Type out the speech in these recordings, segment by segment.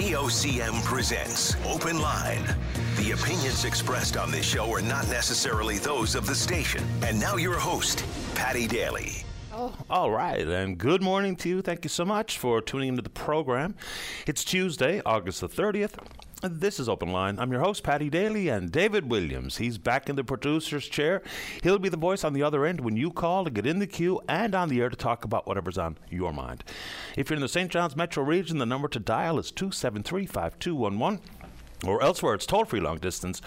VOCM presents Open Line. The opinions expressed on this show are not necessarily those of the station. And now your host, Patty Daly. Oh, all right, and good morning to you. Thank you so much for tuning into the program. It's Tuesday, August the 30th. This is Open Line. I'm your host, Patty Daly, and David Williams. He's back in the producer's chair. He'll be the voice on the other end when you call to get in the queue and on the air to talk about whatever's on your mind. If you're in the St. John's metro region, the number to dial is 273 5211, or elsewhere, it's toll free long distance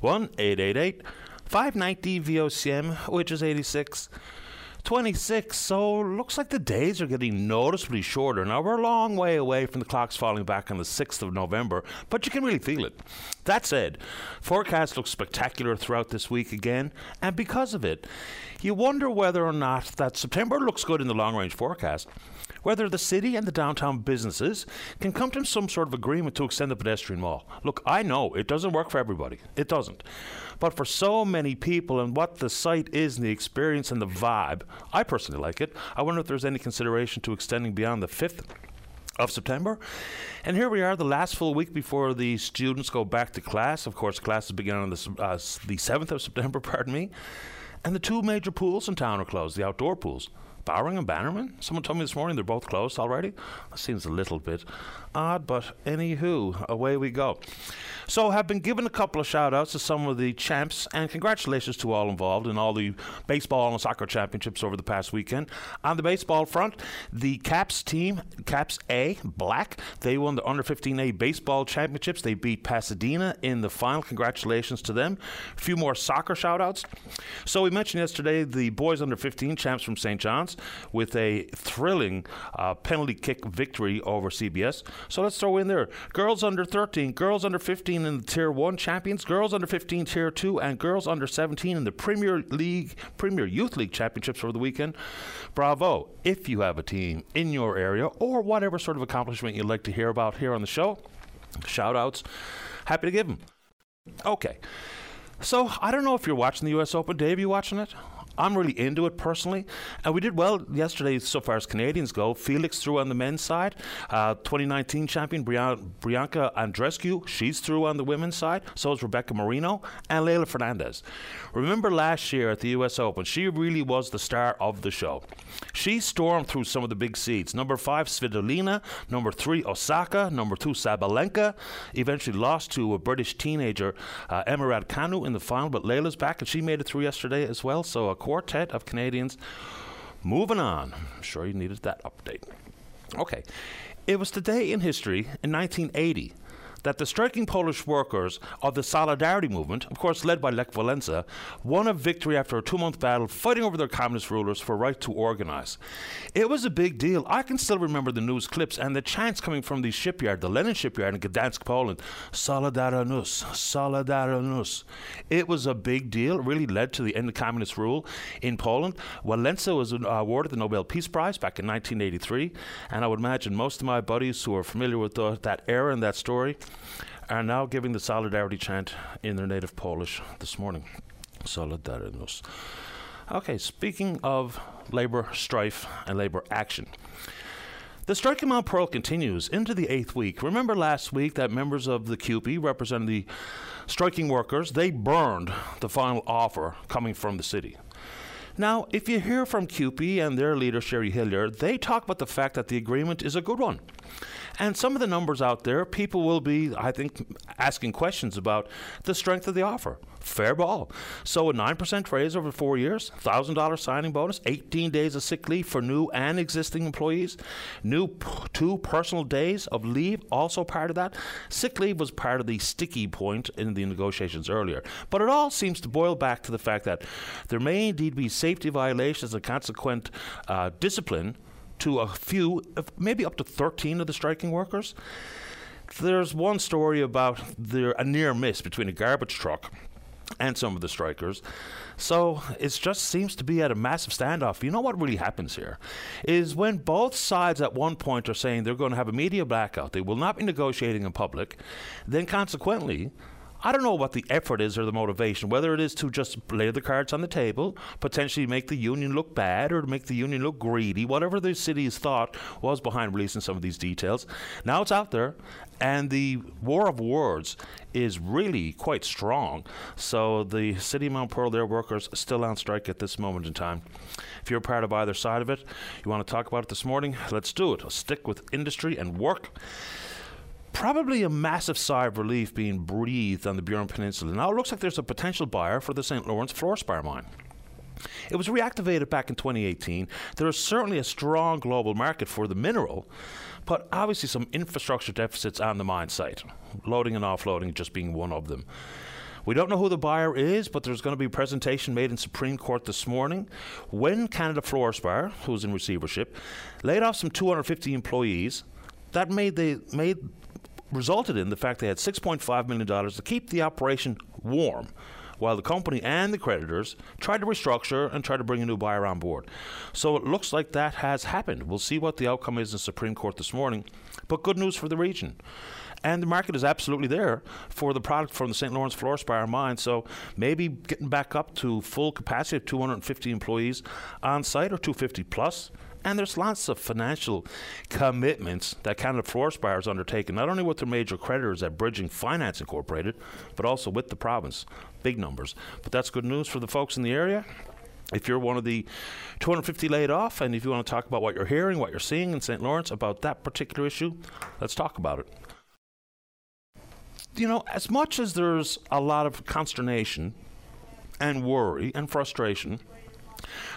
1 888 590 VOCM, which is 86. 26. So looks like the days are getting noticeably shorter. Now we're a long way away from the clocks falling back on the 6th of November, but you can really feel it. That said, forecast looks spectacular throughout this week again, and because of it, you wonder whether or not that September looks good in the long range forecast whether the city and the downtown businesses can come to some sort of agreement to extend the pedestrian wall. Look, I know it doesn't work for everybody. It doesn't. But for so many people and what the site is and the experience and the vibe, I personally like it. I wonder if there's any consideration to extending beyond the 5th of September. And here we are, the last full week before the students go back to class. Of course, classes begin on the, uh, the 7th of September, pardon me. And the two major pools in town are closed, the outdoor pools. Bowring and Bannerman? Someone told me this morning they're both closed already. That seems a little bit odd, but anywho, away we go. So, have been given a couple of shout outs to some of the champs, and congratulations to all involved in all the baseball and soccer championships over the past weekend. On the baseball front, the Caps team, Caps A, Black, they won the under 15A baseball championships. They beat Pasadena in the final. Congratulations to them. A few more soccer shout outs. So, we mentioned yesterday the boys under 15 champs from St. John's with a thrilling uh, penalty kick victory over CBS. So, let's throw in there girls under 13, girls under 15 in the Tier 1 champions, girls under 15 Tier 2, and girls under 17 in the Premier League, Premier Youth League championships over the weekend. Bravo. If you have a team in your area or whatever sort of accomplishment you'd like to hear about here on the show, shout outs, happy to give them. Okay. So I don't know if you're watching the U.S. Open. Dave, you watching it? I'm really into it personally. And we did well yesterday so far as Canadians go. Felix through on the men's side. Uh, 2019 champion Brian- Bianca Andreescu, she's through on the women's side. So is Rebecca Marino and Leylah Fernandez. Remember last year at the U.S. Open, she really was the star of the show. She stormed through some of the big seeds. Number five, Svitolina. Number three, Osaka. Number two, Sabalenka. Eventually lost to a British teenager, uh, Emma Raducanu, in the final, but Leylah's back and she made it through yesterday as well. So a quartet of Canadians. Moving on. I'm sure you needed that update. Okay. It was today in history in 1980 that the striking Polish workers of the Solidarity movement, of course led by Lech Walesa, won a victory after a two month battle fighting over their communist rulers for right to organize. It was a big deal. I can still remember the news clips and the chants coming from the shipyard, the Lenin shipyard in Gdansk, Poland. Solidarność, Solidarność. It was a big deal. It really led to the end of communist rule in Poland. Walesa was uh, awarded the Nobel Peace Prize back in 1983, and I would imagine most of my buddies who are familiar with the, that era and that story are now giving the solidarity chant in their native Polish this morning. Solidarność. Okay, speaking of labour strife and labour action. The strike in Mount Pearl continues into the eighth week. Remember last week that members of the CUPE representing the striking workers, they burned the final offer coming from the city. Now, if you hear from CUPE and their leader, Sherry Hillier, they talk about the fact that the agreement is a good one. And some of the numbers out there, people will be, I think, asking questions about the strength of the offer. Fair ball. So a 9% raise over four years, $1,000 signing bonus, 18 days of sick leave for new and existing employees, new p- two personal days of leave, also part of that. Sick leave was part of the sticky point in the negotiations earlier. But it all seems to boil back to the fact that there may indeed be safety violations and consequent uh, discipline to a few, maybe up to 13 of the striking workers. There's one story about there, a near miss between a garbage truck and some of the strikers. So it just seems to be at a massive standoff. You know what really happens here is when both sides at one point are saying they're going to have a media blackout, they will not be negotiating in public, then consequently, I don't know what the effort is or the motivation, whether it is to just lay the cards on the table, potentially make the union look bad or make the union look greedy, whatever the city's thought was behind releasing some of these details. Now it's out there, and the war of words is really quite strong. So the city of Mount Pearl, their workers, still on strike at this moment in time. If you're part of either side of it, you want to talk about it this morning, let's do it. Stick with industry and work probably a massive sigh of relief being breathed on the Burin Peninsula. Now it looks like there's a potential buyer for the St. Lawrence floor fluorspar mine. It was reactivated back in 2018. There is certainly a strong global market for the mineral, but obviously some infrastructure deficits on the mine site, loading and offloading just being one of them. We don't know who the buyer is, but there's going to be a presentation made in Supreme Court this morning when Canada Fluorspar, who's in receivership, laid off some 250 employees. That made the made resulted in the fact they had $6.5 million to keep the operation warm while the company and the creditors tried to restructure and try to bring a new buyer on board. So it looks like that has happened. We'll see what the outcome is in the Supreme Court this morning, but good news for the region. And the market is absolutely there for the product from the St. Lawrence Fluorspar mine. So maybe getting back up to full capacity of 250 employees on site or 250 plus and there's lots of financial commitments that Canada Fluorspar Buyers undertaken, not only with their major creditors at Bridging Finance Incorporated, but also with the province. Big numbers. But that's good news for the folks in the area. If you're one of the 250 laid off, and if you want to talk about what you're hearing, what you're seeing in St. Lawrence about that particular issue, let's talk about it. You know, as much as there's a lot of consternation and worry and frustration,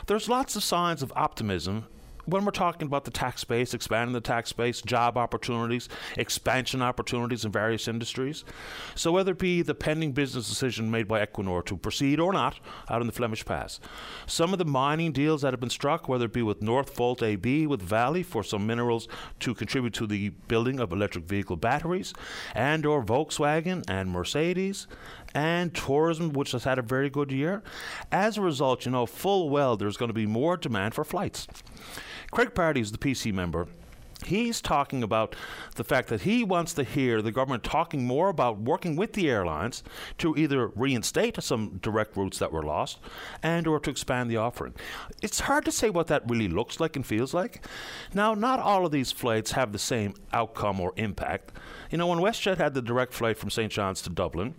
there's lots of signs of optimism when we're talking about the tax base, expanding the tax base, job opportunities, expansion opportunities in various industries. So, whether it be the pending business decision made by Equinor to proceed or not out in the Flemish Pass, some of the mining deals that have been struck, whether it be with Northvolt AB, with Vale for some minerals to contribute to the building of electric vehicle batteries, and or Volkswagen and Mercedes, and tourism, which has had a very good year. As a result, you know full well there's going to be more demand for flights. Craig Pardy is the PC member. He's talking about the fact that he wants to hear the government talking more about working with the airlines to either reinstate some direct routes that were lost and or to expand the offering. It's hard to say what that really looks like and feels like. Now, not all of these flights have the same outcome or impact. You know, when WestJet had the direct flight from St. John's to Dublin,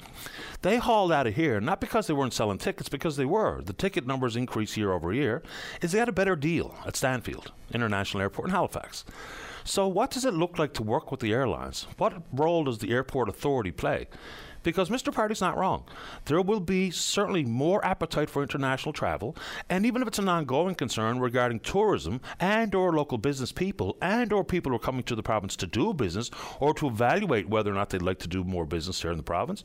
they hauled out of here, not because they weren't selling tickets, because they were. The ticket numbers increase year over year, is they had a better deal at Stanfield International Airport in Halifax. So, what does it look like to work with the airlines? What role does the airport authority play? Because Mr. Pardy's not wrong. There will be certainly more appetite for international travel, and even if it's an ongoing concern regarding tourism and or local business people and or people who are coming to the province to do business or to evaluate whether or not they'd like to do more business here in the province,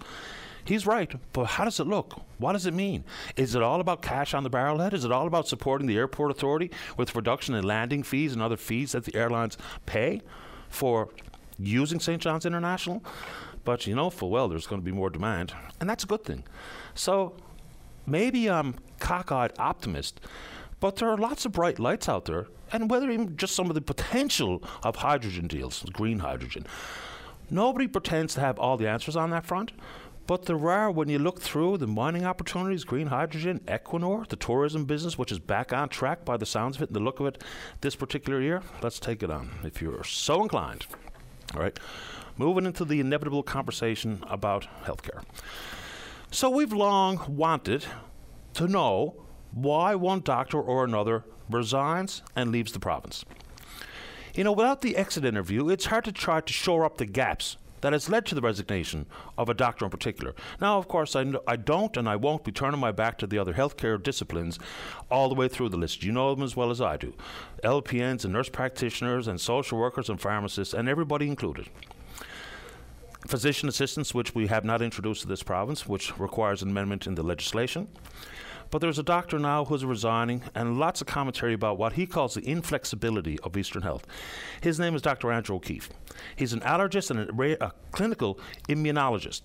He's right, but how does it look? What does it mean? Is it all about cash on the barrelhead? Is it all about supporting the airport authority with reduction in landing fees and other fees that the airlines pay for using St. John's International? But you know full well there's going to be more demand, and that's a good thing. So maybe I'm cockeyed optimist, but there are lots of bright lights out there, and whether even just some of the potential of hydrogen deals, green hydrogen. Nobody pretends to have all the answers on that front, but there are, when you look through the mining opportunities, green hydrogen, Equinor, the tourism business, which is back on track by the sounds of it and the look of it this particular year, let's take it on if you're so inclined. All right. Moving into the inevitable conversation about healthcare. So we've long wanted to know why one doctor or another resigns and leaves the province. You know, without the exit interview, it's hard to try to shore up the gaps that has led to the resignation of a doctor in particular. Now, of course, I, I don't and I won't be turning my back to the other healthcare disciplines all the way through the list. You know them as well as I do LPNs and nurse practitioners and social workers and pharmacists, and everybody included. Physician assistants, which we have not introduced to this province, which requires an amendment in the legislation. But there's a doctor now who's resigning, and lots of commentary about what he calls the inflexibility of Eastern Health. His name is Dr. Andrew O'Keefe. He's an allergist and a, a clinical immunologist.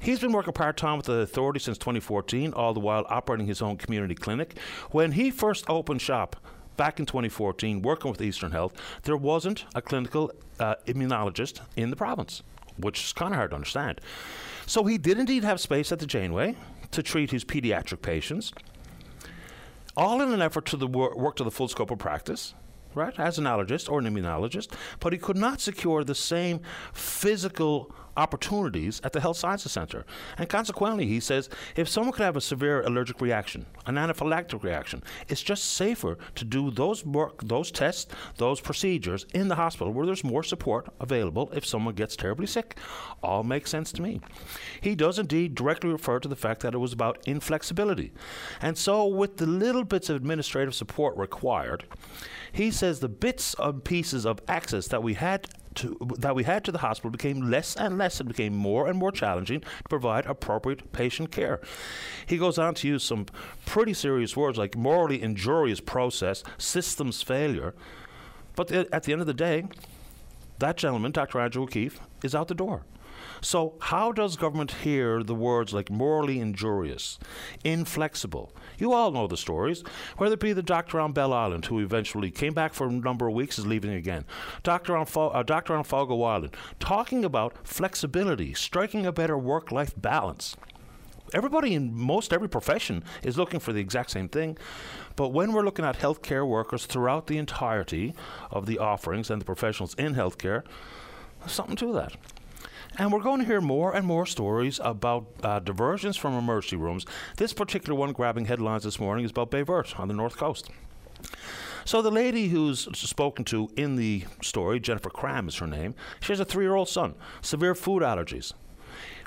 He's been working part time with the authority since 2014, all the while operating his own community clinic. When he first opened shop, back in 2014, working with Eastern Health, there wasn't a clinical uh, immunologist in the province. which is kind of hard to understand. So he did indeed have space at the Janeway to treat his pediatric patients, all in an effort to the wor- work to the full scope of practice right, as an allergist or an immunologist, but he could not secure the same physical opportunities at the Health Sciences Center. And consequently, he says if someone could have a severe allergic reaction, an anaphylactic reaction, it's just safer to do those work, those tests, those procedures in the hospital where there's more support available if someone gets terribly sick. All makes sense to me. He does indeed directly refer to the fact that it was about inflexibility. And so, with the little bits of administrative support required, he says the bits and pieces of access that we had to, that we had to the hospital became less and less and became more and more challenging to provide appropriate patient care. He goes on to use some pretty serious words like morally injurious process, systems failure. But at the end of the day, that gentleman, Dr. Andrew O'Keefe, is out the door. So, how does government hear the words like morally injurious, inflexible? You all know the stories, whether it be the doctor on Bell Island, who eventually came back for a number of weeks, is leaving again, doctor on, Fo- uh, doctor on Fogo Island, talking about flexibility, striking a better work life balance everybody in most every profession is looking for the exact same thing. But when we're looking at healthcare workers throughout the entirety of the offerings and the professionals in healthcare, there's something to that. And we're going to hear more and more stories about uh, diversions from emergency rooms. This particular one grabbing headlines this morning is about Baie Verte on the North Coast. So the lady who's spoken to in the story, Jennifer Cram is her name, she has a three-year-old son, severe food allergies.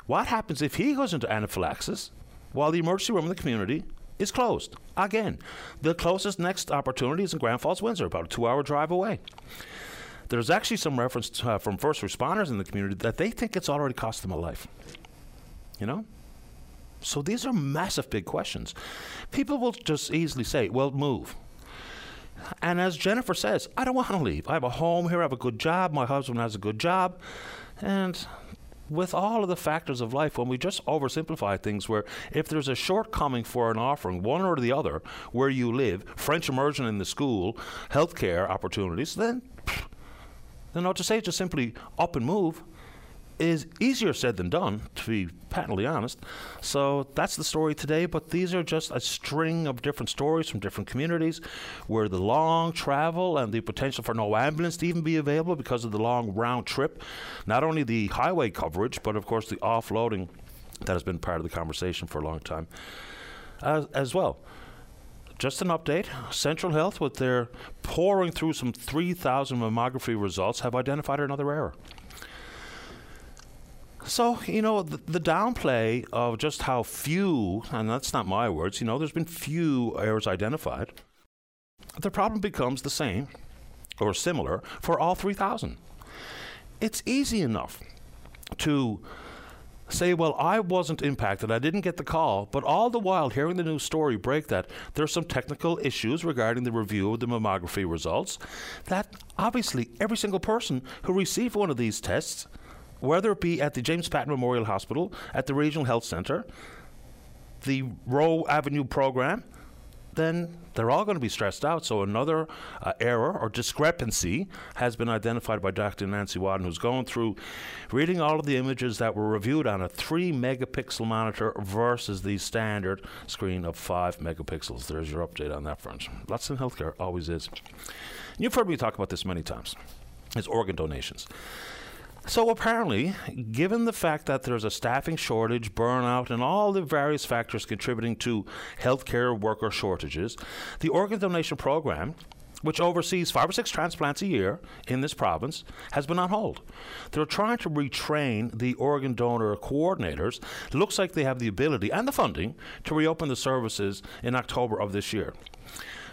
What happens if he goes into anaphylaxis while the emergency room in the community is closed? Again, the closest next opportunity is in Grand Falls, Windsor, about a two-hour drive away. There's actually some reference to, uh, from first responders in the community that they think it's already cost them a life. You know? So these are massive big questions. People will just easily say, well, move. And as Jennifer says, I don't want to leave. I have a home here, I have a good job, my husband has a good job. And with all of the factors of life, when we just oversimplify things, where if there's a shortcoming for an offering, one or the other, where you live, French immersion in the school, healthcare opportunities, then then know, to say just simply up and move is easier said than done, to be patently honest. So that's the story today, but these are just a string of different stories from different communities where the long travel and the potential for no ambulance to even be available because of the long round trip, not only the highway coverage, but of course the offloading that has been part of the conversation for a long time uh, as well just an update. Central Health, with their pouring through some 3,000 mammography results, have identified another error. So, you know, the, the, downplay of just how few, and that's not my words, you know, there's been few errors identified. The problem becomes the same or similar for all 3,000. It's easy enough to say, well, I wasn't impacted, I didn't get the call, but all the while hearing the news story break that there's some technical issues regarding the review of the mammography results, that obviously every single person who received one of these tests, whether it be at the James Paton Memorial Hospital, at the Regional Health Centre, the Roe Avenue program, then they're all going to be stressed out. So another uh, error or discrepancy has been identified by Dr. Nancy Wadden, who's going through reading all of the images that were reviewed on a three megapixel monitor versus the standard screen of five megapixels. There's your update on that front. Lots in healthcare, always is. You've heard me talk about this many times. It's organ donations. So apparently, given the fact that there's a staffing shortage, burnout, and all the various factors contributing to healthcare worker shortages, the organ donation program which oversees five or six transplants a year in this province, has been on hold. They're trying to retrain the organ donor coordinators. Looks like they have the ability and the funding to reopen the services in October of this year.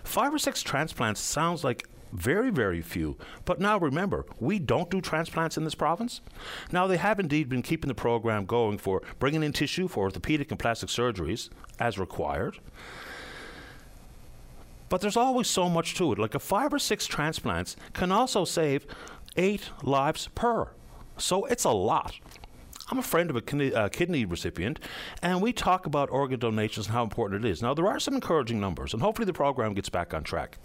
Five or six transplants sounds like very, very few. But now remember, we don't do transplants in this province. Now, they have indeed been keeping the program going for bringing in tissue for orthopedic and plastic surgeries as required. But there's always so much to it. Like a five or six transplants can also save eight lives per. So it's a lot. I'm a friend of a kidney, uh, kidney recipient, and we talk about organ donations and how important it is. Now, there are some encouraging numbers, and hopefully the program gets back on track.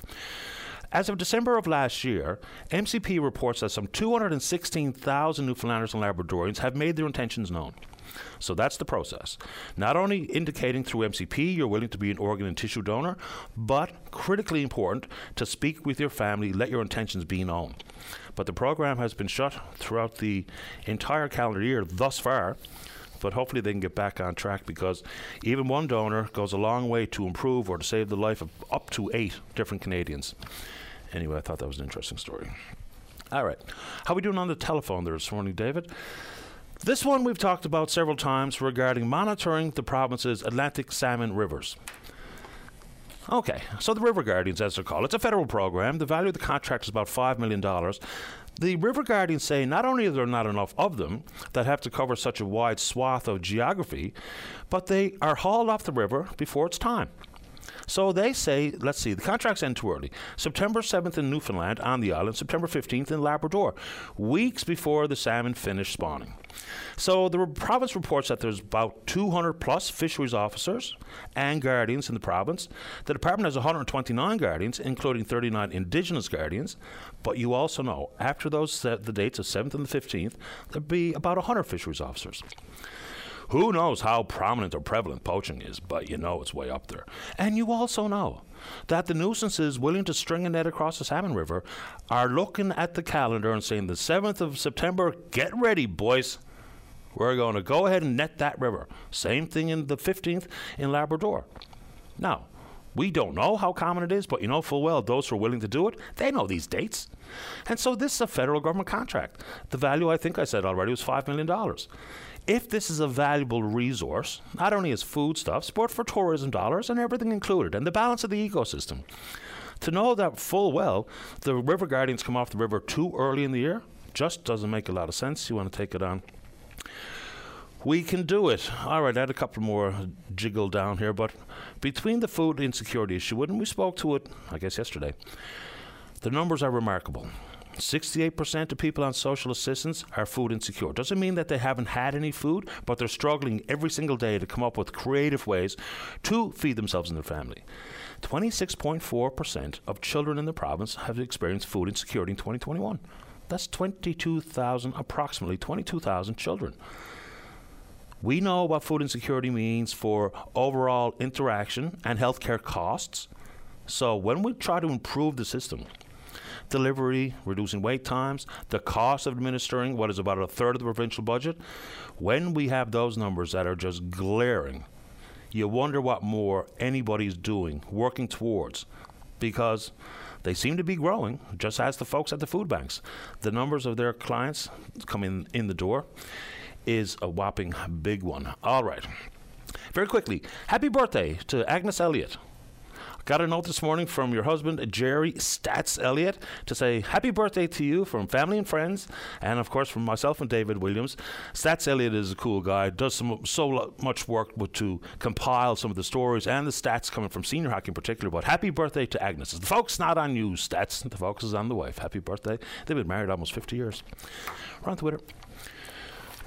As of December of last year, MCP reports that some 216,000 Newfoundlanders and Labradorians have made their intentions known. So that's the process. Not only indicating through MCP you're willing to be an organ and tissue donor, but critically important to speak with your family, let your intentions be known. But the program has been shut throughout the entire calendar year thus far but hopefully they can get back on track because even one donor goes a long way to improve or to save the life of up to eight different Canadians. Anyway, I thought that was an interesting story. All right. How are we doing on the telephone there this morning, David? This one we've talked about several times regarding monitoring the province's Atlantic salmon rivers. Okay, so the River Guardians, as they're called, it's a federal program. The value of the contract is about $5 million. The River Guardians say not only are there not enough of them that have to cover such a wide swath of geography, but they are hauled off the river before it's time. So they say, let's see, the contracts end too early. September 7th in Newfoundland on the island, September 15th in Labrador, weeks before the salmon finish spawning. So the province reports that there's about 200 plus fisheries officers and guardians in the province. The department has 129 guardians, including 39 Indigenous guardians. But you also know, after those the dates of 7th and the 15th, there'll be about 100 fisheries officers. Who knows how prominent or prevalent poaching is, but you know it's way up there. And you also know that the nuisances willing to string a net across the Salmon River are looking at the calendar and saying the 7th of September, get ready, boys. We're going to go ahead and net that river. Same thing in the 15th in Labrador. Now, we don't know how common it is, but you know full well those who are willing to do it, they know these dates. And so this is a federal government contract. The value, I think I said already, was $5 million if this is a valuable resource, not only as foodstuffs, but for tourism dollars and everything included, and the balance of the ecosystem, to know that full well the river guardians come off the river too early in the year just doesn't make a lot of sense. You want to take it on. We can do it. All right, I had a couple more jiggle down here, but between the food insecurity issue, and we spoke to it, I guess, yesterday, the numbers are remarkable. 68% of people on social assistance are food insecure. Doesn't mean that they haven't had any food, but they're struggling every single day to come up with creative ways to feed themselves and their family. 26.4% of children in the province have experienced food insecurity in 2021. That's 22,000, approximately 22,000 children. We know what food insecurity means for overall interaction and healthcare costs. So when we try to improve the system, delivery, reducing wait times, the cost of administering what is about a third of the provincial budget. When we have those numbers that are just glaring, you wonder what more anybody's doing, working towards, because they seem to be growing, just as the folks at the food banks. The numbers of their clients coming in the door is a whopping big one. All right. Very quickly, happy birthday to Agnes Elliott. Got a note this morning from your husband, Jerry Stats Elliott, to say happy birthday to you from family and friends, and of course from myself and David Williams. Stats Elliott is a cool guy, does some, so much work with, to compile some of the stories and the stats coming from senior hockey in particular. But happy birthday to Agnes. The focus not on you, Stats. The focus is on the wife. Happy birthday. They've been married almost 50 years. We're on Twitter.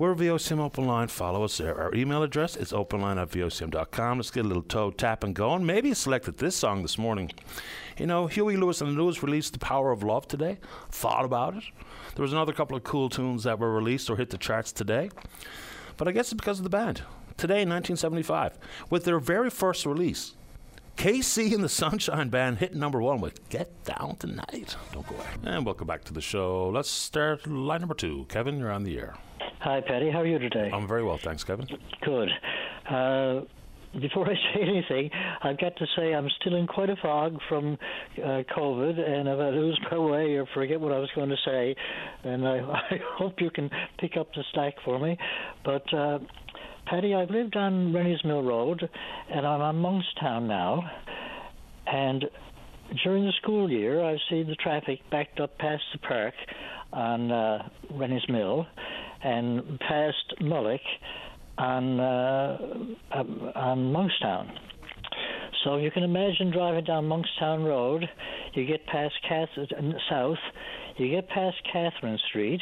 We're VOCM Open Line. Follow us there. Our email address is openline at VOCM.com. Let's get a little toe tapping going. Maybe selected this song this morning. You know, Huey Lewis and the News released The Power of Love today. Thought about it. There was another couple of cool tunes that were released or hit the charts today. But I guess it's because of the band. Today in 1975, with their very first release, KC and the Sunshine Band hit number one with Get Down Tonight. Don't go away. And welcome back to the show. Let's start line number two. Kevin, you're on the air. Hi, Patty. How are you today? I'm very well, thanks, Kevin. Good. Uh, before I say anything, I've got to say I'm still in quite a fog from uh, COVID, and if I lose my way or forget what I was going to say, and I, I hope you can pick up the slack for me. But uh, Patty, I've lived on Rennie's Mill Road, and I'm on Monkstown now, and during the school year, I've seen the traffic backed up past the park on uh, Rennie's Mill and past Mullock on uh, um, on Monkstown. So you can imagine driving down Monkstown Road, you get past Cath- uh, south, you get past Catherine Street,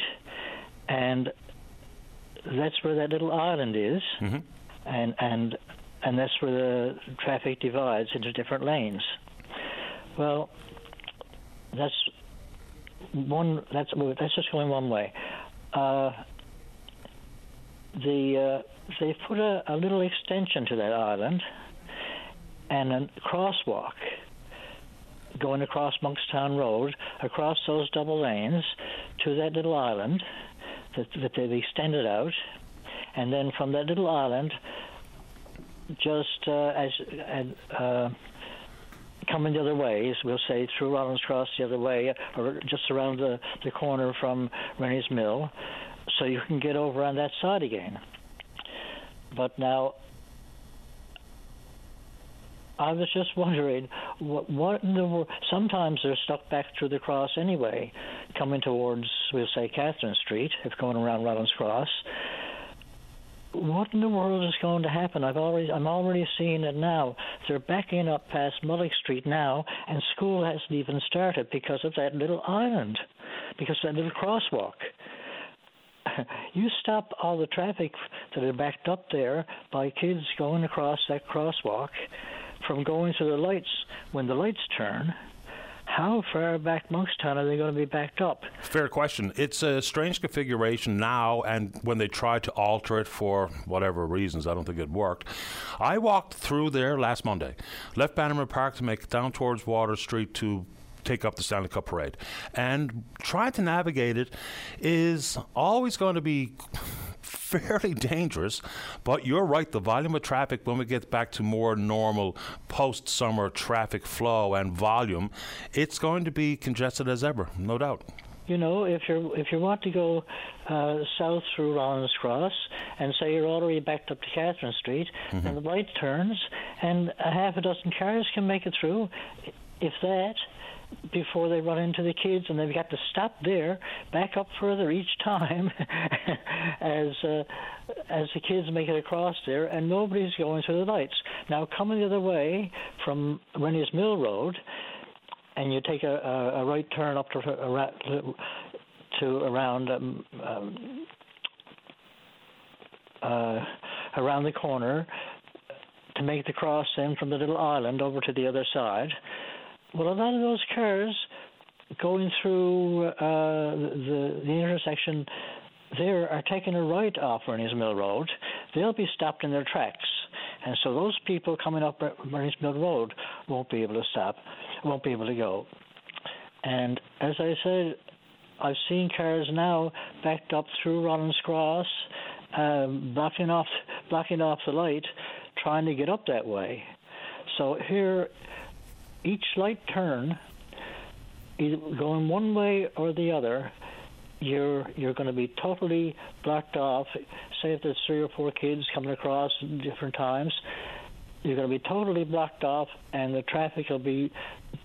and that's where that little island is, mm-hmm. and and and that's where the traffic divides into different lanes. Well, that's one. That's that's just going one way. Uh, the uh, they put a, a little extension to that island and a crosswalk going across Monkstown Road, across those double lanes to that little island that, that they've extended out, and then from that little island, just uh, as uh, coming the other way, as we'll say through Rawlins Cross the other way, or just around the, the corner from Rennie's Mill, so you can get over on that side again. But now, I was just wondering, what, what in the world? Sometimes they're stuck back through the cross anyway, coming towards, we'll say, Catherine Street, if going around Rawlins Cross. What in the world is going to happen? I've already, I'm already seeing it now. They're backing up past Mullock Street now, and school hasn't even started because of that little island, because of that little crosswalk. you stop all the traffic that are backed up there by kids going across that crosswalk from going to the lights when the lights turn. How far back Monkstown are they going to be backed up? Fair question. It's a strange configuration now, and when they tried to alter it for whatever reasons, I don't think it worked. I walked through there last Monday, left Bannerman Park to make it down towards Water Street to take up the Stanley Cup parade. And trying to navigate it is always going to be fairly dangerous. But you're right, the volume of traffic when we get back to more normal post summer traffic flow and volume, it's going to be congested as ever, no doubt you know, if you if you want to go uh, south through Rawlins Cross and say you're already backed up to Catherine Street, mm-hmm. and the light turns, and a half a dozen cars can make it through, if that, before they run into the kids, and they've got to stop there, back up further each time as uh, as the kids make it across there, and nobody's going through the lights. Now, coming the other way from Rennie's Mill Road, and you take a, a, a right turn up to around, to around um, um, uh, around the corner to make the cross in from the little island over to the other side well, a lot of those cars going through uh, the, the intersection there are taking a right off Rennie's Mill Road. They'll be stopped in their tracks. And so those people coming up Rennie's Mill Road won't be able to stop, won't be able to go. And as I said, I've seen cars now backed up through Rawlins Cross, um, blocking off blocking off the light, trying to get up that way. So here each light turn, either going one way or the other, you're you're going to be totally blocked off. Say if there's three or four kids coming across at different times, you're going to be totally blocked off, and the traffic will be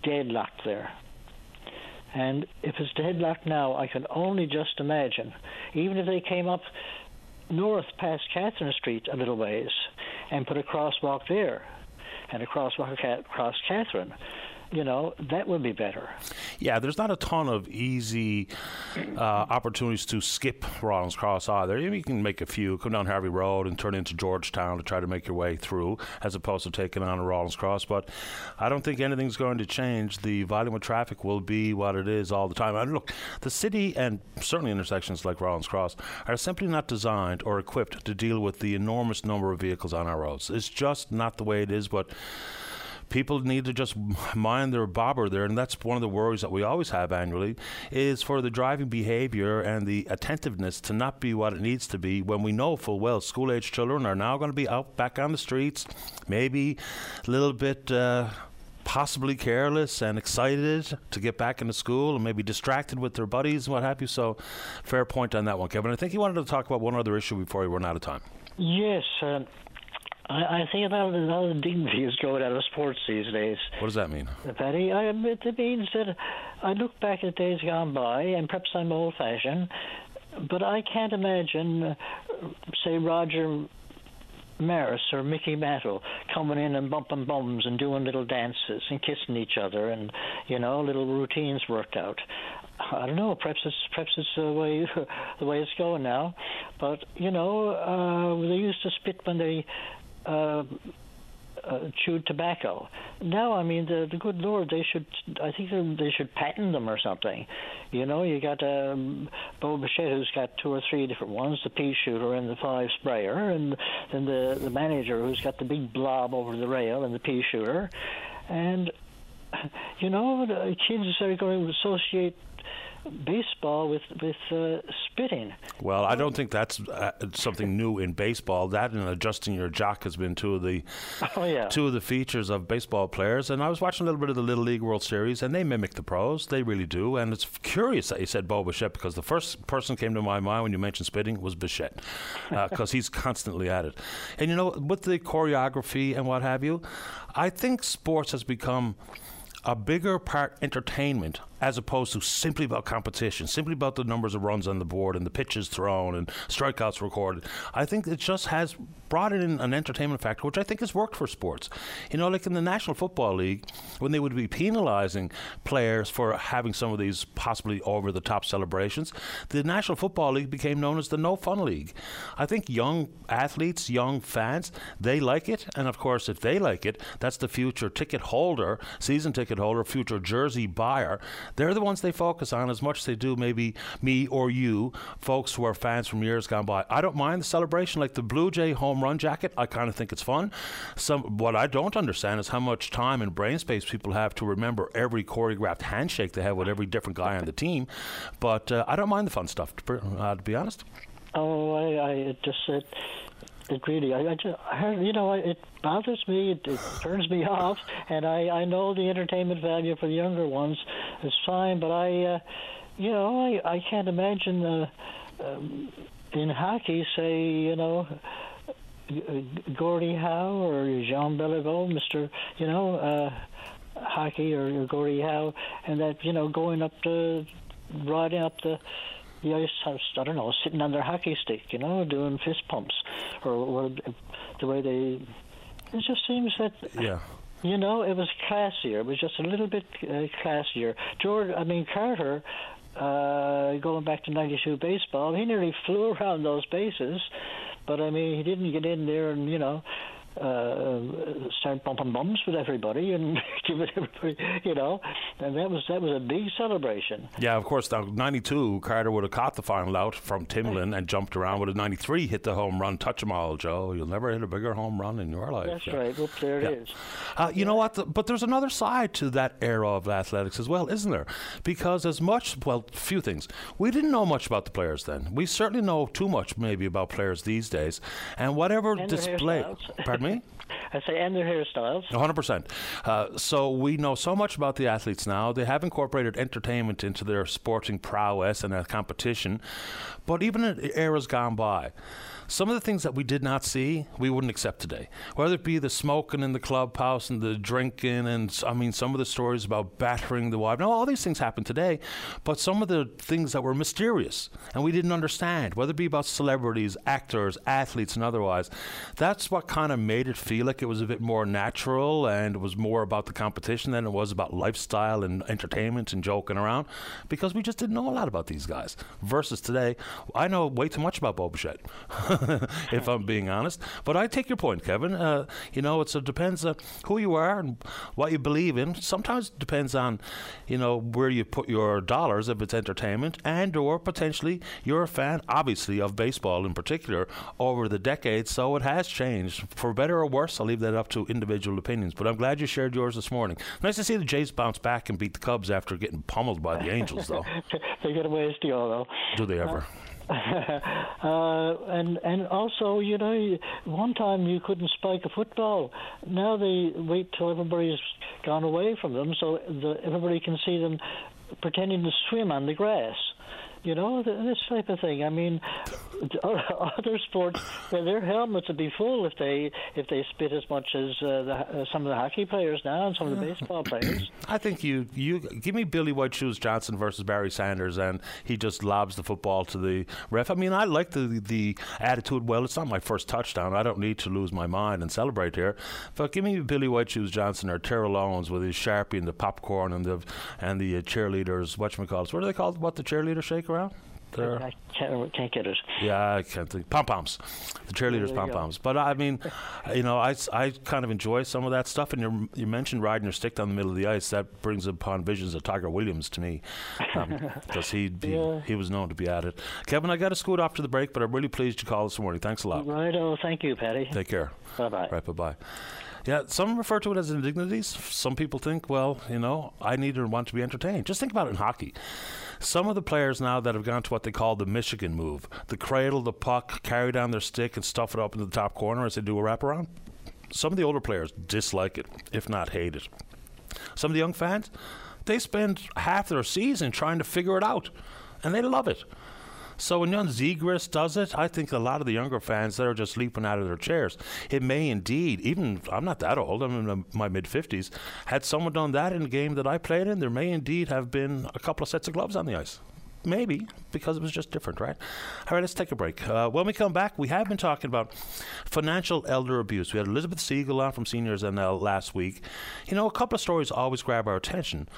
deadlocked there. And if it's deadlocked now, I can only just imagine, even if they came up north past Catherine Street a little ways and put a crosswalk there, and across across Catherine you know, that would be better. Yeah, there's not a ton of easy uh, opportunities to skip Rawlins Cross either. You can make a few, come down Harvey Road and turn into Georgetown to try to make your way through, as opposed to taking on a Rawlins Cross. But I don't think anything's going to change. The volume of traffic will be what it is all the time. And look, the city and certainly intersections like Rawlins Cross are simply not designed or equipped to deal with the enormous number of vehicles on our roads. It's just not the way it is. But people need to just mind their bobber there, and that's one of the worries that we always have annually, is for the driving behavior and the attentiveness to not be what it needs to be when we know full well school age children are now going to be out back on the streets, maybe a little bit. Uh, possibly careless and excited to get back into school and maybe distracted with their buddies and what have you. So, fair point on that one, Kevin. I think you wanted to talk about one other issue before we run out of time. Yes, I, I think a lot of, a lot of dignity is going out of sports these days. What does that mean? Patty, I admit it means that I look back at days gone by, and perhaps I'm old-fashioned, but I can't imagine, uh, say, Roger Maris or Mickey Mantle coming in and bumping bums and doing little dances and kissing each other and you know little routines worked out. I don't know. Perhaps it's perhaps it's the way the way it's going now, but you know uh, they used to spit when they uh, uh, chewed tobacco. Now, I mean, the the good Lord, they should. I think they should patent them or something. You know, you got um, Bo Bichette who's got two or three different ones: the pea shooter and the five sprayer, and then the the manager who's got the big blob over the rail and the pea shooter, and you know, the kids are going to associate baseball with with uh, spitting. Well, I don't think that's uh, something new in baseball. That and adjusting your jock has been two of the oh, yeah. two of the features of baseball players. And I was watching a little bit of the Little League World Series, and they mimic the pros. They really do. And it's curious that you said Bo Bichette because the first person came to my mind when you mentioned spitting was Bichette because uh, he's constantly at it. And you know, with the choreography and what have you, I think sports has become a bigger part entertainment as opposed to simply about competition, simply about the numbers of runs on the board and the pitches thrown and strikeouts recorded. I think it just has brought in an entertainment factor, which I think has worked for sports. You know, like in the National Football League, when they would be penalising players for having some of these possibly over the top celebrations, the National Football League became known as the No Fun League. I think young athletes, young fans, they like it. And of course, if they like it, that's the future ticket holder, season ticket holder, future jersey buyer they're the ones they focus on as much as they do maybe me or you, folks who are fans from years gone by. I don't mind the celebration, like the Blue Jay home run jacket. I kind of think it's fun. Some what I don't understand is how much time and brain space people have to remember every choreographed handshake they have with every different guy on the team. But uh, I don't mind the fun stuff, to, uh, to be honest. Oh, I, I just it, it really, I, I just, you know, it bothers me. It, it turns me off, and I, I know the entertainment value for the younger ones is fine, but I, uh, you know, I, I can't imagine uh, um, in hockey, say, you know. Gordie Howe or Jean Beliveau, Mister, you know, uh, hockey or Gordie Howe, and that you know going up the riding up the the ice house, I don't know, sitting on their hockey stick, you know, doing fist pumps, or, or the way they. It just seems that. Yeah. You know, it was classier. It was just a little bit uh, classier. George, I mean Carter, uh, going back to '92 baseball, he nearly flew around those bases, but I mean, he didn't get in there and you know uh, start bumping bums with everybody and giving everybody, you know, and that was that was a big celebration. Yeah, of course. Now, '92, Carter would have caught the final out from Timlin and jumped around. Would have '93 hit the home run, touch them all, Joe. You'll never hit a bigger home run in your life. That's yeah. right. Well, there yeah. it is. Uh, you yeah. know what? The, but there's another side to that era of athletics as well, isn't there? Because as much, well, few things. We didn't know much about the players then. We certainly know too much, maybe, about players these days. And whatever and display. Pardon me. I say, and their hairstyles. 100%. Uh, so we know so much about the athletes now. They have incorporated entertainment into their sporting prowess and their competition. But even in eras gone by, some of the things that we did not see, we wouldn't accept today. Whether it be the smoking in the clubhouse and the drinking, and I mean, some of the stories about battering the wife. Now, all these things happen today, but some of the things that were mysterious and we didn't understand, whether it be about celebrities, actors, athletes, and otherwise, that's what kind of made it feel like it was a bit more natural and it was more about the competition than it was about lifestyle and entertainment and joking around because we just didn't know a lot about these guys. Versus today, I know way too much about Bo Bichette. if I'm being honest. But I take your point, Kevin. Uh, you know, it depends on who you are and what you believe in. Sometimes it depends on, you know, where you put your dollars if it's entertainment, and or potentially you're a fan, obviously, of baseball in particular over the decades. So it has changed for better or worse. I'll leave that up to individual opinions. But I'm glad you shared yours this morning. Nice to see the Jays bounce back and beat the Cubs after getting pummeled by the Angels, though. they get away with deal, though. Do they ever? uh, Uh, and and also, you know, one time you couldn't spike a football. Now they wait till everybody's gone away from them, so the, everybody can see them pretending to swim on the grass you know, this type of thing. I mean, other sports, their helmets would be full if they if they spit as much as uh, the, uh, some of the hockey players now and some of the baseball players. I think you you give me Billy White Shoes Johnson versus Barry Sanders, and he just lobs the football to the ref. I mean, I like the the attitude. Well, it's not my first touchdown. I don't need to lose my mind and celebrate here. But give me Billy White Shoes Johnson or Terrell Owens with his sharpie and the popcorn and the and the uh, cheerleaders. What you call it? What are they called? What the cheerleaders shake around? There? I can't, can't get it. Yeah, I can't think. Pom poms, the cheerleaders pom poms. But I mean, you know, I, I kind of enjoy some of that stuff. And you you mentioned riding your stick down the middle of the ice. That brings upon visions of Tiger Williams to me, because um, he he, yeah. he was known to be at it. Kevin, I got to scoot off to the break, but I'm really pleased you called this morning. Thanks a lot. Right. Oh, thank you, Patty. Take care. Bye bye. Right. Bye bye. Yeah, some refer to it as indignities. Some people think, well, you know, I need or want to be entertained. Just think about it in hockey. Some of the players now that have gone to what they call the Michigan move the cradle the puck, carry down their stick, and stuff it up into the top corner as they do a wraparound. Some of the older players dislike it, if not hate it. Some of the young fans, they spend half their season trying to figure it out, and they love it. So when Jan Zegras does it, I think a lot of the younger fans that are just leaping out of their chairs. It may indeed, even I'm not that old, I'm in my mid 50s. Had someone done that in a game that I played in, there may indeed have been a couple of sets of gloves on the ice. Maybe, because it was just different, right? All right, let's take a break. Uh, when we come back, we have been talking about financial elder abuse. We had Elizabeth Siegel on from Seniors NL last week. You know, a couple of stories always grab our attention.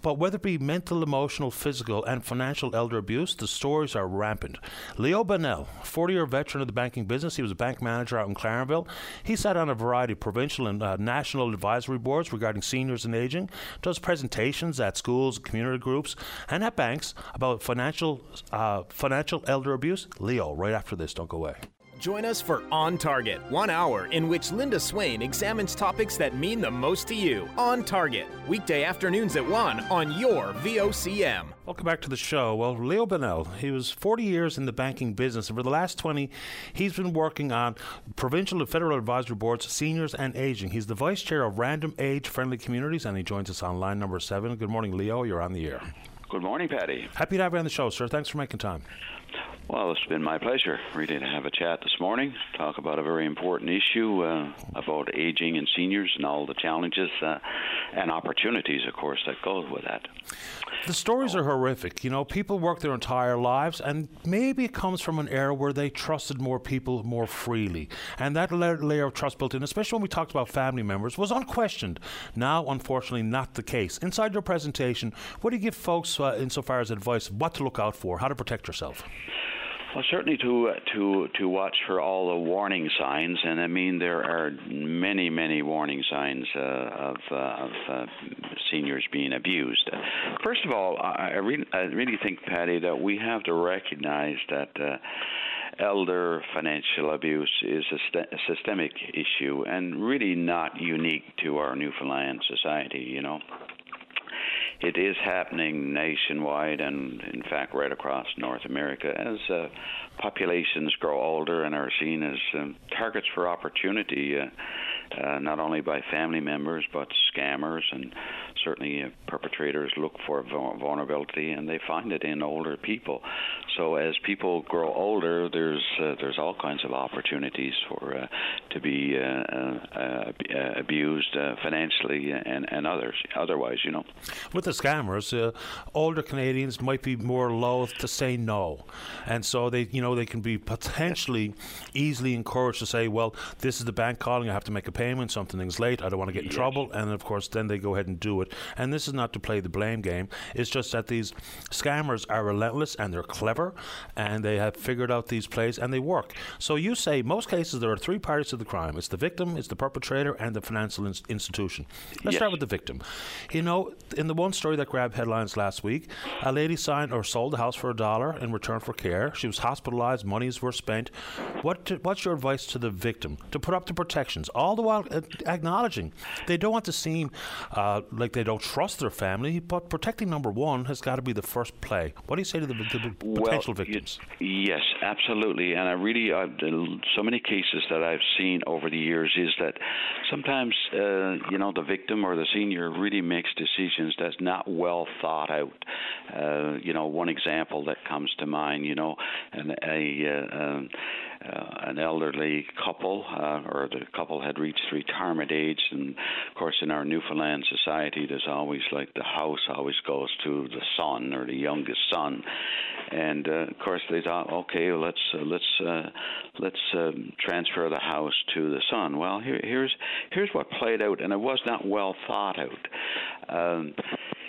But whether it be mental, emotional, physical, and financial elder abuse, the stories are rampant. Leo Bonnell, 40 year veteran of the banking business, he was a bank manager out in Clarenville. He sat on a variety of provincial and uh, national advisory boards regarding seniors and aging, does presentations at schools, community groups, and at banks about financial, uh, financial elder abuse. Leo, right after this, don't go away. Join us for On Target, one hour in which Linda Swain examines topics that mean the most to you. On Target, weekday afternoons at 1 on your VOCM. Welcome back to the show. Well, Leo Bonnell, he was 40 years in the banking business, and for the last 20, he's been working on provincial and federal advisory boards, seniors and aging. He's the vice chair of Random Age Friendly Communities, and he joins us on line number seven. Good morning, Leo. You're on the air. Good morning, Patty. Happy to have you on the show, sir. Thanks for making time. Well, it's been my pleasure, really, to have a chat this morning, talk about a very important issue uh, about aging and seniors and all the challenges uh, and opportunities, of course, that go with that. The stories are horrific. You know, people work their entire lives, and maybe it comes from an era where they trusted more people more freely. And that layer of trust built in, especially when we talked about family members, was unquestioned. Now, unfortunately, not the case. Inside your presentation, what do you give folks, uh, insofar as advice, what to look out for, how to protect yourself? Well, certainly to to to watch for all the warning signs, and I mean there are many many warning signs uh, of uh, of uh, seniors being abused. First of all, I really I really think, Patty, that we have to recognize that. Uh, elder financial abuse is a, st- a, systemic issue and really not unique to our Newfoundland society, you know it is happening nationwide and, in fact, right across North America as uh, populations grow older and are seen as um, targets for opportunity. Uh, uh, not only by family members but scammers and certainly uh, perpetrators look for vulnerability and they find it in older people. So as people grow older, there's uh, there's all kinds of opportunities for uh, to be uh, uh, abused financially and and others otherwise, you know. With the scammers, older Canadians might be more loath to say no, and so they you know they can be potentially easily encouraged to say, well, this is the bank calling, I have to make a payment, something's late, I don't want to get in yes. trouble, and of course then they go ahead and do it. And this is not to play the blame game. It's just that these scammers are relentless and they're clever, and they have figured out these plays and they work. So you say most cases there are three parties to the crime: it's the victim, it's the perpetrator, and the financial in- institution. Let's yes. start with the victim. You know, in the one story that grabbed headlines last week, a lady signed or sold the house for a dollar in return for care. She was hospitalized, monies were spent. What to, what's your advice to the victim to put up the protections, all the while acknowledging they don't want to seem uh, like they don't trust their family, but protecting number one has got to be the first play. What do you say to the, the potential well, victims? yes, absolutely. And I really, uh, so many cases that I've seen over the years is that sometimes, uh, you know, the victim or the senior really makes decisions that's not well thought out. Uh, you know, one example that comes to mind, you know, and a, uh, um, uh, an elderly couple, uh, or the couple had reached retirement age, and of course, in our Newfoundland society, there's always like the house always goes to the son or the youngest son, and uh, of course they thought, okay, let's uh, let's uh, let's um, transfer the house to the son. Well, here, here's here's what played out, and it was not well thought out. Um,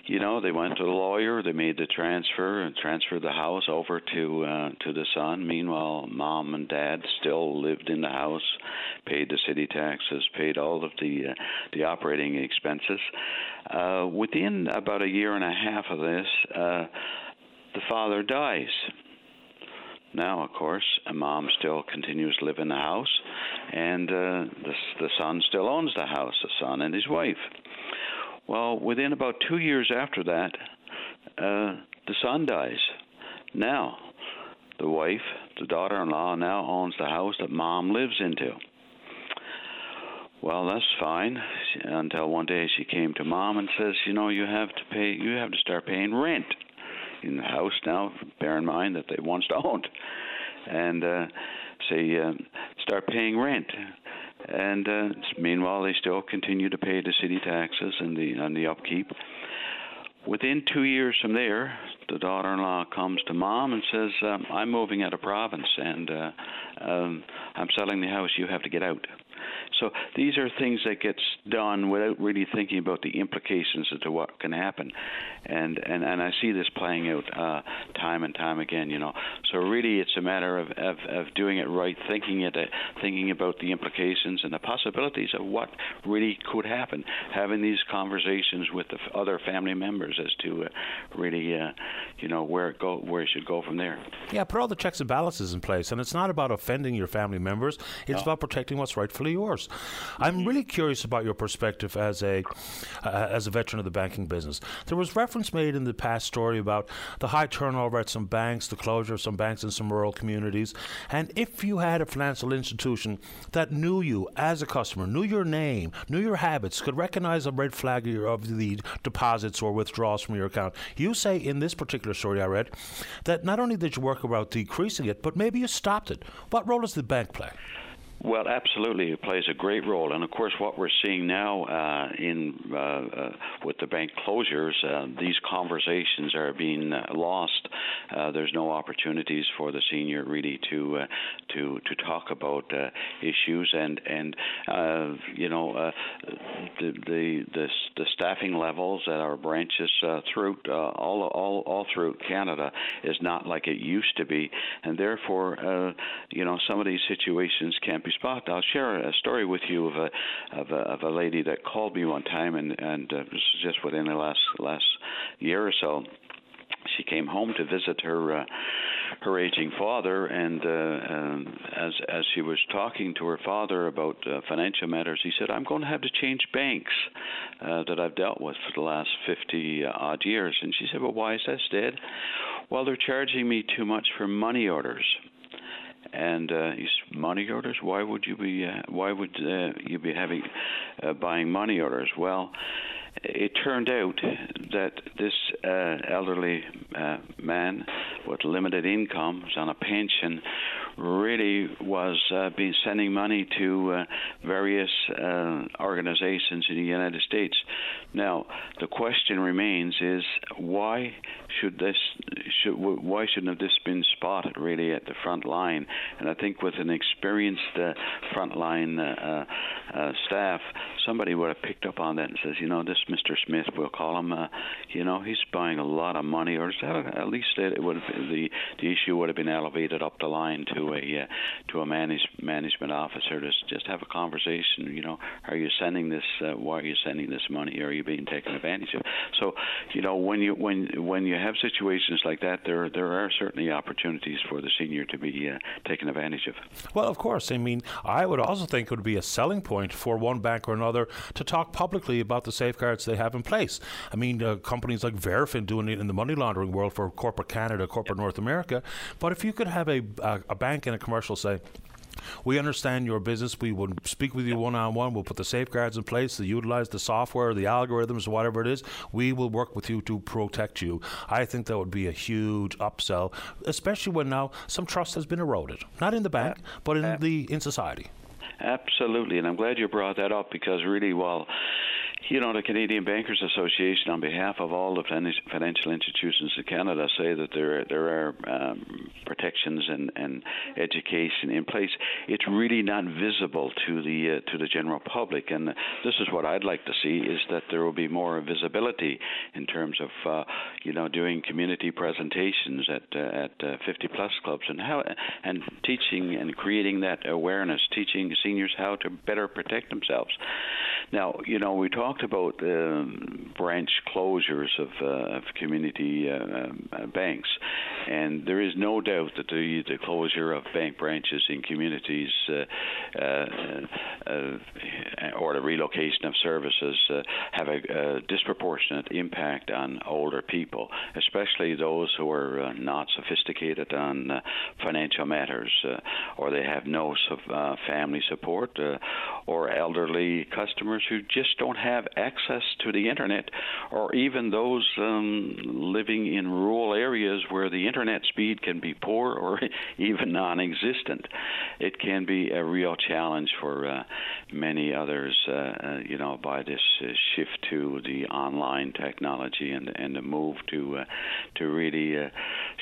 you know, they went to the lawyer, they made the transfer and transferred the house over to uh, to the son. Meanwhile, mom and dad still lived in the house, paid the city taxes, paid all of the uh, the operating expenses. Uh, within about a year and a half of this, uh, the father dies. Now, of course, mom still continues to live in the house, and uh, the the son still owns the house, the son and his wife. Well, within about two years after that, uh, the son dies. Now, the wife, the daughter-in-law, now owns the house that mom lives into. Well, that's fine until one day she came to mom and says, "You know, you have to pay. You have to start paying rent in the house now. Bear in mind that they once owned, and uh, say uh, start paying rent." And uh, meanwhile they still continue to pay the city taxes and the and the upkeep. Within two years from there, the daughter-in-law comes to mom and says, um, "I'm moving out of province, and uh, um, I'm selling the house. You have to get out." So these are things that gets done without really thinking about the implications as to what can happen, and and and I see this playing out uh, time and time again. You know, so really it's a matter of of, of doing it right, thinking it, uh, thinking about the implications and the possibilities of what really could happen, having these conversations with the f- other family members as to uh, really, uh, you know, where it go where it should go from there. Yeah, put all the checks and balances in place, and it's not about offending your family members. It's no. about protecting what's rightfully yours. I'm really curious about your perspective as a uh, as a veteran of the banking business. There was reference made in the past story about the high turnover at some banks, the closure of some banks in some rural communities, and if you had a financial institution that knew you as a customer, knew your name, knew your habits, could recognize a red flag of the deposits or withdrawals from your account. You say in this particular story I read that not only did you work about decreasing it, but maybe you stopped it. What role does the bank play? Well, absolutely, it plays a great role, and of course, what we're seeing now uh, in uh, uh, with the bank closures, uh, these conversations are being uh, lost. Uh, there's no opportunities for the senior really to to to talk about issues, and and you know the, the the the staffing levels at our branches throughout all all all throughout Canada is not like it used to be, and therefore, you know, some of these situations can't spot. I'll share a story with you of a of a, of a lady that called me one time, and and uh, just within the last last year or so. She came home to visit her. Uh, her aging father, and uh, um, as as she was talking to her father about uh, financial matters, he said, "I'm going to have to change banks uh, that I've dealt with for the last 50 uh, odd years." And she said, "Well, why is that, Dad?" Well, they're charging me too much for money orders and uh, money orders. Why would you be? Uh, why would uh, you be having uh, buying money orders? Well, it turned out that this uh, elderly uh, man with limited income, was on a pension, really was uh, being sending money to uh, various uh, organizations in the United States. Now, the question remains: is why should this should why shouldn't have this been spotted really at the front line? And I think with an experienced uh, frontline uh, uh, staff, somebody would have picked up on that and says, you know, this Mr. Smith, we'll call him, uh, you know, he's buying a lot of money, or at least it would the the issue would have been elevated up the line to a uh, to a manage, management officer to just have a conversation. You know, are you sending this? Uh, why are you sending this money? Are you being taken advantage of? So, you know, when you when when you have situations like that, there there are certainly opportunities for the senior to be uh, taken advantage of. Well, of course. I mean, I would also think it would be a selling point for one bank or another to talk publicly about the safeguards they have in place. I mean, uh, companies like Verafin doing it in the money laundering world for corporate Canada, corporate yep. North America. But if you could have a, a, a bank and a commercial say, we understand your business. We will speak with you one on one. We'll put the safeguards in place to utilize the software, the algorithms, whatever it is. We will work with you to protect you. I think that would be a huge upsell, especially when now some trust has been eroded, not in the bank, but in the in society. Absolutely, and I'm glad you brought that up because really, while You know, the Canadian Bankers Association, on behalf of all the financial institutions in Canada, say that there there are um, protections and, and education in place. It's really not visible to the uh, to the general public, and this is what I'd like to see: is that there will be more visibility in terms of uh, you know doing community presentations at uh, at uh, 50 plus clubs and how and teaching and creating that awareness, teaching seniors how to better protect themselves. Now, you know, we talked about um, branch closures of, uh, of community uh, uh, banks, and there is no doubt that the, the closure of bank branches in communities uh, uh, or the relocation of services have a, a, disproportionate impact on older people, especially those who are not sophisticated on financial matters, or they have no family support, or elderly customers who just don't have access to the internet, or even those um, living in rural areas where the internet speed can be poor or even non-existent. It can be a real challenge for uh, many others, uh, uh, you know, by this uh, shift to the online technology and and the move to uh, to really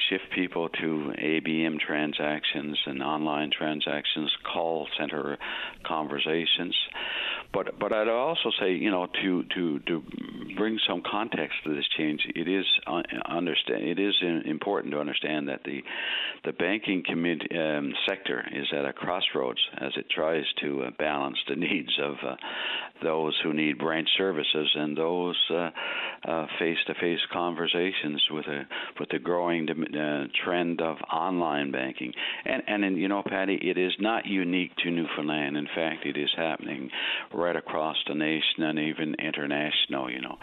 shift people to ABM transactions and online transactions, call center conversations. But but I'd also say you know to to to bring some context to this change, it is uh, understand it is important to understand that the the banking community, um, sector is at a crossroads as it tries to uh, balance the needs of uh, those who need branch services and those uh, uh, face-to-face conversations with a with the growing uh, trend of online banking. And and you know, Patty, it is not unique to Newfoundland. In fact, it is happening right across the nation and even international. You know,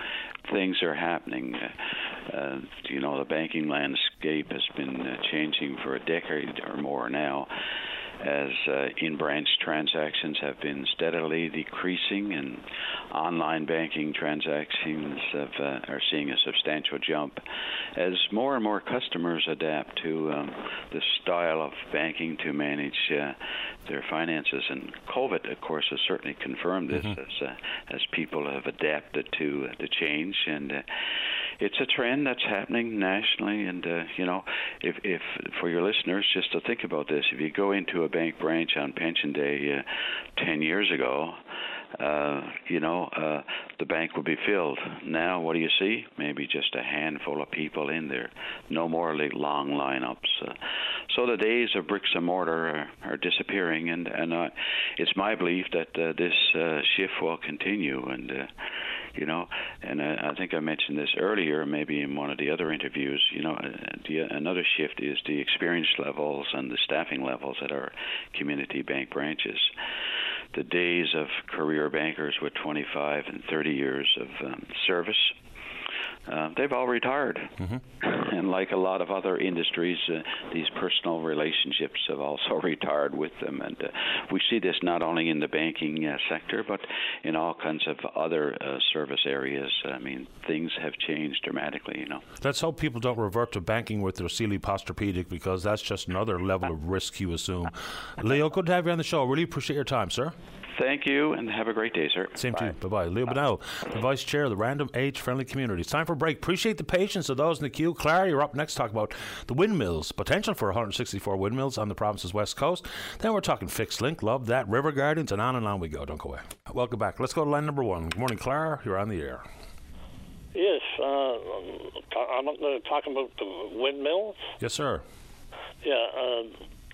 things are happening. Uh, uh, you know, the banking landscape has been uh, changing for a decade or more now as uh, in branch transactions have been steadily decreasing and online banking transactions have, uh, are seeing a substantial jump as more and more customers adapt to um, the style of banking to manage uh, their finances. And COVID, of course, has certainly confirmed this mm-hmm. as, uh, as people have adapted to the change and uh, it's a trend that's happening nationally. And uh, you know, if if for your listeners, just to think about this, if you go into a bank branch on Pension Day uh, ten years ago. Uh, you know, uh, the bank would be filled. Now, what do you see? Maybe just a handful of people in there. No more long lineups. Uh, so the days of bricks and mortar are, are disappearing, and and uh, it's my belief that uh, this uh, shift will continue. And you know. And I, I think I mentioned this earlier, maybe in one of the other interviews. You know, uh, the, another shift is the experience levels and the staffing levels at our community bank branches. The days of career bankers with 25 and 30 years of um, service uh, they've all retired. Mm-hmm. And like a lot of other industries, uh, these personal relationships have also retired with them. And uh, we see this not only in the banking uh, sector, but in all kinds of other uh, service areas. I mean, things have changed dramatically, you know. Let's hope people don't revert to banking with their Sealy Posturepedic because that's just another level of risk you assume. Leo, good to have you on the show. Really appreciate your time, sir. Thank you, and have a great day, sir. Same Bye. to you. Bye bye. Leo Bonnell, the Vice Chair of the Random Age Friendly Community. It's time for a break. Appreciate the patience of those in the queue. Clara, you're up next. Talk about the windmills, potential for 164 windmills on the province's west coast. Then we're talking fixed link, love that, river gardens, and on and on we go. Don't go away. Welcome back. Let's go to line number one. Good morning, Clara. You're on the air. Yes, uh, I'm talking about the windmills. Yes, sir. Yeah, uh,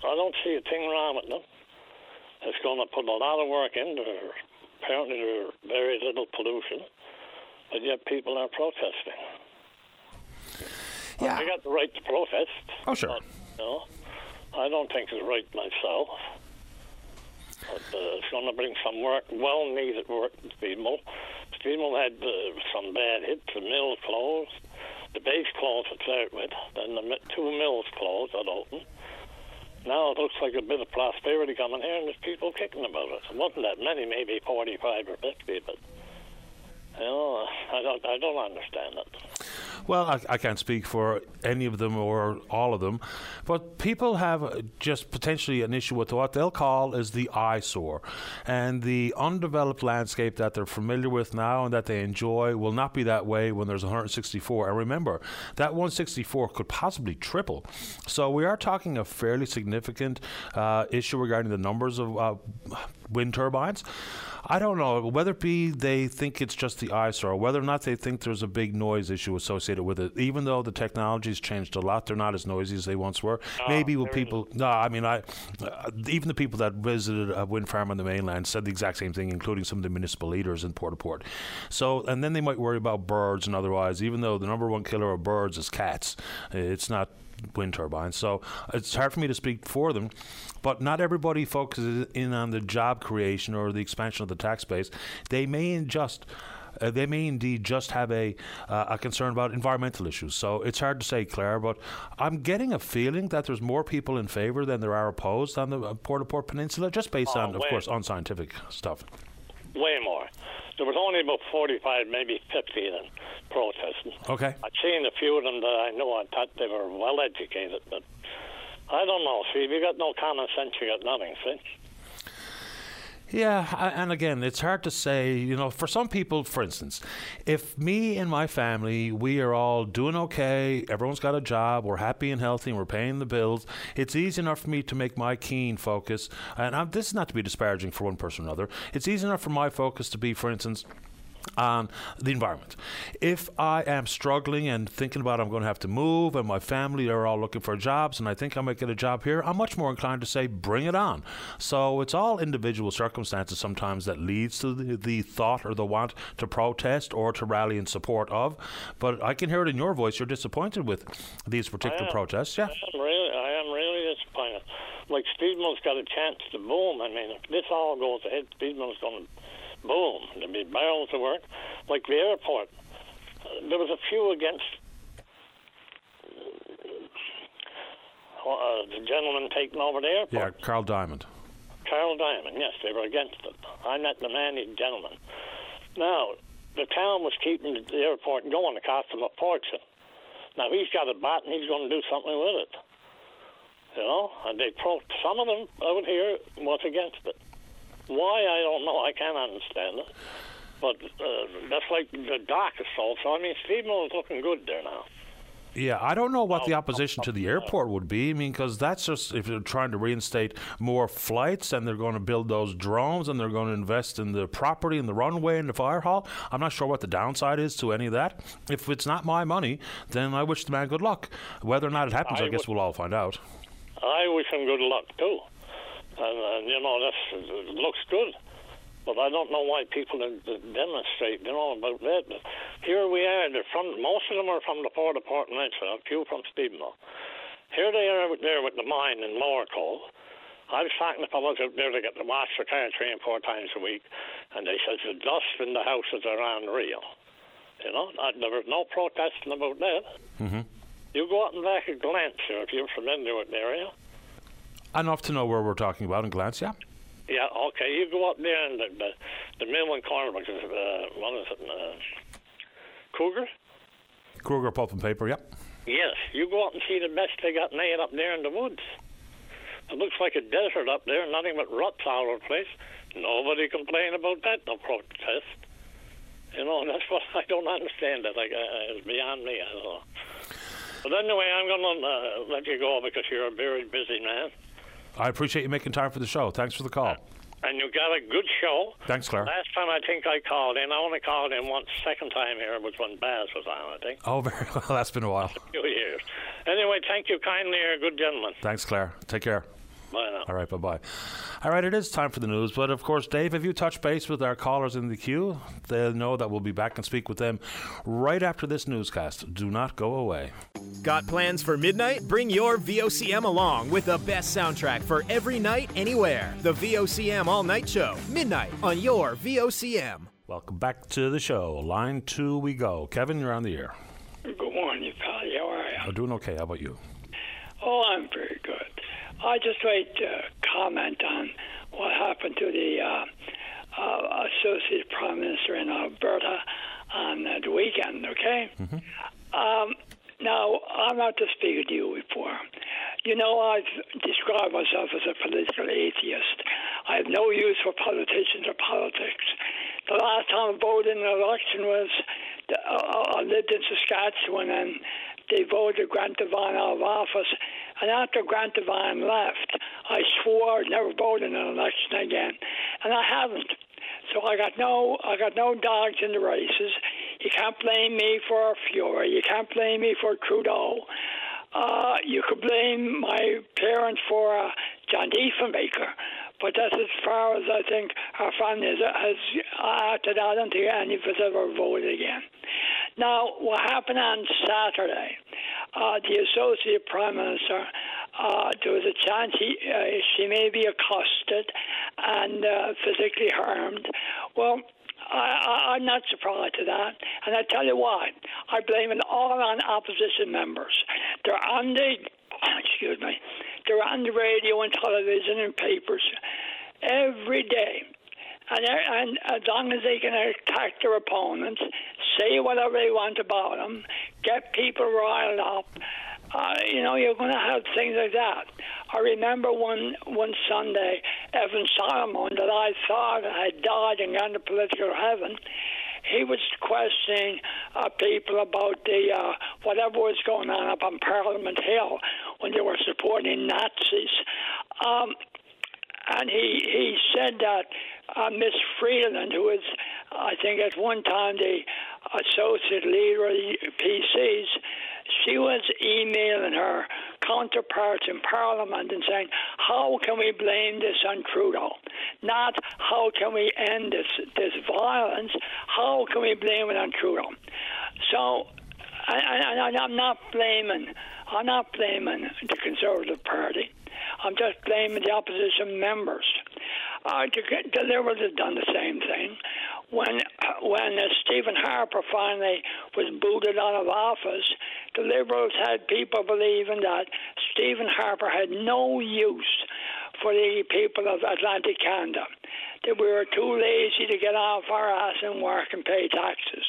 I don't see a thing wrong with them. It's going to put a lot of work in. There, apparently, there's very little pollution, but yet people are protesting. Yeah. I got the right to protest. Oh, sure. But, you know, I don't think it's right myself. But uh, it's going to bring some work, well needed work to people. People had uh, some bad hits. The mill closed. The base closed to start with. Then the two mills closed that opened now it looks like a bit of prosperity coming here, and there's people kicking about it. It wasn't that many, maybe 45 or 50, but know, I don't, I don't understand it. Well, I, I, can't speak for any of them or all of them, but people have just potentially an issue with what they'll call is the eyesore. And the undeveloped landscape that they're familiar with now and that they enjoy will not be that way when there's 164. And remember, that 164 could possibly triple. So we are talking a fairly significant uh, issue regarding the numbers of uh, wind turbines. I don't know whether it be they think it's just the eyesore, or whether or not they think there's a big noise issue associated with it. Even though the technology's changed a lot, they're not as noisy as they once were. Oh, Maybe with people, no, I mean, I uh, even the people that visited a wind farm on the mainland said the exact same thing, including some of the municipal leaders in Port au Port. So, and then they might worry about birds and otherwise. Even though the number one killer of birds is cats, it's not wind turbines. So it's hard for me to speak for them. But not everybody focuses in on the job creation or the expansion of the tax base. They may just uh, they may indeed just have a uh, a concern about environmental issues. So it's hard to say, Claire, but I'm getting a feeling that there's more people in favour than there are opposed on the uh, Port au Port Peninsula, just based oh, on, of course, unscientific stuff. Way more. There was only about 45, maybe 50 of them protesting. Okay. I'd seen a few of them that I know I thought they were well educated, but I don't know. See, if you got no common sense, you got nothing, see? Yeah, and again, it's hard to say. You know, for some people, for instance, if me and my family, we are all doing okay, everyone's got a job, we're happy and healthy, and we're paying the bills, it's easy enough for me to make my keen focus. And I'm, this is not to be disparaging for one person or another. It's easy enough for my focus to be, for instance, on the environment. If I am struggling and thinking about I'm going to have to move and my family are all looking for jobs and I think I might get a job here, I'm much more inclined to say bring it on. So it's all individual circumstances sometimes that leads to the, the thought or the want to protest or to rally in support of. But I can hear it in your voice. You're disappointed with these particular protests. Yeah. I am really, I am really disappointed. Like Steedman's got a chance to boom. I mean, if this all goes ahead, Steedman's going to boom, there'd be barrels of work. Like the airport, there was a few against uh, the gentleman taking over the airport. Yeah, Carl Diamond. Carl Diamond, yes, they were against it. I met the man, gentleman. Now, the town was keeping the airport going. It cost him a fortune. Now he's got a bat and he's going to do something with it. You know, and they pro. Some of them out here was against it. Why I don't know. I can't understand it. But uh, that's like the dock sold. So I mean, Steedman is looking good there now. Yeah, I don't know what the opposition to the airport would be. I mean, because that's just if they're trying to reinstate more flights and they're going to build those drones and they're going to invest in the property and the runway and the fire hall. I'm not sure what the downside is to any of that. If it's not my money, then I wish the man good luck. Whether or not it happens, I, I guess we'll all find out. I wish him good luck too and, and you know that looks good. But I don't know why people demonstrate, you know, about that. Here we are. They're from most of them are from the Port au Port Peninsula, a few from Stephenville. Here they are out there with the mine in Lower Cove. I was talking to fellows out there to get the wash their car three and four times a week, and they said the dust in the houses are unreal. You know, there was no protesting about that. Mm-hmm. You go out and back a glance here if you're familiar with the area. Enough to know where we're talking about and glance, yeah. Yeah, okay. You go up there in the the, the corner, which is uh, what is it? Uh, Kruger. Kruger Pulp and Paper. Yep. Yes, you go up and see the best they got made up there in the woods. It looks like a desert up there, nothing but ruts all over the place. Nobody complain about that. No protest. You know, that's what I don't understand. That like uh, it's beyond me. I don't know. But anyway, I'm going to uh, let you go because you're a very busy man. I appreciate you making time for the show. Thanks for the call. And you got a good show. Thanks, Claire. Last time I think I called in, I only called in once. Second time here was when Bas was on, I think. Oh, very well. That's been a while. A few years. Anyway, thank you kindly. You're a good gentleman. Thanks, Claire. Take care. Bye now. All right, bye bye. All right, it is time for the news. But of course, Dave, if you touch base with our callers in the queue, they'll know that we'll be back and speak with them right after this newscast. Do not go away. Got plans for midnight? Bring your VOCM along with the best soundtrack for every night, anywhere. The VOCM All Night Show, midnight on your VOCM. Welcome back to the show. Line two, we go. Kevin, you're on the air. Good morning, pal. How are you? I'm doing okay. How about you? Oh, I'm very good. I just like to comment on what happened to the uh, uh, associate prime minister in Alberta on the weekend. Okay, mm-hmm. Um, now, I'm not to speak to you before. You know, I've described myself as a political atheist. I have no use for politicians or politics. The last time I voted in an election was uh, I lived in Saskatchewan and they voted Grant Devine out of office. And after Grant Devine left, I swore I'd never vote in an election again, and I haven't. So I got no, I got no dogs in the races. You can't blame me for Furey. You can't blame me for Trudeau. Uh, you could blame my parents for uh, John Diefenbaker, but that's as far as I think our family has, has acted. I don't think any of us ever voted again. Now, what happened on Saturday, uh, the Associate Prime Minister, uh, there was a chance he, uh, she may be accosted and uh, physically harmed. Well, I, am not surprised to that, and I tell you why. I blame it all on opposition members. They're on the, excuse me, they're on the radio and television and papers every day and, and as long as they can attack their opponents, say whatever they want about them, get people riled up, uh, you know, you're going to have things like that. I remember one one Sunday, Evan Solomon, that I thought had died and gone to political heaven. He was questioning uh, people about the uh, whatever was going on up on Parliament Hill when they were supporting Nazis. Um, and he he said that uh, Miss Freeland, who was, I think, at one time the associate leader of the PCs, she was emailing her counterparts in Parliament and saying, "How can we blame this on Trudeau? Not how can we end this this violence? How can we blame it on Trudeau?" So, I, I'm not blaming. I'm not blaming the Conservative Party. I'm just blaming the opposition members. Uh, the Liberals have done the same thing. When when uh, Stephen Harper finally was booted out of office, the Liberals had people believing that Stephen Harper had no use for the people of Atlantic Canada. That we were too lazy to get off our ass and work and pay taxes.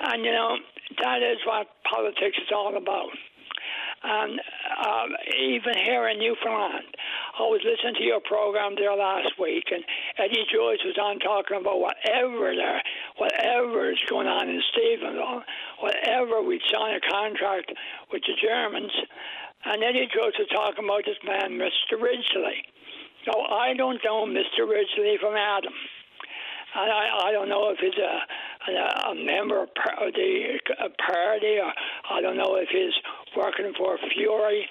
And you know, that is what politics is all about. And uh, even here in Newfoundland, I was listening to your program there last week, and Eddie Joyce was on talking about whatever there, whatever is going on in Stephenville, whatever we sign a contract with the Germans, and Eddie Joyce was talking about this man, Mr. Risley. So I don't know Mr. Risley from Adam. I, I don't know if he's a, a, a member of the party or I don't know if he's working for Furey.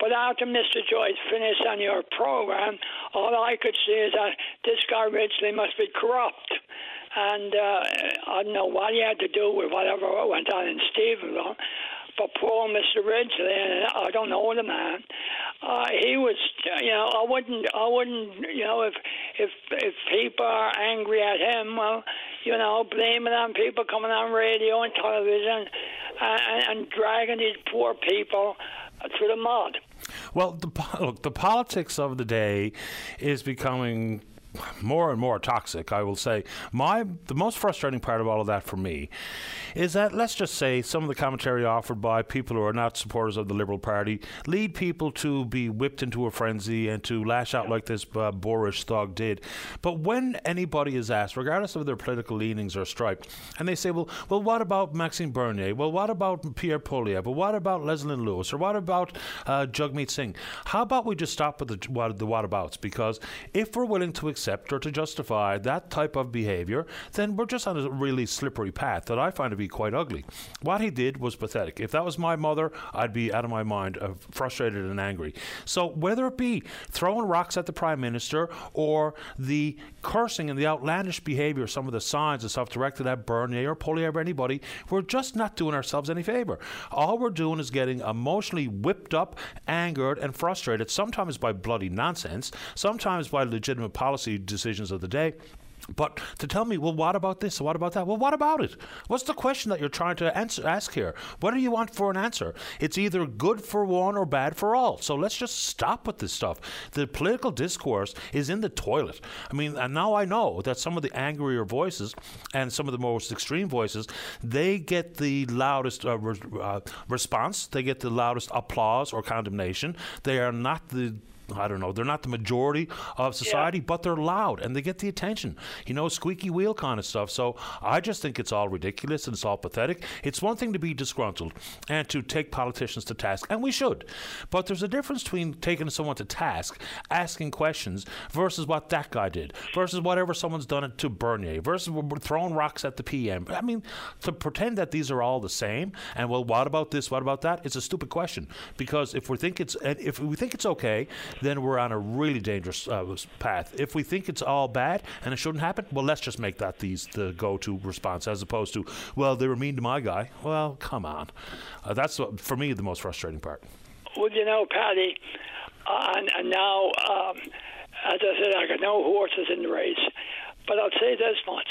But after Mr. Joyce finished on your program, all I could see is that this guy Risley must be corrupt. And uh, I don't know what he had to do with whatever went on in Stephenville. But poor Mr. Risley, and I don't know the man. Uh, he was, you know, I wouldn't, I wouldn't, you know, if if if people are angry at him, well, you know, blame it on people coming on radio and television and, and dragging these poor people through the mud. Well, the, look, the politics of the day is becoming more and more toxic, I will say. My the most frustrating part of all of that for me is that let's just say some of the commentary offered by people who are not supporters of the Liberal Party lead people to be whipped into a frenzy and to lash out like this uh, boorish thug did. But when anybody is asked, regardless of their political leanings or stripe, and they say, well, well, what about Maxime Bernier? Well, what about Pierre Poilievre? Well, what about Leslyn Lewis? Or what about uh, Jagmeet Singh? How about we just stop with the what, the whatabouts? Because if we're willing to accept or to justify that type of behavior, then we're just on a really slippery path that I find to be quite ugly. What he did was pathetic. If that was my mother, I'd be out of my mind, uh, frustrated and angry. So whether it be throwing rocks at the prime minister or the cursing and the outlandish behavior, some of the signs and stuff directed at Bernier or Poilievre or anybody, we're just not doing ourselves any favor. All we're doing is getting emotionally whipped up, angered, and frustrated, sometimes by bloody nonsense, sometimes by legitimate policy decisions of the day But to tell me, well, what about this? What about that? Well, what about it? What's the question that you're trying to answer, ask here? What do you want for an answer? It's either good for one or bad for all. So let's just stop with this stuff. The political discourse is in the toilet. I mean, and now I know that some of the angrier voices and some of the most extreme voices, they get the loudest uh, re- uh, response. They get the loudest applause or condemnation. They are not the I don't know. They're not the majority of society, yeah. but they're loud and they get the attention. You know, squeaky wheel kind of stuff. So I just think it's all ridiculous and it's all pathetic. It's one thing to be disgruntled and to take politicians to task, and we should. But there's a difference between taking someone to task, asking questions, versus what that guy did, versus whatever someone's done to Bernier, versus throwing rocks at the PM. I mean, to pretend that these are all the same and well, what about this? What about that? It's a stupid question because if we think it's if we think it's okay then we're on a really dangerous uh, path. If we think it's all bad and it shouldn't happen, well, let's just make that these the go-to response as opposed to, well, they were mean to my guy. Well, come on. Uh, that's what, for me the most frustrating part. Well, you know, uh, and, now, um, as I said, I got no horses in the race, but I'll say this much: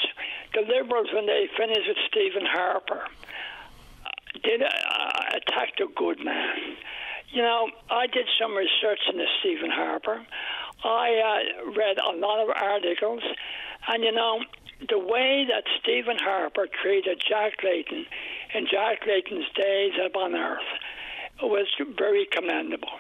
the Liberals, when they finished with Stephen Harper, did uh, attack a good man you know, I did some research into Stephen Harper. I uh, read a lot of articles, and you know, the way that Stephen Harper treated Jack Layton in Jack Layton's days upon Earth was very commendable.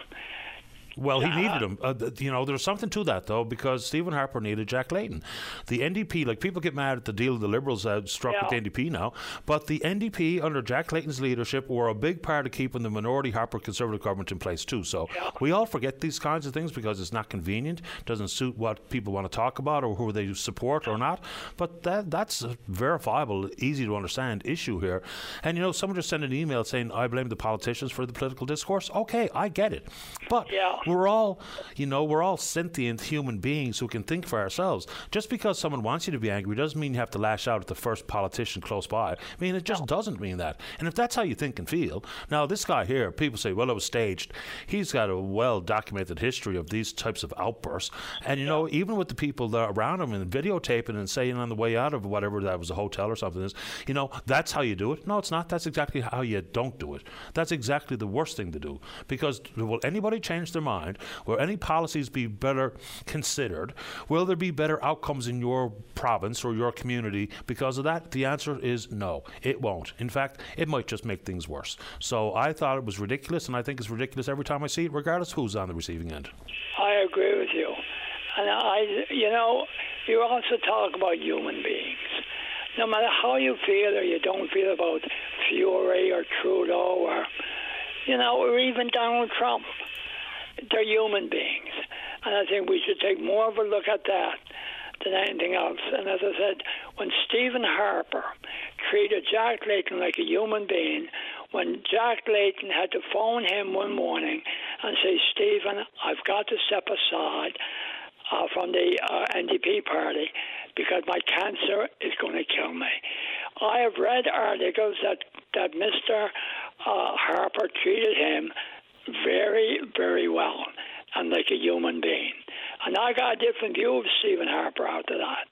Well, he needed him. Uh, you know, there's something to that though, because Stephen Harper needed Jack Layton. The NDP, like people get mad at the deal the Liberals uh, struck yeah. with the NDP now, but the NDP under Jack Layton's leadership were a big part of keeping the minority Harper Conservative government in place too. So yeah. we all forget these kinds of things because it's not convenient, doesn't suit what people want to talk about or who they support or not. But that that's a verifiable, easy to understand issue here. And you know, someone just sent an email saying I blame the politicians for the political discourse. Okay, I get it, but. Yeah we're all, you know, we're all sentient human beings who can think for ourselves. Just because someone wants you to be angry doesn't mean you have to lash out at the first politician close by. I mean, it just doesn't mean that. And if that's how you think and feel, now this guy here, people say, well, it was staged. He's got a well documented history of these types of outbursts. And, you know, even with the people that are around him and videotaping and saying on the way out of whatever that was a hotel or something is, you know, that's how you do it. No, it's not. That's exactly how you don't do it. That's exactly the worst thing to do. Because will anybody change their mind? Mind? Will any policies be better considered? Will there be better outcomes in your province or your community because of that? The answer is no, it won't. In fact, it might just make things worse. So I thought it was ridiculous, and I think it's ridiculous every time I see it, regardless who's on the receiving end. I agree with you. And I, you know, you also talk about human beings. No matter how you feel or you don't feel about Furey or Trudeau or, you know, or even Donald Trump, they're human beings. And I think we should take more of a look at that than anything else. And as I said, when Stephen Harper treated Jack Layton like a human being, when Jack Layton had to phone him one morning and say, Stephen, I've got to step aside uh, from the uh, NDP party because my cancer is going to kill me. I have read articles that, that Mr. Uh, Harper treated him very, very well and like a human being. And I got a different view of Stephen Harper after that.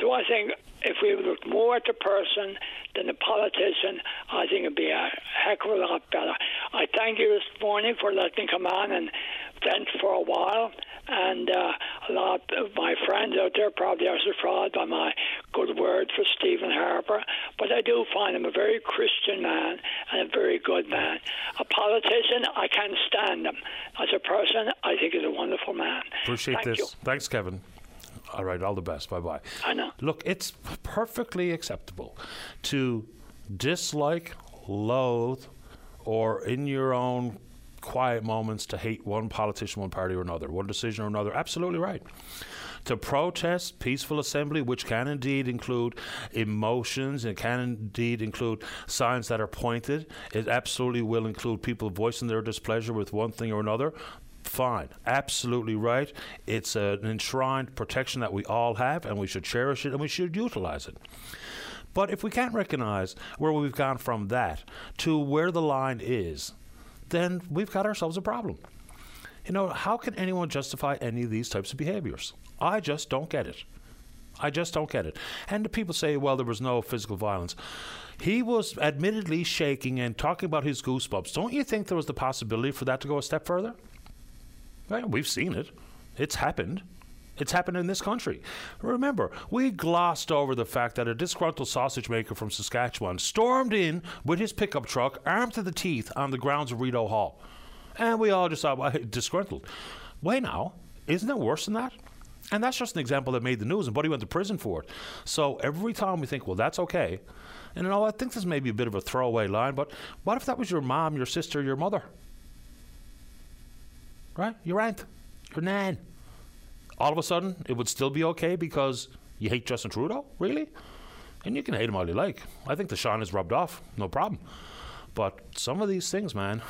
So I think if we looked more at the person than the politician, I think it'd be a heck of a lot better. I thank you this morning for letting me come on and vent for a while and uh, a lot of my friends out there probably are surprised by my good word for Stephen Harper, but I do find him a very Christian man and a very good man. A politician, I can't stand him. As a person, I think he's a wonderful man. Appreciate Thank this. You. Thanks, Kevin. All right, all the best. Bye bye. I know. Look, it's perfectly acceptable to dislike, loathe, or in your own quiet moments to hate one politician, one party or another, one decision or another. Absolutely right. To protest, peaceful assembly, which can indeed include emotions and can indeed include signs that are pointed, it absolutely will include people voicing their displeasure with one thing or another fine. Absolutely right. It's an enshrined protection that we all have, and we should cherish it and we should utilize it. But if we can't recognize where we've gone from that to where the line is, then we've got ourselves a problem. You know, how can anyone justify any of these types of behaviors? I just don't get it. I just don't get it. And the people say, well, there was no physical violence. He was admittedly shaking and talking about his goosebumps. Don't you think there was the possibility for that to go a step further? Well, we've seen it. It's happened. It's happened in this country. Remember, we glossed over the fact that a disgruntled sausage maker from Saskatchewan stormed in with his pickup truck, armed to the teeth, on the grounds of Rideau Hall. And we all just thought, well, disgruntled. Wait now, isn't it worse than that? And that's just an example that made the news, and Buddy went to prison for it. So every time we think, well, that's okay, and you know, I think this may be a bit of a throwaway line, but what if that was your mom, your sister, your mother? Right? Your aunt, your nan. All of a sudden, it would still be okay because you hate Justin Trudeau? Really? And you can hate him all you like. I think the shine is rubbed off, no problem. But some of these things, man,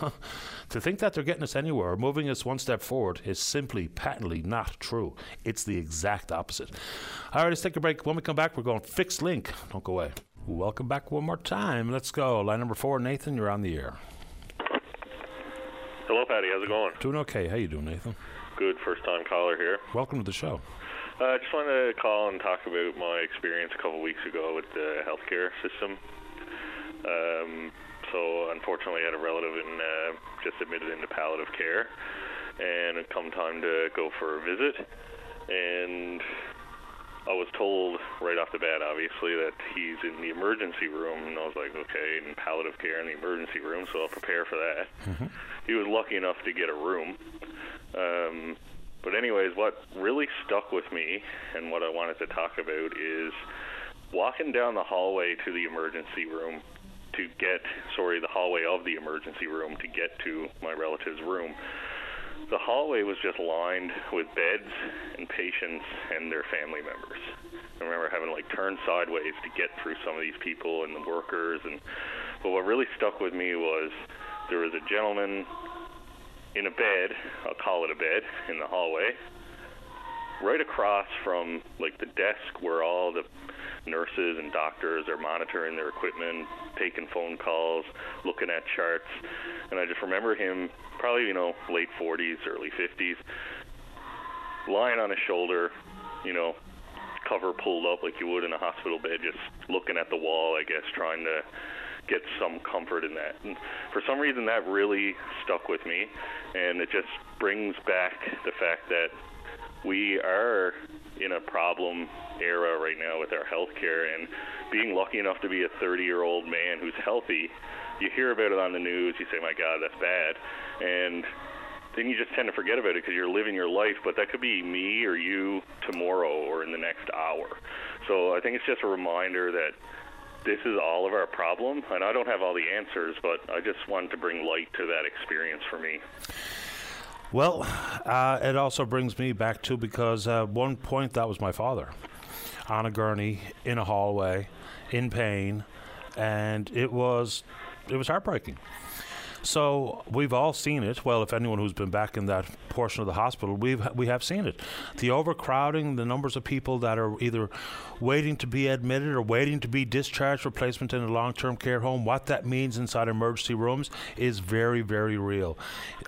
to think that they're getting us anywhere moving us one step forward is simply patently not true. It's the exact opposite. All right, let's take a break. When we come back, we're going fixed link. Don't go away. Welcome back one more time. Let's go. Line number four, Nathan, you're on the air. Hello, Patty. How's it going? Doing okay. How you doing, Nathan? Good. First time caller here. Welcome to the show. I uh, just wanted to call and talk about my experience a couple weeks ago with the healthcare system. Um, so, unfortunately, I had a relative in, uh, just admitted into palliative care, and it come time to go for a visit, and I was told right off the bat, obviously, that he's in the emergency room, and I was like, okay, in palliative care in the emergency room, so I'll prepare for that. Mm-hmm. He was lucky enough to get a room. Um, but anyways, what really stuck with me and what I wanted to talk about is walking down the hallway to the emergency room to get, sorry, the hallway of the emergency room to get to my relative's room the hallway was just lined with beds and patients and their family members. I remember having to like turn sideways to get through some of these people and the workers and but what really stuck with me was there was a gentleman in a bed, I'll call it a bed, in the hallway, right across from like the desk where all the nurses and doctors are monitoring their equipment, taking phone calls, looking at charts. And I just remember him, probably, you know, late 40s, early 50s, lying on his shoulder, you know, cover pulled up like you would in a hospital bed, just looking at the wall, I guess, trying to get some comfort in that. And for some reason, that really stuck with me. And it just brings back the fact that we are in a problem era right now with our healthcare, and being lucky enough to be a 30 year old man who's healthy, you hear about it on the news, you say, my God, that's bad. And then you just tend to forget about it because you're living your life, but that could be me or you tomorrow or in the next hour. So I think it's just a reminder that this is all of our problem, and I don't have all the answers, but I just wanted to bring light to that experience for me. Well, uh, it also brings me back to because at one point that was my father on a gurney in a hallway in pain, and it was it was heartbreaking. So we've all seen it. Well, if anyone who's been back in that portion of the hospital, we've we have seen it. The overcrowding, the numbers of people that are either waiting to be admitted or waiting to be discharged for placement in a long-term care home. What that means inside emergency rooms is very, very real.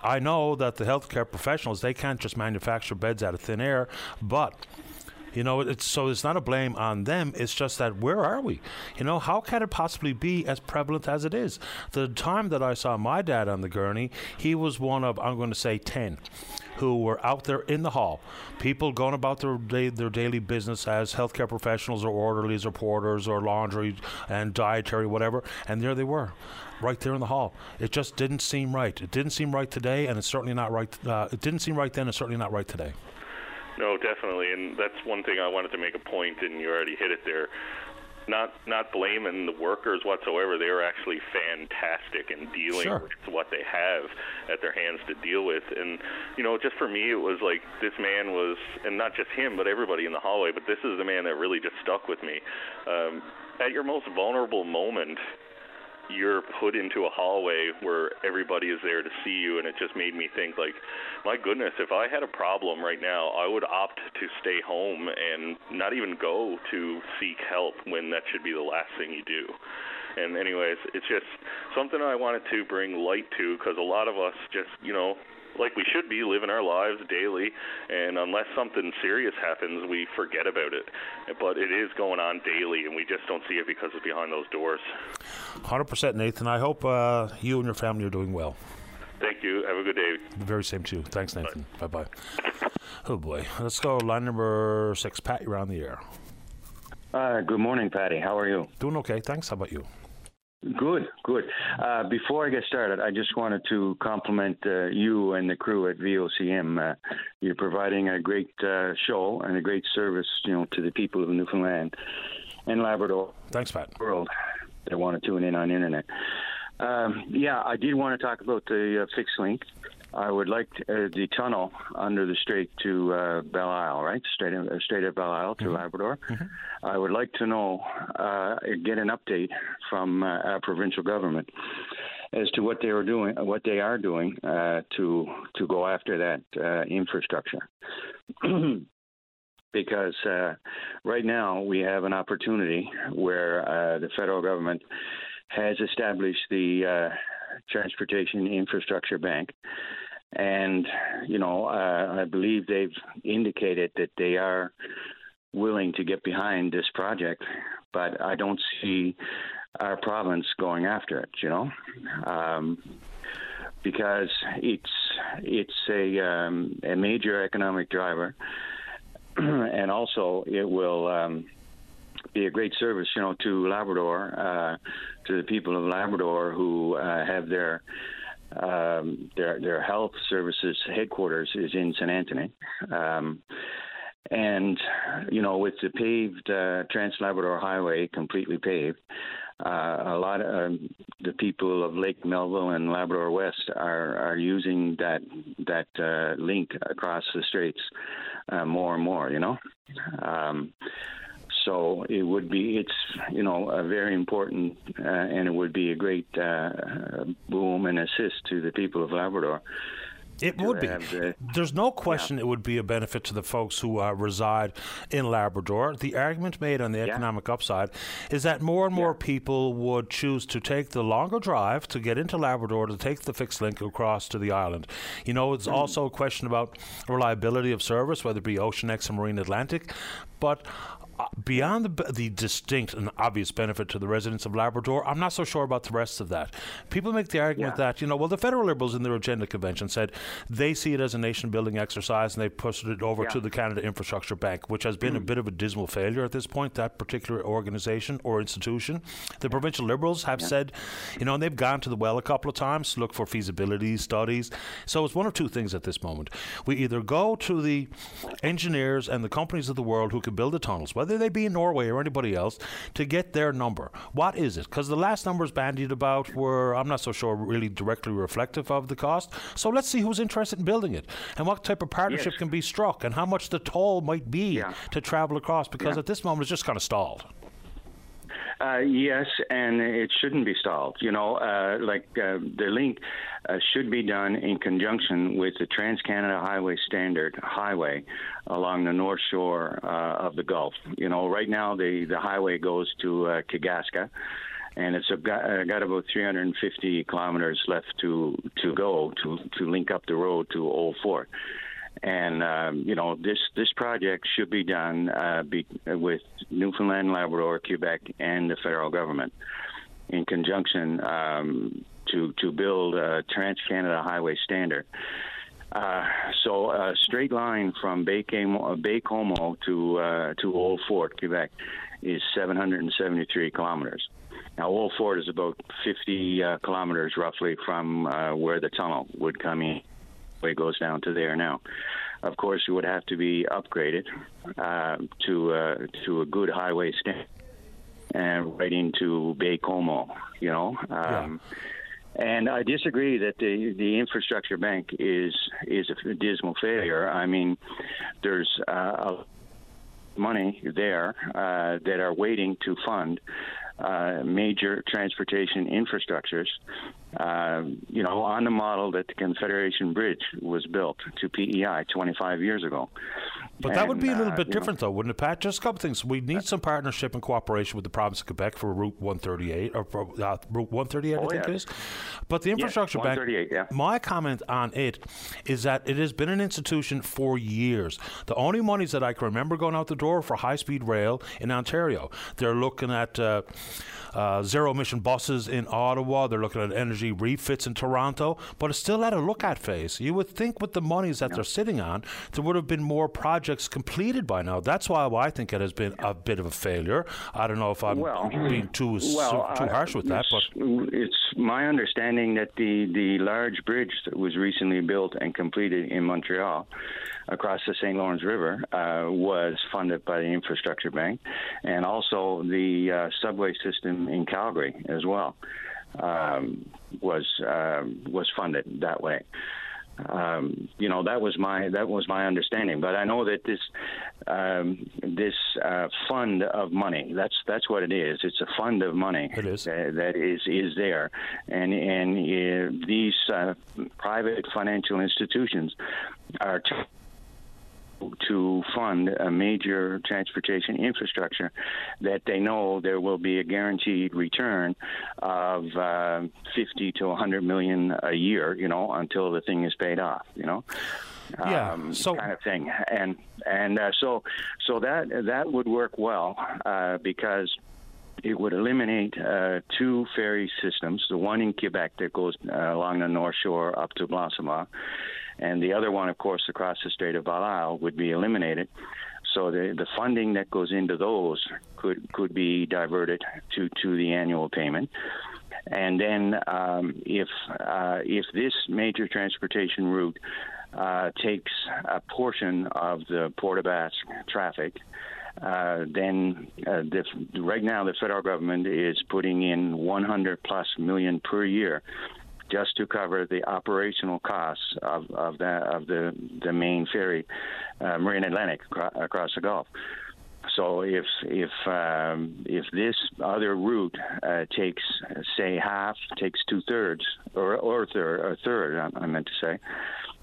I know that the healthcare professionals they can't just manufacture beds out of thin air, but you know, it's so it's not a blame on them. It's just that where are we? You know, how can it possibly be as prevalent as it is? The time that I saw my dad on the gurney, he was one of I'm going to say ten who were out there in the hall, people going about their day, their daily business as healthcare professionals or orderlies or porters or laundry and dietary whatever, and there they were, right there in the hall. It just didn't seem right. It didn't seem right today, and it's certainly not right. Uh, it didn't seem right then. and certainly not right today. No, definitely, and that's one thing I wanted to make a point, and you already hit it there. Not not blaming the workers whatsoever. They are actually fantastic in dealing sure. with what they have at their hands to deal with. And you know, just for me, it was like this man was, and not just him, but everybody in the hallway. But this is the man that really just stuck with me. Um, at your most vulnerable moment, you're put into a hallway where everybody is there to see you and it just made me think like my goodness if i had a problem right now i would opt to stay home and not even go to seek help when that should be the last thing you do. And anyways it's just something i wanted to bring light to because a lot of us just you know like we should be living our lives daily, and unless something serious happens, we forget about it. But it is going on daily, and we just don't see it because it's behind those doors. 100% Nathan. I hope uh, you and your family are doing well. Thank you. Have a good day. The very same to you. Thanks, Nathan. Bye bye. Oh boy. Let's go line number six. Pat, you're on the air. Uh, good morning, Patty. How are you? Doing okay. Thanks. How about you? Good, good. Uh, before I get started, I just wanted to compliment uh, you and the crew at VOCM. Uh, you're providing a great uh, show and a great service, you know, to the people of Newfoundland and Labrador. Thanks, Pat. World that want to tune in on the internet. Um, yeah, I did want to talk about the uh, fixed link. I would like to, uh, the tunnel under the strait to uh, Belle Isle, right? Strait of, uh, strait of Belle Isle to mm-hmm. Labrador. Mm-hmm. I would like to know, uh, get an update from uh, our provincial government as to what they are doing, what they are doing uh, to to go after that infrastructure. because right now we have an opportunity where the federal government has established the Transportation Infrastructure Bank. And, you know, uh, I believe they've indicated that they are willing to get behind this project, but I don't see our province going after it, you know. Um, because it's it's a um, a major economic driver, and also it will um, be a great service, you know, to Labrador, uh, to the people of Labrador who uh, have their um, their their health services headquarters is in St. Anthony. Um, and you know, with the paved uh, Trans Labrador Highway completely paved, uh, a lot of um, the people of Lake Melville and Labrador West are are using that that uh, link across the straits uh, more and more. You know. Um, so it would be, it's, you know, a very important, uh, and it would be a great uh, boom and assist to the people of Labrador. It would be. The, There's no question yeah. it would be a benefit to the folks who uh, reside in Labrador. The argument made on the economic upside is that more and more yeah. people would choose to take the longer drive to get into Labrador to take the fixed link across to the island. You know, it's mm. also a question about reliability of service, whether it be Oceanex or Marine Atlantic. But beyond the, the, distinct and obvious benefit to the residents of Labrador, I'm not so sure about the rest of that. People make the argument yeah. that, you know, well, the federal Liberals in their agenda convention said they see it as a nation building exercise and they pushed it over yeah. to the Canada Infrastructure Bank, which has been mm. a bit of a dismal failure at this point, that particular organization or institution. The provincial Liberals have yeah. said, you know, and they've gone to the well a couple of times to look for feasibility studies. So it's one of two things at this moment. We either go to the engineers and the companies of the world who can build the tunnels, whether whether they be in Norway or anybody else, to get their number. What is it? Because the last numbers bandied about were, I'm not so sure, really directly reflective of the cost. So let's see who's interested in building it and what type of partnership yes. can be struck and how much the toll might be yeah. to travel across because yeah. at this moment it's just kind of stalled. Uh, yes, and it shouldn't be stalled. You know, uh, like uh, the link uh, should be done in conjunction with the Trans Canada Highway Standard Highway along the north shore uh, of the Gulf. You know, right now the the highway goes to uh, Kegaska and it's got, got about 350 kilometers left to to go to to link up the road to Old Fort. And um, you know this this project should be done uh, be, with Newfoundland, Labrador, Quebec, and the federal government in conjunction um, to to build a Trans Canada Highway Standard. Uh, so a straight line from Baie-Comeau, to uh, to Old Fort, Quebec, is 773 kilometers. Now, Old Fort is about 50 uh, kilometers roughly from uh, where the tunnel would come in way goes down to there now. Of course, it would have to be upgraded uh, to uh, to a good highway standard and right into Baie-Comeau. You know. Um, yeah. And I disagree that the the infrastructure bank is is a dismal failure. I mean, there's uh, money there uh, that are waiting to fund uh, major transportation infrastructures uh, you know, on the model that the Confederation Bridge was built to PEI 25 years ago. But that would be a little uh, bit you know, different, though, wouldn't it, Pat? Just a couple things. We need some partnership and cooperation with the province of Quebec for Route 138, or for, uh, Route 138, I Oh, think yeah. it is. But the infrastructure bank, 138, yeah. my comment on it is that it has been an institution for years. The only monies that I can remember going out the door for high speed rail in Ontario. They're looking at uh, uh, zero emission buses in Ottawa. They're looking at energy refits in Toronto. But it's still at a look at phase. You would think with the monies that they're sitting on, there would have been more projects completed by now. That's why I think it has been a bit of a failure. I don't know if I'm Well, being too well, too harsh with that, but it's, it's my understanding that the, the large bridge that was recently built and completed in Montreal across the St. Lawrence River uh, was funded by the Infrastructure Bank, and also the uh, subway system in Calgary as well um, was uh, was funded that way. Um, you know that was my that was my understanding, but I know that this um, this uh, fund of money that's that's what it is. It's a fund of money It is. that, that is is there, and and uh, these uh, private financial institutions are. T- to fund a major transportation infrastructure that they know there will be a guaranteed return of uh, 50 to 100 million a year, you know, until the thing is paid off, you know. Yeah, Um, so- kind of thing, and and uh, so so that that would work well uh, because it would eliminate uh, two ferry systems, the one in Quebec that goes uh, along the North Shore up to Blanchimont, and the other one, of course, across the Strait of Belle Isle would be eliminated. So the the funding that goes into those could could be diverted to to the annual payment. And then, um, if uh, if this major transportation route uh, takes a portion of the Port aux Basques traffic, uh, then uh, the, right now the federal government is putting in 100 plus million per year just to cover the operational costs of, of that of the the main ferry, uh, Marine Atlantic acro- across the Gulf. So if if um, if this other route uh, takes say half, takes two thirds or or a third, a third I, I meant to say,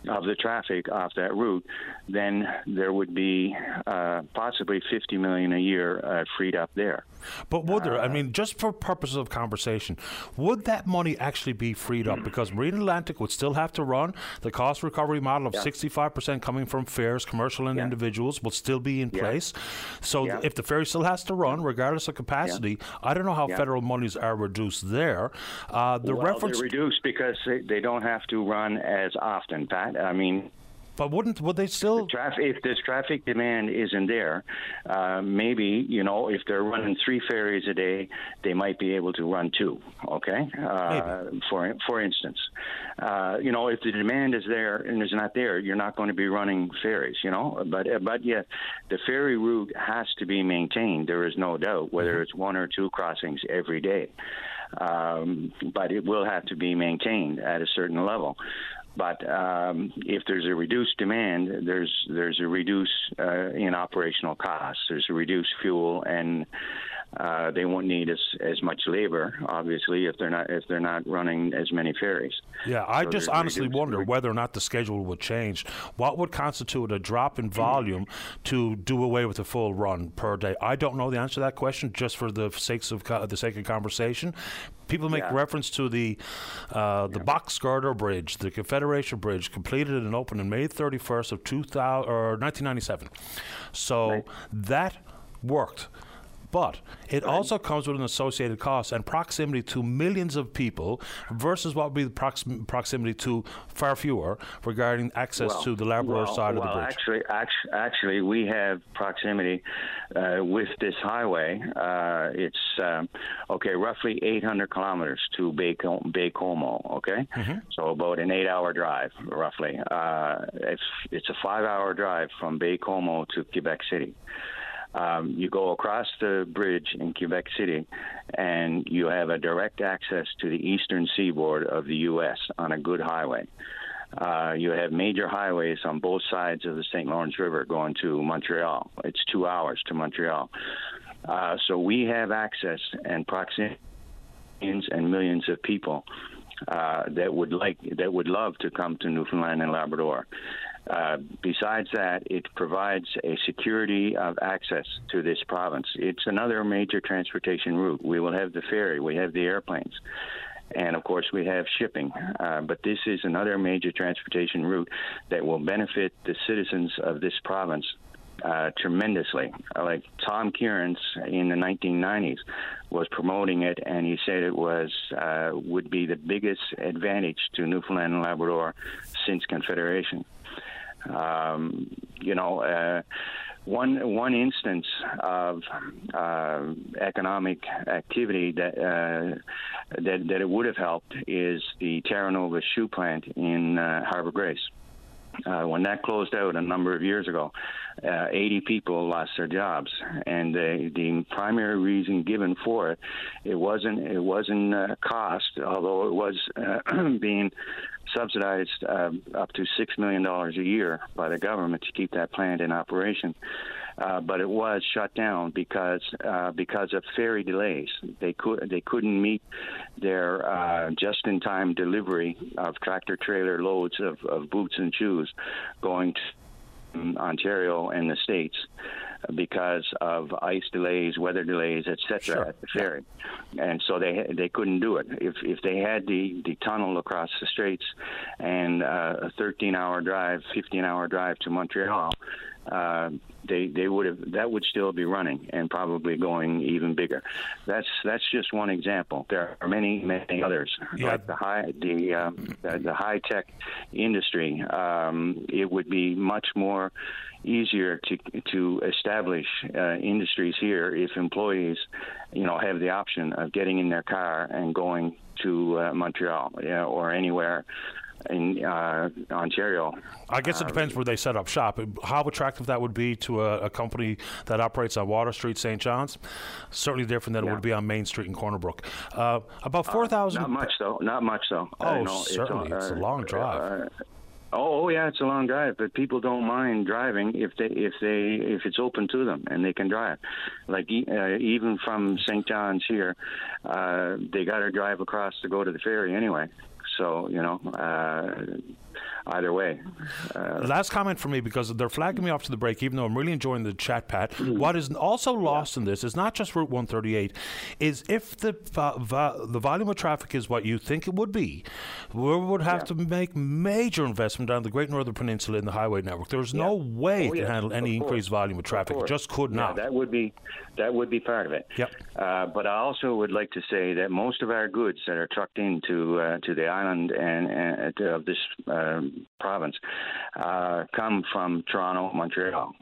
of the traffic off that route, then there would be uh, possibly 50 million a year uh, freed up there. But would there? I Uh, mean, just for purposes of conversation, would that money actually be freed up? Because Marine Atlantic would still have to run the cost recovery model of Yeah. sixty-five percent coming from fares, commercial and Yeah. individuals, will still be in Yeah. place. So Yeah. if the ferry still has to run, regardless of capacity, I don't know how Yeah. federal monies are reduced there. Uh, the well, reference, they're reduced because they, they don't have to run as often, Pat. I mean, but wouldn't would they still? traffic if this traffic demand isn't there, uh, maybe you know if they're running three ferries a day, they might be able to run two. Okay, uh, for for instance, uh, you know if the demand is there and is not there, you're not going to be running ferries. You know, but uh, but yeah, the ferry route has to be maintained. There is no doubt whether it's one or two crossings every day. Um, but it will have to be maintained at a certain level. But um, if there's a reduced demand, there's there's a reduce uh, in operational costs. There's a reduced fuel, and uh, they won't need as, as much labor, obviously, if they're not if they're not running as many ferries. Yeah, I So just honestly wonder whether or not the schedule would change. What would constitute a drop in volume to do away with a full run per day? I don't know the answer to that question. Just for the sakes of co- the sake of conversation, people make Yeah. reference to the uh, the box girder bridge, the Confederation Bridge, completed and opened on May 31st of 2000 or 1997. So that worked. But it also comes with an associated cost and proximity to millions of people versus what would be the proxim- proximity to far fewer regarding access Well, to the Labrador well, side of the bridge. Actually, actually, actually, we have proximity uh, with this highway. Uh, it's um, okay, roughly 800 kilometers to Bay, Baie-Comeau. Okay, Mm-hmm. so about an eight-hour drive, roughly. Uh, it's it's a five-hour drive from Baie-Comeau to Quebec City. Um, you go across the bridge in Quebec City, and you have a direct access to the eastern seaboard of the U.S. on a good highway. Uh, you have major highways on both sides of the St. Lawrence River going to Montreal. It's two hours to Montreal. Uh, so we have access and proximity millions and millions of people uh, that would like that would love to come to Newfoundland and Labrador. Uh, besides that, it provides a security of access to this province. It's another major transportation route. We will have the ferry, we have the airplanes, and of course we have shipping. Uh, but this is another major transportation route that will benefit the citizens of this province uh, tremendously. Like Tom Kierans in the 1990s was promoting it, and he said it was uh, would be the biggest advantage to Newfoundland and Labrador since Confederation. Um, you know, uh, one one instance of uh, economic activity that, uh, that that it would have helped is the Terra Nova shoe plant in uh, Harbour Grace. Uh, when that closed out a number of years ago, uh, 80 people lost their jobs, and the, the primary reason given for it, it wasn't it wasn't uh, cost, although it was uh, being subsidized uh, up to six million dollars a year by the government to keep that plant in operation. Uh, but it was shut down because uh, because of ferry delays. They could they couldn't meet their just-in-time delivery of tractor trailer loads of, of boots and shoes going to Ontario and the states because of ice delays, weather delays, etc. Sure. at the ferry, and so they they couldn't do it. If if they had the the tunnel across the straits and uh, a 13-hour drive, 15-hour drive to Montreal. Uh, they they would have that would still be running and probably going even bigger. That's that's just one example. There are many many others. Yeah. Like the high the uh, the, the high tech industry. Um, it would be much more easier to to establish uh, industries here if employees, you know, have the option of getting in their car and going to uh, Montreal or anywhere in uh, Ontario. I guess it depends where they set up shop. How attractive that would be to a, a company that operates on Water Street, St. John's. Certainly different than yeah. it would be on Main Street in Corner Brook. Uh, about four thousand. Uh, not much though. Not much though. Oh, know, certainly. It's, it's a long drive. Uh, Oh, oh, yeah, it's a long drive, but people don't mind driving if they if they if it's open to them and they can drive. Like uh, even from St. John's here, uh, they got to drive across to go to the ferry anyway. So you know, uh, either way. Uh, Last comment for me because they're flagging me off to the break, even though I'm really enjoying the chat, Pat. Mm-hmm. What is also lost yeah. in this is not just Route 138, is if the va- va- the volume of traffic is what you think it would be, we would have yeah. to make major investment down the Great Northern Peninsula in the highway network. There's yeah. no way oh, to handle any increased volume of traffic. It just could not. that would be that would be part of it. Yep. Uh, but I also would like to say that most of our goods that are trucked into uh, to the island and, and uh, of this um, province uh, come from Toronto, Montreal.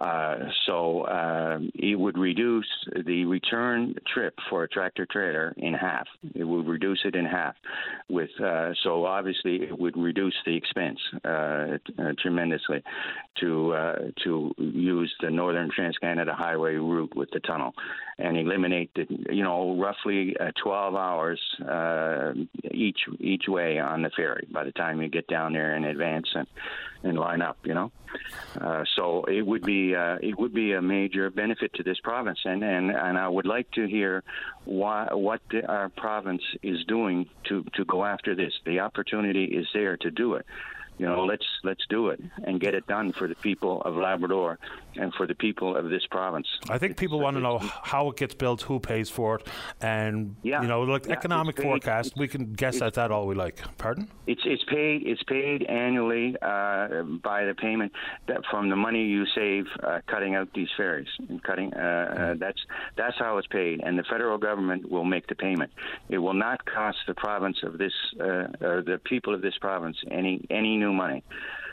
Uh, so uh, it would reduce the return trip for a tractor trailer in half. It would reduce it in half. With uh, so obviously it would reduce the expense uh, uh, tremendously to to use the Northern Trans Canada Highway route with the tunnel and eliminate the you know roughly 12 hours each each way on the ferry by the time you get down there in advance and and line up. You know, uh, so it would be uh, it would be a major benefit to this province, and and, and I would like to hear why, what the, our province is doing to to go after this. The opportunity is there to do it you know, let's let's do it and get it done for the people of Labrador and for the people of this province. I think people want to know how it gets built, who pays for it, and yeah, you know, like yeah, economic forecast. We can guess at that all we like. Pardon? It's it's paid it's paid annually uh, by the payment that from the money you save uh, cutting out these ferries and cutting. Uh, mm. that's that's how it's paid, and the federal government will make the payment. It will not cost the province of this uh, or the people of this province any any new money.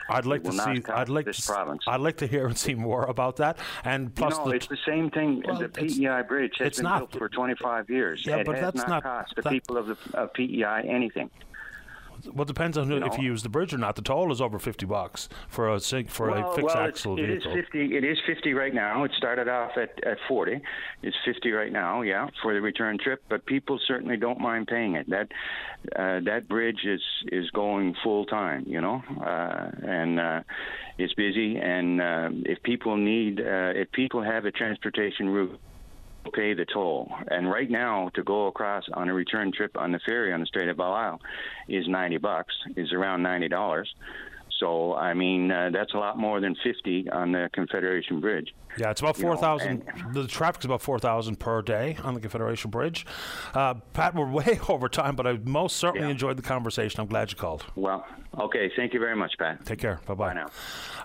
I'd like to see. I'd like this to, province. I'd like to hear and see more about that. And plus, no, the, it's the same thing. Well, the PEI bridge has been not, built for 25 years. Yeah, it but has that's not, not cost the people of the of PEI anything. Well, it depends on you if you use the bridge or not. The toll is over fifty bucks for a for well, a fixed well, axle it vehicle. It is fifty. It is fifty right now. It started off at, at forty. It's fifty right now. Yeah, for the return trip. But people certainly don't mind paying it. That uh, that bridge is is going full time. You know, uh, and uh, it's busy. And uh, if people need, uh, if people have a transportation route pay the toll. And right now, to go across on a return trip on the ferry on the Strait of Belle Isle is 90 bucks, is around $90. So, I mean, uh, that's a lot more than 50 on the Confederation Bridge. Yeah, it's about You know, 4,000. The traffic's about 4,000 per day on the Confederation Bridge. Uh, Pat, we're way over time, but I most certainly Yeah. enjoyed the conversation. I'm glad you called. Well, okay. Thank you very much, Pat. Take care. Bye-bye. Bye now.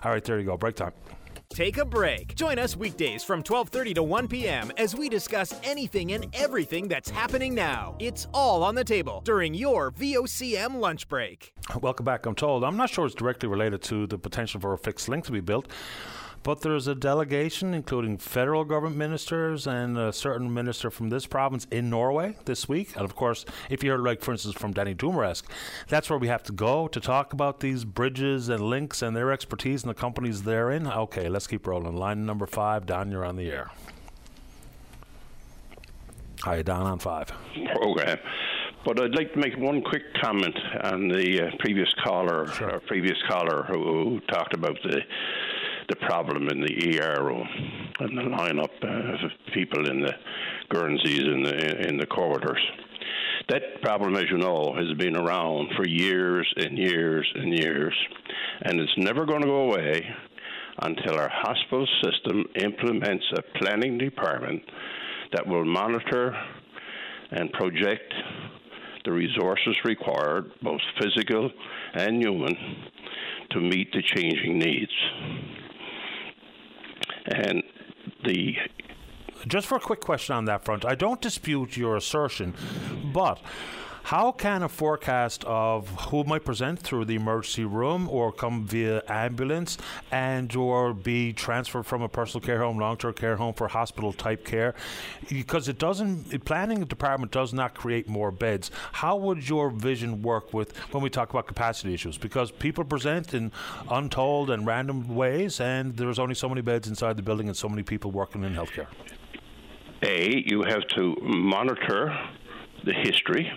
All right, there you go. Break time. Take a break. Join us weekdays from 12:30 to 1 p.m. as we discuss anything and everything that's happening now. It's all on the table during your VOCM lunch break. Welcome back. I'm told. I'm not sure it's directly related to the potential for a fixed link to be built, but there's a delegation, including federal government ministers and a certain minister from this province in Norway this week. And of course, if you heard, like, for instance, from Danny Dumaresque, that's where we have to go to talk about these bridges and links and their expertise and the companies they're in. Okay, let's keep rolling. Line number five, Don, you're on the air. Hi, Don, on five. program. But I'd like to make one quick comment on the uh, previous caller, or previous caller who, who talked about the the problem in the ER room and the lineup uh, of people in the Guernseys in the in the corridors. That problem, as you know, has been around for years and years and years, and it's never going to go away until our hospital system implements a planning department that will monitor and project the resources required, both physical and human, to meet the changing needs. And the Just for a quick question on that front, I don't dispute your assertion, but how can a forecast of who might present through the emergency room or come via ambulance and or be transferred from a personal care home, long-term care home for hospital type care because it doesn't planning department does not create more beds. How would your vision work with when we talk about capacity issues because people present in untold and random ways and there's only so many beds inside the building and so many people working in healthcare. A, you have to monitor the history.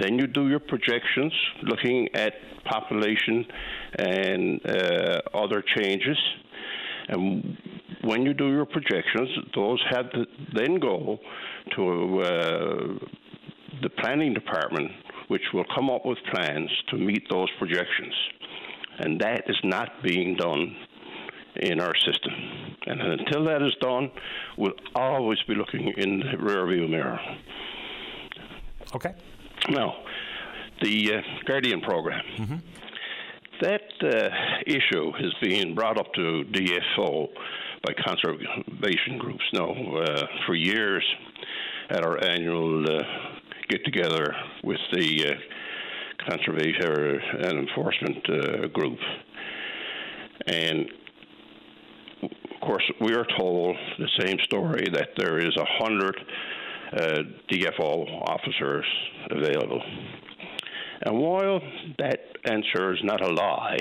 Then you do your projections looking at population and uh, other changes. And when you do your projections, those have to then go to uh, the planning department, which will come up with plans to meet those projections. And that is not being done in our system. And until that is done, we'll always be looking in the rearview mirror. Okay. Now, the uh, Guardian program. That uh, issue is being brought up to DFO by conservation groups now uh, for years at our annual uh, get together with the uh, conservation and enforcement uh, group. And of course, we are told the same story that there is a hundred uh, DFO officers available. And while that answer is not a lie,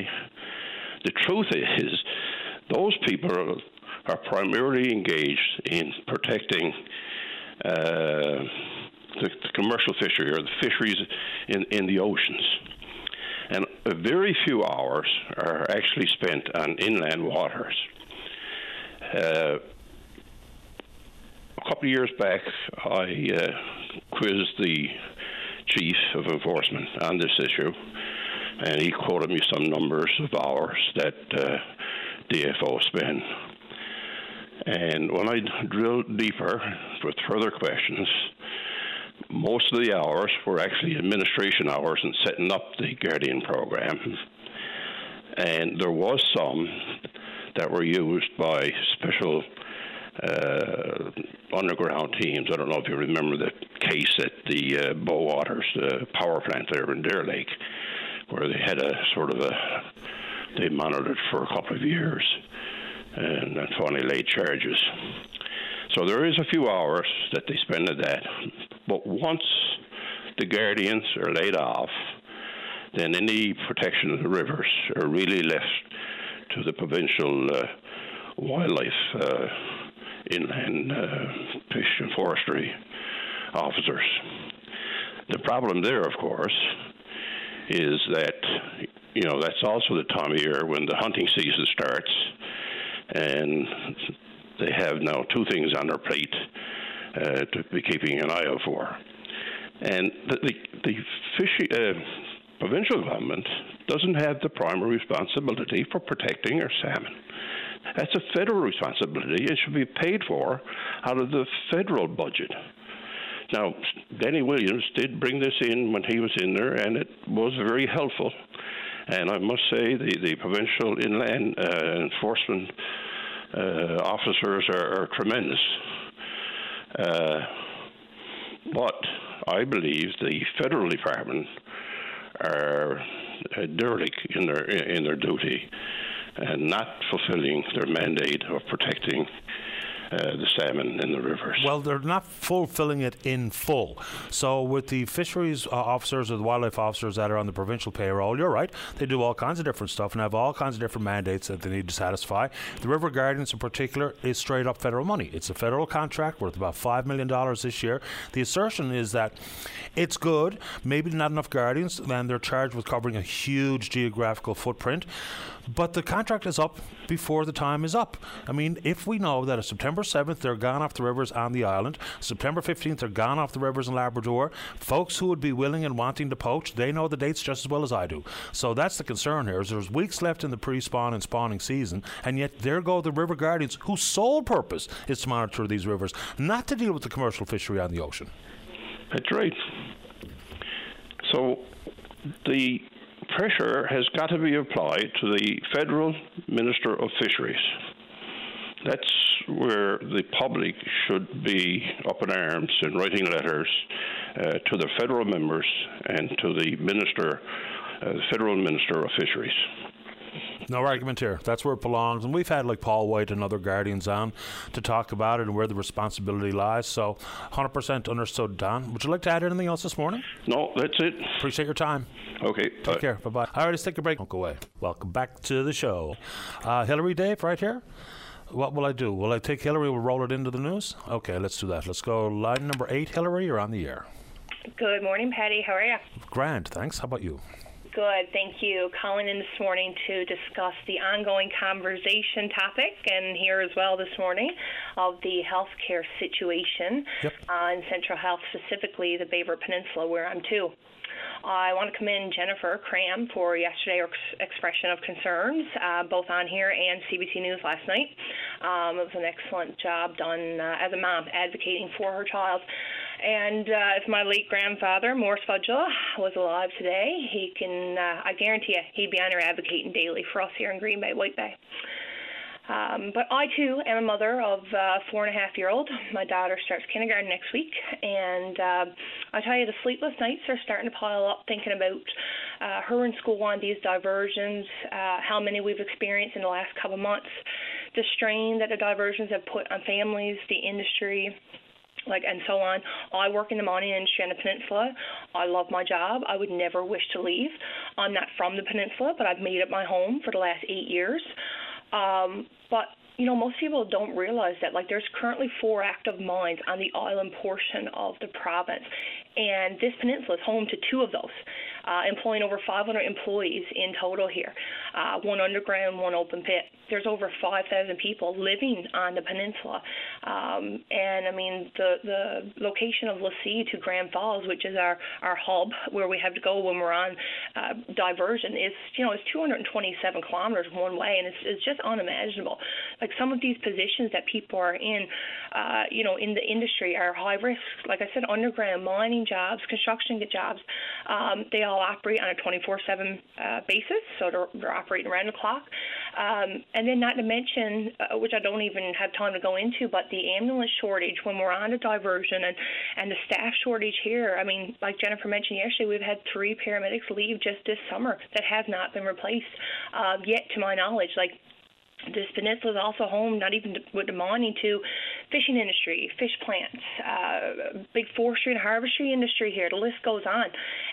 the truth is those people are, primarily engaged in protecting uh, the, the commercial fishery or the fisheries in, in the oceans. And very few hours are actually spent on inland waters. Uh, a couple of years back, I uh, quizzed the chief of enforcement on this issue, and he quoted me some numbers of hours that uh, DFO spend. And when I drilled deeper with further questions, most of the hours were actually administration hours and setting up the Guardian program. And there was some that were used by special uh, underground teams. I don't know if you remember the case at the uh, Bowaters uh, power plant there in Deer Lake, where they had a sort of a they monitored for a couple of years and then finally laid charges. So there is a few hours that they spend at that, but once the guardians are laid off, then any protection of the rivers are really left to the provincial uh, wildlife, uh, inland uh, fish and forestry officers. The problem there, of course, is that you know that's also the time of year when the hunting season starts, and they have now two things on their plate uh, to be keeping an eye out for. And the, the, the fishy, uh, provincial government doesn't have the primary responsibility for protecting our salmon. That's a federal responsibility. It should be paid for out of the federal budget. Now, Danny Williams did bring this in when he was in there, and it was very helpful. And I must say, the, the provincial inland uh, enforcement uh, officers are, are tremendous. Uh, but I believe the federal department are uh, derelict in their in their duty not fulfilling their mandate of protecting uh, the salmon in the rivers. Well, they're not fulfilling it in full. So, with the fisheries uh, officers or the wildlife officers that are on the provincial payroll, you're right. They do all kinds of different stuff and have all kinds of different mandates that they need to satisfy. The River Guardians, in particular, is straight up federal money. It's a federal contract worth about $5 million this year. The assertion is that it's good, maybe not enough guardians, and they're charged with covering a huge geographical footprint. But the contract is up before the time is up. I mean, if we know that on September 7th they're gone off the rivers on the island, September 15th they're gone off the rivers in Labrador, folks who would be willing and wanting to poach, they know the dates just as well as I do. So that's the concern here. Is there's weeks left in the pre-spawn and spawning season, and yet there go the river guardians whose sole purpose is to monitor these rivers, not to deal with the commercial fishery on the ocean. That's right. So the pressure has got to be applied to the federal minister of fisheries. That's where the public should be up in arms and writing letters uh, to the federal members and to the minister, uh, the federal minister of fisheries. No argument here. That's where it belongs. And we've had like Paul White and other guardians on to talk about it and where the responsibility lies. So 100% understood, Don. Would you like to add anything else this morning? No, that's it. Appreciate your time. Okay. Take bye. care. Bye bye. All right, let's take a break. Don't go away. Welcome back to the show. Uh, Hillary Dave, right here. What will I do? Will I take Hillary? We'll roll it into the news? Okay, let's do that. Let's go line number eight. Hillary, you're on the air. Good morning, Patty. How are you? Grand, thanks. How about you? Good, thank you. Calling in this morning to discuss the ongoing conversation topic, and here as well this morning, of the healthcare situation Yep. uh, in Central Health, specifically the Baie Verte Peninsula, where I'm too. I want to commend Jennifer Cram for yesterday's ex- expression of concerns, uh, both on here and CBC News last night. Um, it was an excellent job done uh, as a mom advocating for her child. And uh, if my late grandfather, Morris Fudgela, was alive today, he can, uh, I guarantee you, he'd be on there advocating daily for us here in Green Bay, White Bay. Um, but I too am a mother of a four and a half year old. My daughter starts kindergarten next week, and uh, I tell you, the sleepless nights are starting to pile up thinking about uh, her in school on these diversions, uh, how many we've experienced in the last couple months, the strain that the diversions have put on families, the industry, like and so on. I work in the mining industry on the peninsula. I love my job. I would never wish to leave. I'm not from the peninsula, but I've made it my home for the last eight years. Um, but you know, most people don't realize that like there's currently four active mines on the island portion of the province, and this peninsula is home to two of those, uh, employing over 500 employees in total here. Uh, one underground, one open pit. There's over 5,000 people living on the peninsula, um, and I mean the the location of La Scie to Grand Falls, which is our our hub where we have to go when we're on uh, diversion, is you know it's 227 kilometers one way, and it's it's just unimaginable. Like some of these positions that people are in, uh, you know, in the industry are high risk. Like I said, underground mining jobs, construction jobs, um, they operate on a 24/7 uh, basis, so they're, they're operating around the clock. Um, and then not to mention, uh, which I don't even have time to go into, but the ambulance shortage when we're on a diversion and and the staff shortage here. I mean, like Jennifer mentioned yesterday, we've had three paramedics leave just this summer that have not been replaced uh, yet, to my knowledge. Like this peninsula is also home, not even with the mining, to fishing industry, fish plants, uh, big forestry and harvestry industry here. The list goes on,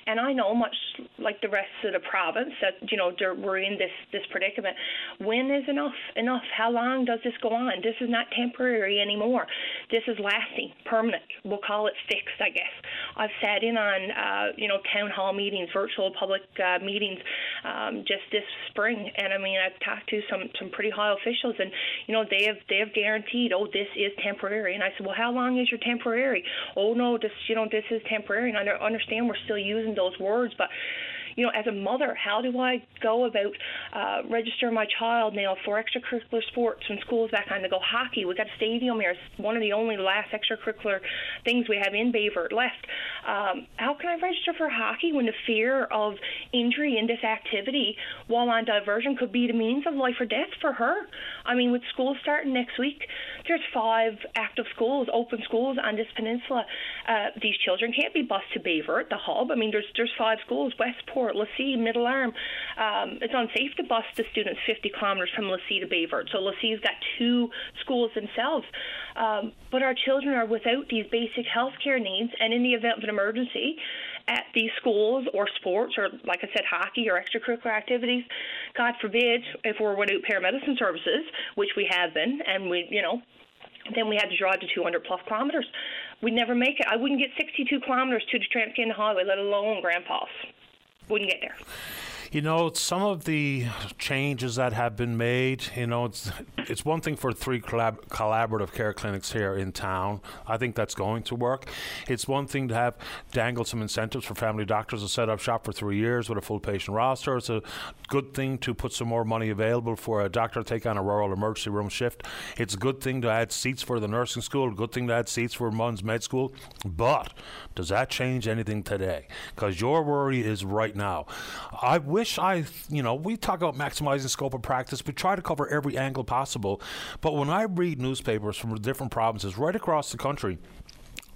and I know much like the rest of the province that you know we're in this this predicament. When is enough enough? How long does this go on? This is not temporary anymore. This is lasting, permanent. We'll call it fixed, I guess. I've sat in on uh, you know town hall meetings, virtual public uh, meetings, um, just this spring, and I mean I've talked to some some pretty high officials, and you know they have they have guaranteed, oh this is temporary, and I said, well how long is your temporary? Oh no, this you know this is temporary, and I understand we're still using those words, but you know, as a mother, how do I go about uh, register my child now for extracurricular sports when school's back on to go hockey? We've got a stadium here. It's one of the only last extracurricular things we have in Baie Verte left. Um, how can I register for hockey when the fear of injury in this activity while on diversion could be the means of life or death for her? I mean, with school starting next week, there's five active schools, open schools on this peninsula. Uh, these children can't be bused to Baie Verte, the hub. I mean, there's there's five schools, Westport. La Scie, Middle Arm. Um, it's unsafe to bus the students 50 kilometres from La Scie to Baie Verte. So La Scie's got two schools themselves. Um, but our children are without these basic health care needs, and in the event of an emergency, at these schools or sports or like I said hockey or extracurricular activities god forbid if we're without paramedicine services which we have been and we you know then we had to drive to 200 plus kilometers we'd never make it i wouldn't get 62 kilometers to the Transcanada highway let alone grandpa's wouldn't get there you know, some of the changes that have been made, you know, it's it's one thing for three collab- collaborative care clinics here in town. I think that's going to work. It's one thing to have dangle some incentives for family doctors to set up shop for three years with a full patient roster. It's a good thing to put some more money available for a doctor to take on a rural emergency room shift. It's a good thing to add seats for the nursing school. Good thing to add seats for MUN's Med School. But does that change anything today? Because your worry is right now. I wish I, you know, we talk about maximizing scope of practice. We try to cover every angle possible. But when I read newspapers from different provinces right across the country,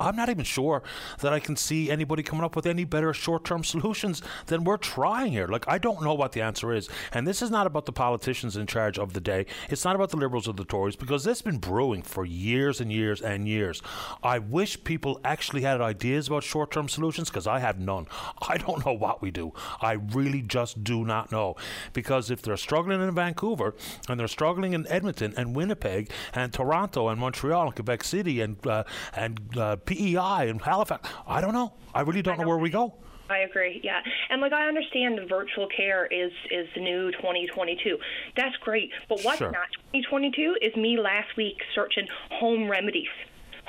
I'm not even sure that I can see anybody coming up with any better short term solutions than we're trying here. Like, I don't know what the answer is. And this is not about the politicians in charge of the day. It's not about the Liberals or the Tories because this has been brewing for years and years and years. I wish people actually had ideas about short term solutions because I have none. I don't know what we do. I really just do not know. Because if they're struggling in Vancouver and they're struggling in Edmonton and Winnipeg and Toronto and Montreal and Quebec City and, uh, and uh, PEI and Halifax. I don't know. I really don't know where we go. I agree. Yeah, and like I understand, virtual care is is the new 2022. That's great, but what's sure. not 2022 is me last week searching home remedies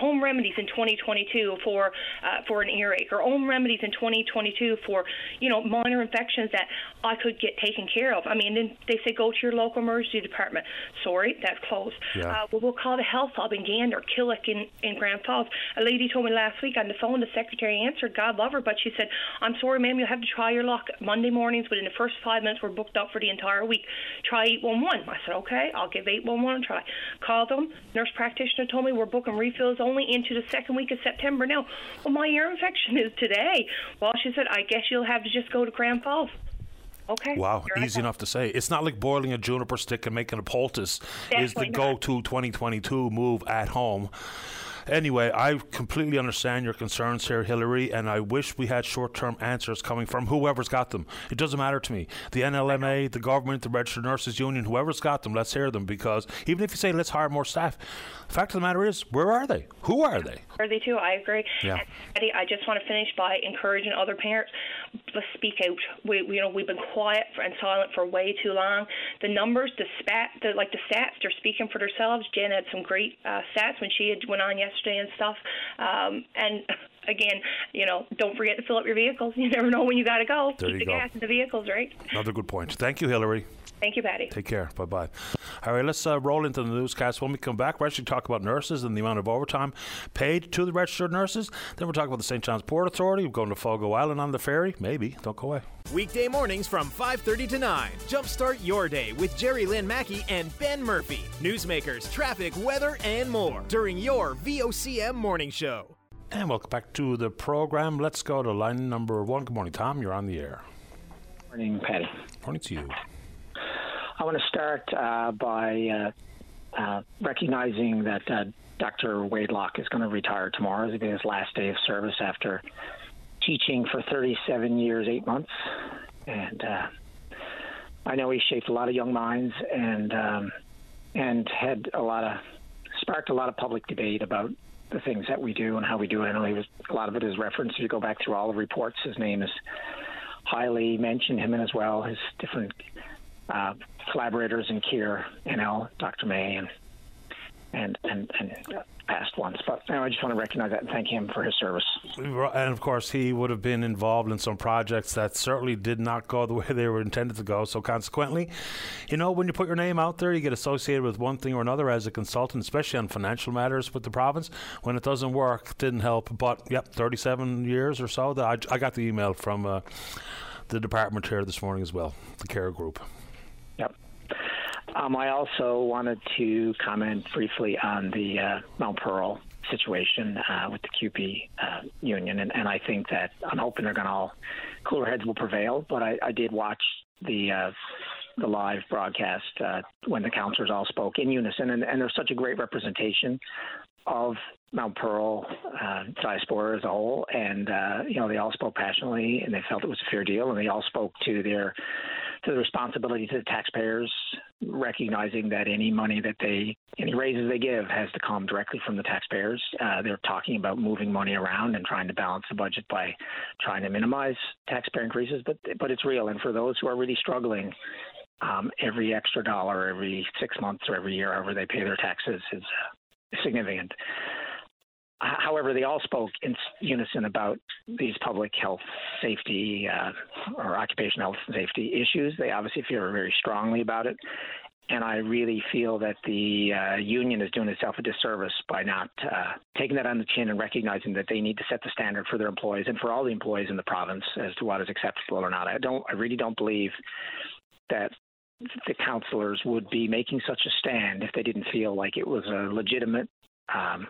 home remedies in 2022 for uh, for an earache, or home remedies in 2022 for you know minor infections that I could get taken care of. I mean, then they say go to your local emergency department. Sorry, that's closed. Yeah. Uh, well, we'll call the health hub in Gander, Killick in in Grand Falls. A lady told me last week on the phone. The secretary answered, God love her, but she said, "I'm sorry, ma'am, you'll have to try your luck Monday mornings. Within the first five minutes, we're booked up for the entire week. Try 811." I said, "Okay, I'll give 811 a try." Called them. Nurse practitioner told me we're booking refills only into the second week of September now. Well, my ear infection is today. Well, she said, I guess you'll have to just go to Grand Falls. Okay. Wow, easy enough to say. It's not like boiling a juniper stick and making a poultice Definitely is the go-to 2022 move at home. Anyway, I completely understand your concerns here, Hillary, and I wish we had short term answers coming from whoever's got them. It doesn't matter to me. The NLMA, the government, the Registered Nurses Union, whoever's got them, let's hear them because even if you say let's hire more staff, the fact of the matter is, where are they? Who are they? Are they too? I agree. Yeah. Eddie, I just want to finish by encouraging other parents. Let's speak out. We, you know, we've been quiet and silent for way too long. The numbers, the spat, the like the stats, they're speaking for themselves. Jen had some great uh, stats when she had went on yesterday and stuff. Um, and again, you know, don't forget to fill up your vehicles. You never know when you got to go. There Keep the go. gas in the vehicles, right? Another good point. Thank you, Hillary. Thank you, Patty. Take care. Bye bye. All right, let's uh, roll into the newscast. When we come back, we're actually talk about nurses and the amount of overtime paid to the registered nurses. Then we'll talk about the St. John's Port Authority. We're going to Fogo Island on the ferry. Maybe. Don't go away. Weekday mornings from 5:30 to 9. Jumpstart your day with Jerry Lynn Mackey and Ben Murphy. Newsmakers, traffic, weather, and more during your VOCM morning show. And welcome back to the program. Let's go to line number one. Good morning, Tom. You're on the air. Morning, Patty. Morning to you. I want to start uh, by uh, uh, recognizing that uh, Dr. Wade Locke is going to retire tomorrow. It'll be his last day of service after teaching for 37 years, eight months. And uh, I know he shaped a lot of young minds and um, and had a lot of sparked a lot of public debate about the things that we do and how we do it. I know he was a lot of it is referenced. If you go back through all the reports, his name is highly mentioned. Him and as well, his different uh, collaborators in CARE, NL, Dr. May, and and and, and past ones. But you know, I just want to recognize that and thank him for his service. And of course, he would have been involved in some projects that certainly did not go the way they were intended to go. So consequently, you know, when you put your name out there, you get associated with one thing or another as a consultant, especially on financial matters with the province. When it doesn't work, didn't help. But yep, 37 years or so. I, I got the email from uh, the department here this morning as well, the care group. Um, I also wanted to comment briefly on the uh, Mount Pearl situation uh, with the CUPE uh, union, and, and, I think that I'm hoping they're going to all cooler heads will prevail. But I, I did watch the uh, the live broadcast uh, when the councillors all spoke in unison, and, and there's such a great representation of Mount Pearl uh, diaspora as a whole, and uh, you know they all spoke passionately, and they felt it was a fair deal, and they all spoke to their to the responsibility to the taxpayers, recognizing that any money that they, any raises they give has to come directly from the taxpayers. Uh, they're talking about moving money around and trying to balance the budget by trying to minimize taxpayer increases, but but it's real. And for those who are really struggling, um, every extra dollar every six months or every year, however they pay their taxes, is significant. However, they all spoke in unison about these public health safety uh, or occupational health and safety issues. They obviously feel very strongly about it. And I really feel that the uh, union is doing itself a disservice by not uh, taking that on the chin and recognizing that they need to set the standard for their employees and for all the employees in the province as to what is acceptable or not. I don't. I really don't believe that the councillors would be making such a stand if they didn't feel like it was a legitimate um,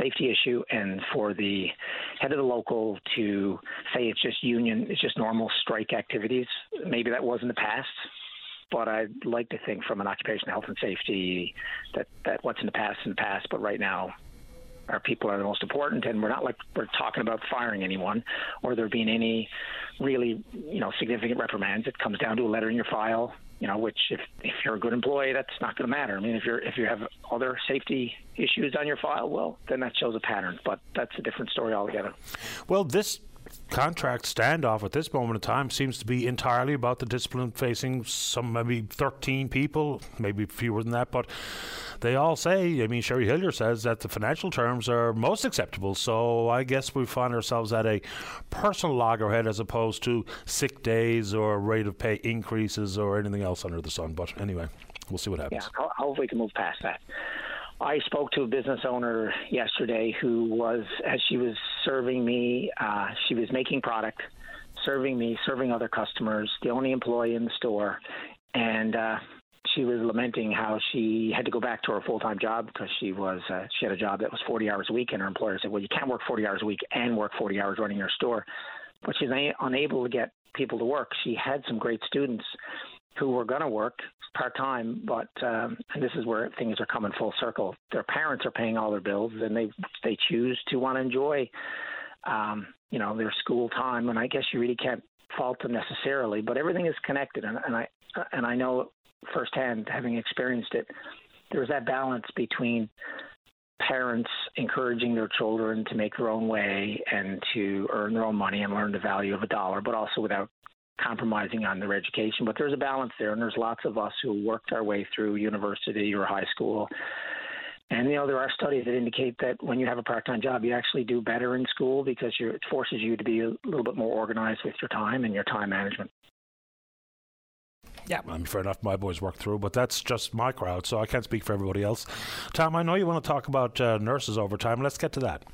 safety issue, and for the head of the local to say it's just union, it's just normal strike activities. Maybe that was in the past, but I'd like to think from an occupational health and safety that that what's in the past is in the past. But right now, our people are the most important, and we're not like we're talking about firing anyone or there being any really you know significant reprimands. It comes down to a letter in your file you know, which if if you're a good employee, that's not going to matter. I mean, if you're if you have other safety issues on your file, well, then that shows a pattern. But that's a different story altogether. Well, this contract standoff at this moment in time seems to be entirely about the discipline facing some maybe 13 people, maybe fewer than that, but they all say, I mean, Sherry Hillier says that the financial terms are most acceptable. So I guess we find ourselves at a personal loggerhead as opposed to sick days or rate of pay increases or anything else under the sun. But anyway, we'll see what happens. Yeah, hopefully we can move past that. I spoke to a business owner yesterday who was, as she was serving me, uh, she was making product, serving me, serving other customers, the only employee in the store. And uh, she was lamenting how she had to go back to her full time job because she was uh, she had a job that was 40 hours a week, and her employer said, "Well, you can't work 40 hours a week and work 40 hours running your store." But she's unable to get people to work. She had some great students who were going to work part time, but um, and this is where things are coming full circle. Their parents are paying all their bills, and they they choose to want to enjoy, um, you know, their school time. And I guess you really can't fault them necessarily, but everything is connected. And, and I and I know firsthand, having experienced it, there's that balance between parents encouraging their children to make their own way and to earn their own money and learn the value of a dollar, but also without compromising on their education. But there's a balance there, and there's lots of us who worked our way through university or high school. And you know there are studies that indicate that when you have a part-time job, you actually do better in school because it forces you to be a little bit more organized with your time and your time management. Yeah, I mean, fair enough. My boys work through, but that's just my crowd, so I can't speak for everybody else. Tom, I know you want to talk about uh, nurses overtime. Let's get to that.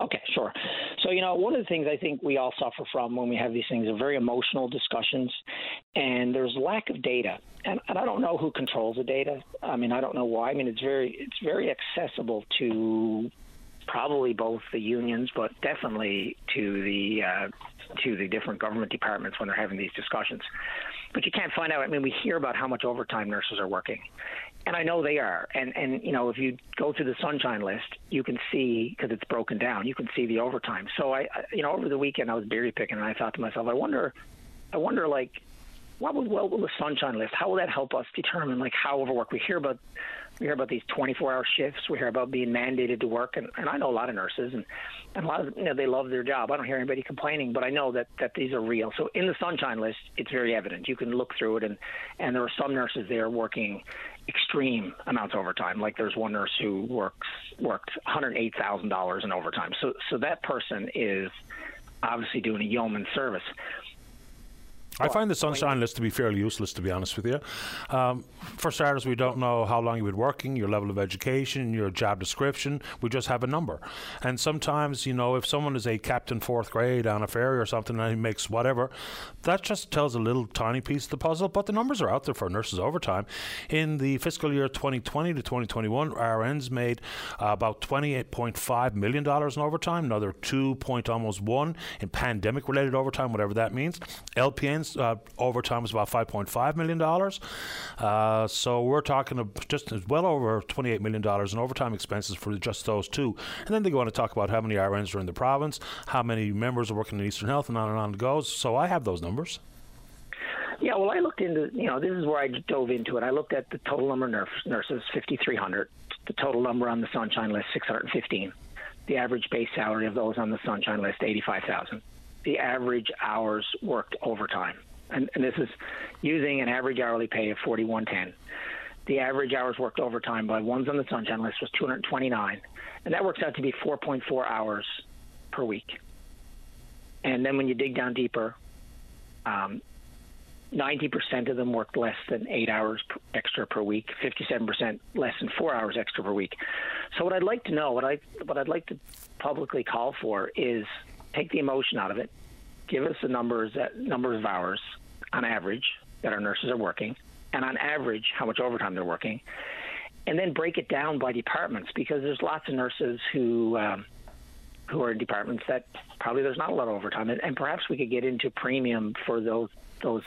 Okay, sure. So, you know, one of the things I think we all suffer from when we have these things are very emotional discussions, and there's lack of data. And, and I don't know who controls the data. I mean, I don't know why. I mean, it's very it's very accessible to probably both the unions, but definitely to the uh, to the different government departments when they're having these discussions. But you can't find out. I mean, we hear about how much overtime nurses are working, and I know they are. And and you know, if you go through the sunshine list, you can see because it's broken down. You can see the overtime. So I, you know, over the weekend I was berry picking, and I thought to myself, I wonder, I wonder like, what would well the sunshine list? How will that help us determine like how overwork? We hear about we hear about these 24-hour shifts. We hear about being mandated to work, and, and I know a lot of nurses, and, and a lot of you know they love their job. I don't hear anybody complaining, but I know that that these are real. So in the sunshine list, it's very evident. You can look through it, and and there are some nurses there working extreme amounts of overtime. Like there's one nurse who works worked $108,000 in overtime. So so that person is obviously doing a yeoman service. I find the sunshine list to be fairly useless, to be honest with you. Um, for starters, we don't know how long you've been working, your level of education, your job description. We just have a number. And sometimes, you know, if someone is a captain fourth grade on a ferry or something and he makes whatever, that just tells a little tiny piece of the puzzle. But the numbers are out there for nurses overtime. In the fiscal year 2020 to 2021, RNs made uh, about $28.5 million in overtime, another 2 point almost 1 in pandemic related overtime, whatever that means. LPNs uh, overtime was about $5.5 million. Uh, so we're talking just well over $28 million in overtime expenses for just those two. And then they go on to talk about how many RNs are in the province, how many members are working in Eastern Health, and on and on it goes. So I have those numbers. Yeah, well, I looked into, you know, this is where I dove into it. I looked at the total number of nurses, 5,300. The total number on the Sunshine List, 615. The average base salary of those on the Sunshine List, 85,000 the average hours worked overtime. And, and this is using an average hourly pay of 4110. The average hours worked overtime by ones on the Sunshine list was 229, and that works out to be 4.4 hours per week. And then when you dig down deeper, um, 90% of them worked less than eight hours extra per week, 57% less than four hours extra per week. So what I'd like to know, what I what I'd like to publicly call for is take the emotion out of it. Give us the numbers that numbers of hours on average that our nurses are working, and on average how much overtime they're working, and then break it down by departments because there's lots of nurses who. Um, who are in departments that probably there's not a lot of overtime, and, and perhaps we could get into premium for those those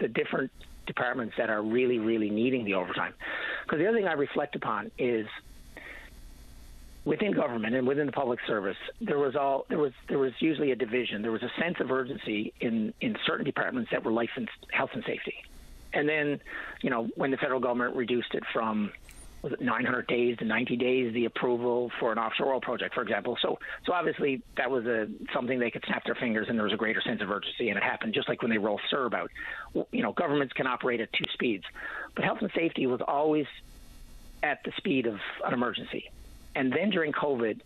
the different departments that are really really needing the overtime. Because the other thing I reflect upon is within government and within the public service, there was all there was there was usually a division. There was a sense of urgency in in certain departments that were life and health and safety. And then, you know, when the federal government reduced it from was it 900 days to 90 days the approval for an offshore oil project, for example. So, so obviously that was a something they could snap their fingers, and there was a greater sense of urgency, and it happened just like when they roll CERB out. You know, governments can operate at two speeds, but health and safety was always at the speed of an emergency. And then during COVID,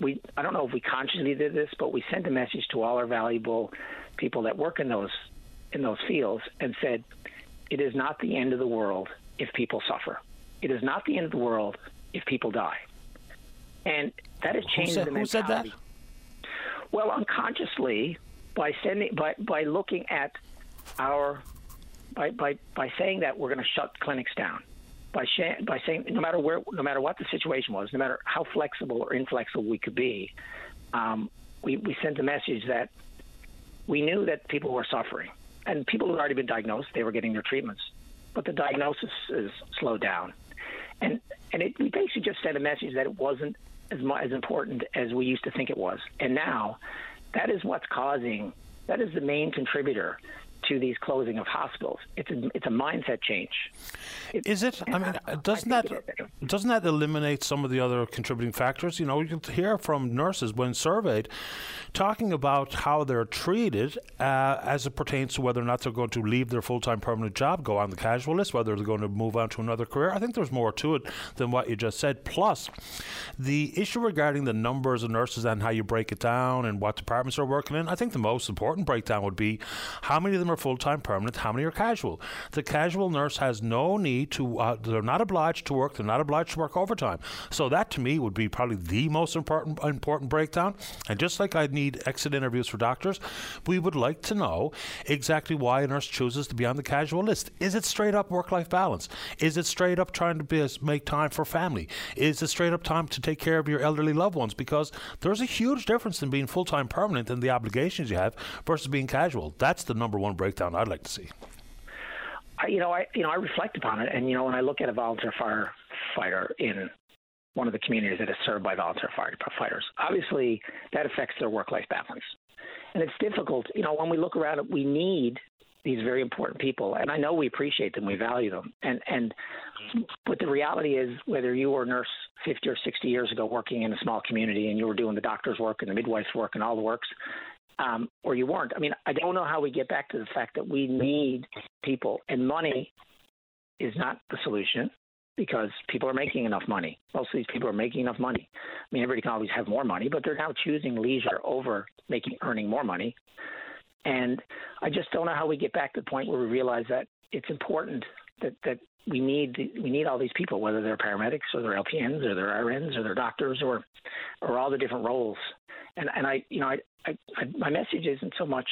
we I don't know if we consciously did this, but we sent a message to all our valuable people that work in those in those fields and said, it is not the end of the world if people suffer. It is not the end of the world if people die. And that has changed who said, the mentality. Who said that? Well, unconsciously by sending by by looking at our by by by saying that we're going to shut clinics down by sh- by saying no matter where, no matter what the situation was, no matter how flexible or inflexible we could be, um, we we sent a message that we knew that people were suffering, and people who had already been diagnosed, they were getting their treatments, but the diagnosis is slowed down, and and it, we basically just sent a message that it wasn't as as important as we used to think it was, and now that is what's causing that is the main contributor to these closing of hospitals. It's a, it's a mindset change. It, Is it? I mean, doesn't I that doesn't that eliminate some of the other contributing factors? You know, you can hear from nurses when surveyed talking about how they're treated uh, as it pertains to whether or not they're going to leave their full time permanent job, go on the casual list, whether they're going to move on to another career. I think there's more to it than what you just said. Plus, the issue regarding the numbers of nurses and how you break it down and what departments are working in. I think the most important breakdown would be how many of them are full time permanent, how many are casual. The casual nurse has no need to, uh, they're not obliged to work, they're not obliged to work overtime. So that to me would be probably the most important important breakdown. And just like I need exit interviews for doctors, we would like to know exactly why a nurse chooses to be on the casual list. Is it straight up work life balance? Is it straight up trying to be, make time for family? Is it straight up time to take care of your elderly loved ones? Because there's a huge difference in being full time permanent and the obligations you have versus being casual. That's the number one breakdown I'd like to see. I, you know, I you know I reflect upon it, and you know when I look at a volunteer firefighter in one of the communities that is served by volunteer firefighters, obviously that affects their work-life balance, and it's difficult. You know, when we look around, we need these very important people, and I know we appreciate them, we value them, and and but the reality is, whether you were a nurse 50 or 60 years ago working in a small community and you were doing the doctor's work and the midwife's work and all the works, um, or you weren't. I mean, I don't know how we get back to the fact that we need people, and money is not the solution because people are making enough money. Most of these people are making enough money. I mean, everybody can always have more money, but they're now choosing leisure over making earning more money. And I just don't know how we get back to the point where we realize that it's important that that we need we need all these people, whether they're paramedics or they're LPNs or they're RNs or they're doctors or or all the different roles. And and I you know I, I, I my message isn't so much.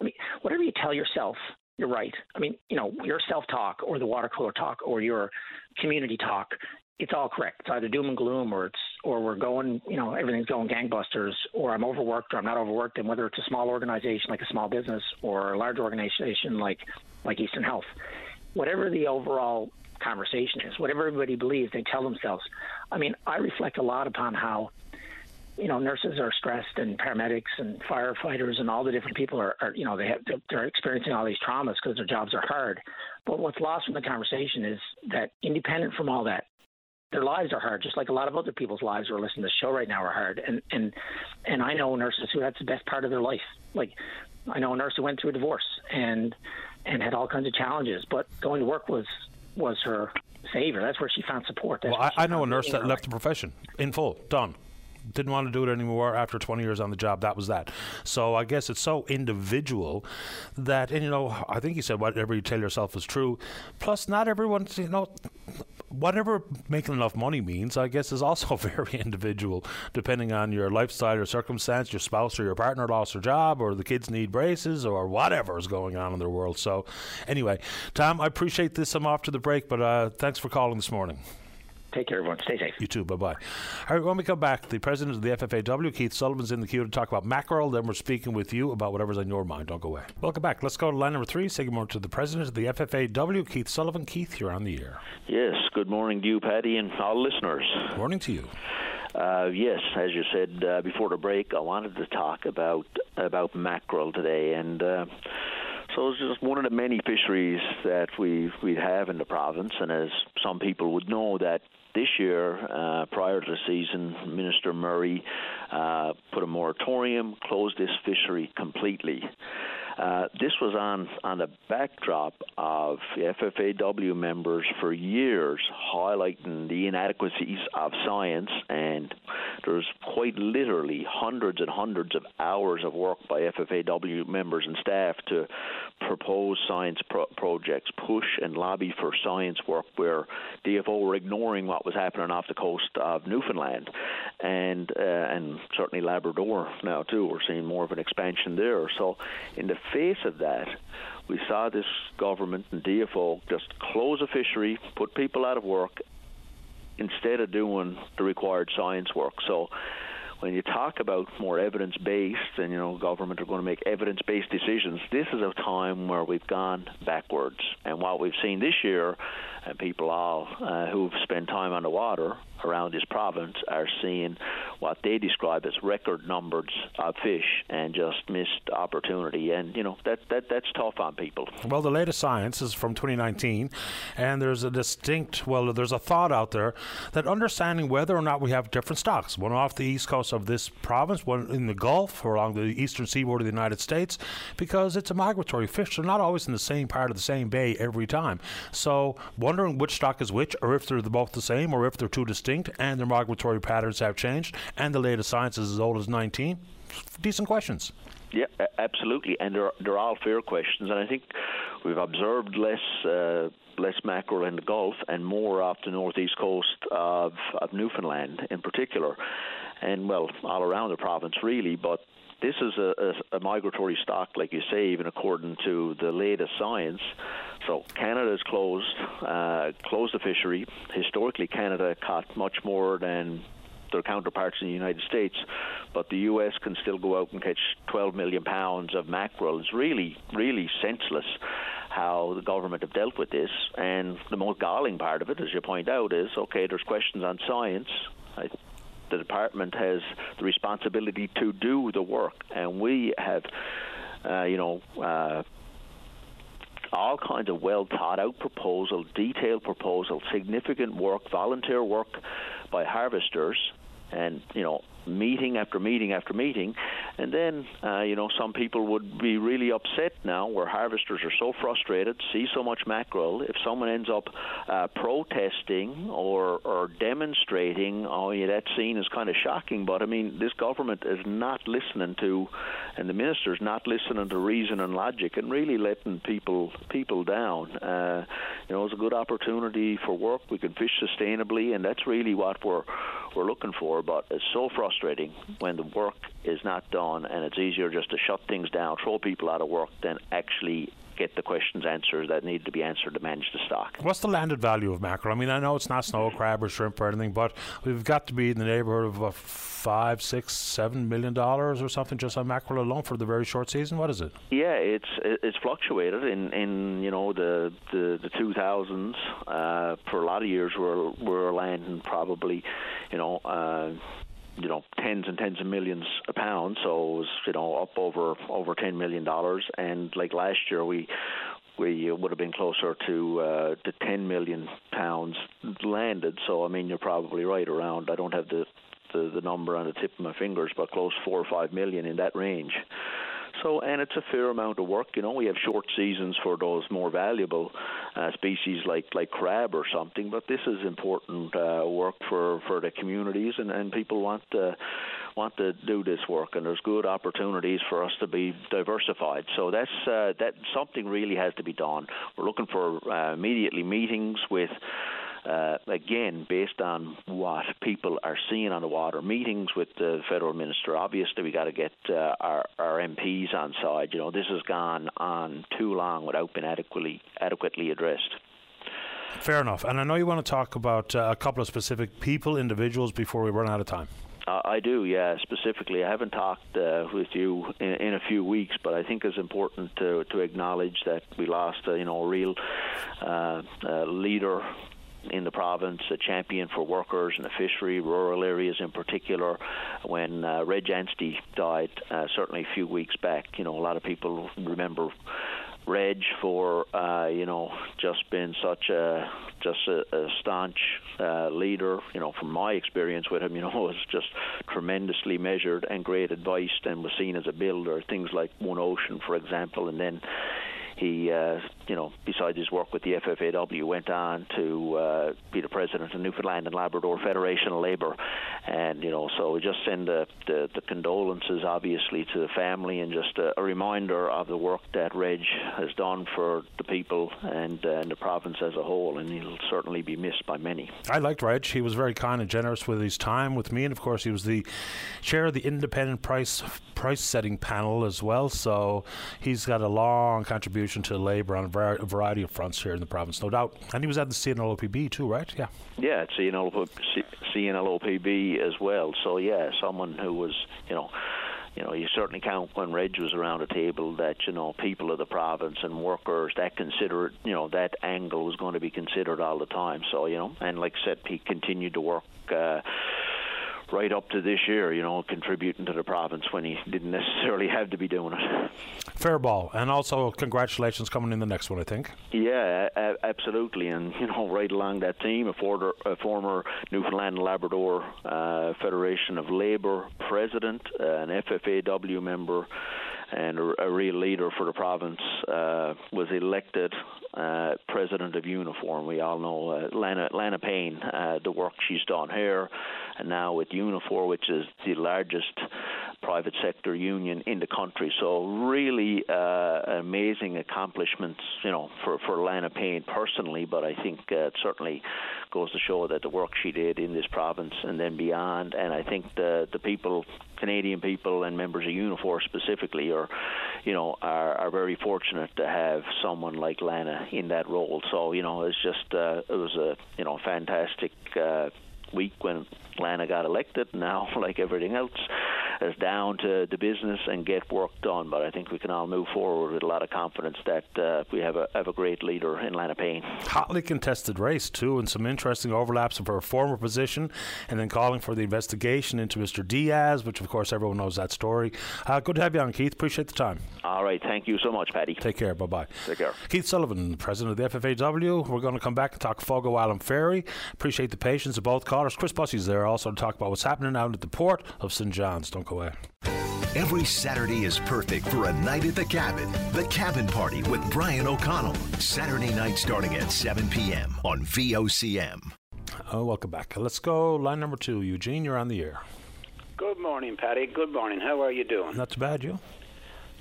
I mean, whatever you tell yourself, you're right. I mean, you know, your self talk or the water cooler talk or your community talk, it's all correct. It's either doom and gloom or it's or we're going, you know, everything's going gangbusters or I'm overworked or I'm not overworked. And whether it's a small organization like a small business or a large organization like like Eastern Health, whatever the overall conversation is, whatever everybody believes, they tell themselves. I mean, I reflect a lot upon how you know, nurses are stressed and paramedics and firefighters and all the different people are, are you know, they have, they're experiencing all these traumas because their jobs are hard. But what's lost from the conversation is that independent from all that, their lives are hard, just like a lot of other people's lives who are listening to the show right now are hard. And and and I know nurses who that's the best part of their life. Like I know a nurse who went through a divorce and and had all kinds of challenges, but going to work was was her savior. That's where she found support. That's well, I, I know a nurse that left the profession in full, done didn't want to do it anymore after 20 years on the job. That was that. So I guess it's so individual that, and you know, I think you said whatever you tell yourself is true. Plus, not everyone's, you know, whatever making enough money means, I guess, is also very individual, depending on your lifestyle or circumstance. Your spouse or your partner lost their job, or the kids need braces, or whatever is going on in their world. So, anyway, Tom, I appreciate this. I'm off to the break, but uh, thanks for calling this morning. Take care, everyone. Stay safe. You too. Bye bye. All right, when we come back, the president of the FFAW, Keith Sullivan's in the queue to talk about mackerel. Then we're speaking with you about whatever's on your mind. Don't go away. Welcome back. Let's go to line number three. Say good morning to the president of the FFAW, Keith Sullivan. Keith, you're on the air. Yes. Good morning to you, Patty, and all listeners. Morning to you. Uh, yes, as you said uh, before the break, I wanted to talk about about mackerel today, and. Uh, so it's just one of the many fisheries that we we have in the province, and as some people would know, that this year, uh, prior to the season, Minister Murray uh, put a moratorium, closed this fishery completely. Uh, this was on, on the backdrop of FFAW members for years highlighting the inadequacies of science, and there's quite literally hundreds and hundreds of hours of work by FFAW members and staff to propose science pro- projects, push and lobby for science work where DFO were ignoring what was happening off the coast of Newfoundland and uh, and certainly Labrador now too. We're seeing more of an expansion there. So in the face of that, we saw this government and DFO just close a fishery, put people out of work, instead of doing the required science work. So when you talk about more evidence based and you know government are going to make evidence based decisions this is a time where we've gone backwards and what we've seen this year and people all uh, who've spent time underwater around this province are seeing what they describe as record numbers of fish and just missed opportunity. And you know that that that's tough on people. Well, the latest science is from 2019, and there's a distinct well, there's a thought out there that understanding whether or not we have different stocks, one off the east coast of this province, one in the Gulf or along the eastern seaboard of the United States, because it's a migratory fish. They're not always in the same part of the same bay every time. So wondering which stock is which, or if they're both the same, or if they're two distinct and their migratory patterns have changed, and the latest science is as old as 19? Decent questions. Yeah, absolutely, and they're they're all fair questions, and I think we've observed less uh, less mackerel in the Gulf and more off the northeast coast of of Newfoundland in particular, and well all around the province really. But this is a, a, a migratory stock, like you say, even according to the latest science. So Canada is closed, uh, closed the fishery. Historically, Canada caught much more than their counterparts in the United States, but the U.S. can still go out and catch 12 million pounds of mackerel. It's really, really senseless how the government have dealt with this. And the most galling part of it, as you point out, is okay. There's questions on science. I, the department has the responsibility to do the work, and we have, uh, you know. Uh, all kinds of well thought out proposal, detailed proposal, significant work, volunteer work by harvesters, and you know meeting after meeting after meeting, and then uh, you know some people would be really upset now, where harvesters are so frustrated, see so much mackerel. If someone ends up uh, protesting or or demonstrating, oh yeah, that scene is kind of shocking. But I mean, this government is not listening to, and the minister's not listening to reason and logic, and really letting people people down. Uh, you know, it's a good opportunity for work. We can fish sustainably, and that's really what we're we're looking for. But it's so frustrating when the work is not done, and it's easier just to shut things down, throw people out of work, than actually get the questions answered that need to be answered to manage the stock. What's the landed value of mackerel? I mean, I know it's not snow crab or shrimp or anything, but we've got to be in the neighborhood of uh, five, six, seven million dollars or something just on mackerel alone for the very short season. What is it? Yeah, it's it's fluctuated in in you know the the the two thousands. Uh, for a lot of years, we're we're landing probably, you know. Uh, you know tens and tens of millions a pound so it was you know up over over 10 million dollars. And like last year we we would have been closer to uh, to 10 million pounds landed. So i mean you're probably right around i don't have the the, the number on the tip of my fingers but close 4 or 5 million in that range so, and it's a fair amount of work. You know, we have short seasons for those more valuable uh, species like like crab or something, but this is important uh, work for for the communities, and and people want to want to do this work, and there's good opportunities for us to be diversified. So that's uh, that something really has to be done. We're looking for uh, immediately meetings with uh, again, based on what people are seeing on the water, meetings with the federal minister. Obviously, we got to get uh, our, our MPs on side. You know, this has gone on too long without being adequately adequately addressed. Fair enough. And I know you want to talk about uh, a couple of specific people, individuals, before we run out of time. Uh, I do, yeah. Specifically, I haven't talked uh, with you in, in, a few weeks, but I think it's important to to acknowledge that we lost, uh, you know, a real uh, uh, leader in the province, a champion for workers in the fishery, rural areas in particular. When uh, Reg Anstey died, uh, certainly a few weeks back, you know, a lot of people remember Reg for uh, you know just being such a just a, a staunch uh, leader. You know, from my experience with him, you know, was just tremendously measured and great advice, and was seen as a builder. Things like One Ocean, for example, and then he, uh, you know, besides his work with the FFAW, went on to uh, be the president of Newfoundland and Labrador Federation of Labour, and you know, so just send the, the, the condolences, obviously, to the family, and just a, a, reminder of the work that Reg has done for the people and, uh, and the province as a whole, and he'll certainly be missed by many. I liked Reg; he was very kind and generous with his time with me, and of course, he was the chair of the independent price price setting panel as well. So he's got a long contribution contribution to Labour on a variety of fronts here in the province, no doubt. And he was at the CNLOPB too, right? Yeah. Yeah, at CNLOPB as well. So yeah, someone who was, you know you know, you certainly count when Reg was around a table that, you know, people of the province and workers that consider, you know, that angle was going to be considered all the time. So, you know, and like I said, he continued to work uh, right up to this year, you know, contributing to the province when he didn't necessarily have to be doing it. Fair ball, and also congratulations coming in the next one, I think. Yeah, a- absolutely, and you know, right along that team, a, former, a former Newfoundland and Labrador uh, Federation of Labour president, uh, an FFAW member and a, a, real leader for the province, uh, was elected uh, president of Unifor. We all know uh, Lana, Lana Payne, uh, the work she's done here, and now with Unifor, which is the largest private sector union in the country. So really uh, amazing accomplishments, you know, for for Lana Payne personally, but I think uh, it certainly goes to show that the work she did in this province and then beyond, and I think the the people, Canadian people and members of Unifor specifically, are, you know, are, are very fortunate to have someone like Lana in that role. So you know, it's just uh, it was a you know fantastic. Uh, week when Lana got elected. Now, like everything else, is down to the business and get work done. But I think we can all move forward with a lot of confidence that uh, we have a have a great leader in Lana Payne. Hotly contested race too, and some interesting overlaps of her former position, and then calling for the investigation into Mr. Dias, which of course everyone knows that story. Uh, good to have you on, Keith. Appreciate the time. All right, thank you so much, Patty. Take care. Bye bye. Take care. Keith Sullivan, president of the FFAW. We're going to come back and talk Fogo Island Ferry. Appreciate the patience of both callers. Chris Bussey's there also to talk about what's happening out at the port of St. John's. Don't go away. Every Saturday is perfect for a night at the cabin. The Cabin Party with Brian O'Connell. Saturday night starting at 7 p.m. on VOCM. Oh, welcome back. Let's go. Line number two. Eugene, you're on the air. Good morning, Patty. Good morning. How are you doing? Not too bad, you?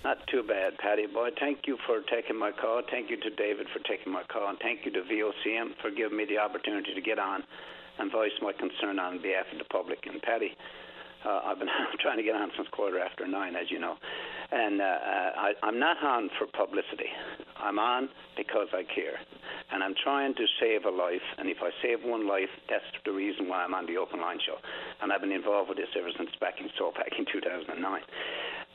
Not too bad, Patty boy. Thank you for taking my call. Thank you to David for taking my call. And thank you to VOCM for giving me the opportunity to get on and voice my concern on behalf of the public. And Patty, uh, I've been trying to get on since quarter after nine, as you know. And uh, I, I'm not on for publicity. I'm on because I care. And I'm trying to save a life. And if I save one life, that's the reason why I'm on the Open Line Show. And I've been involved with this ever since back in so back in 2009.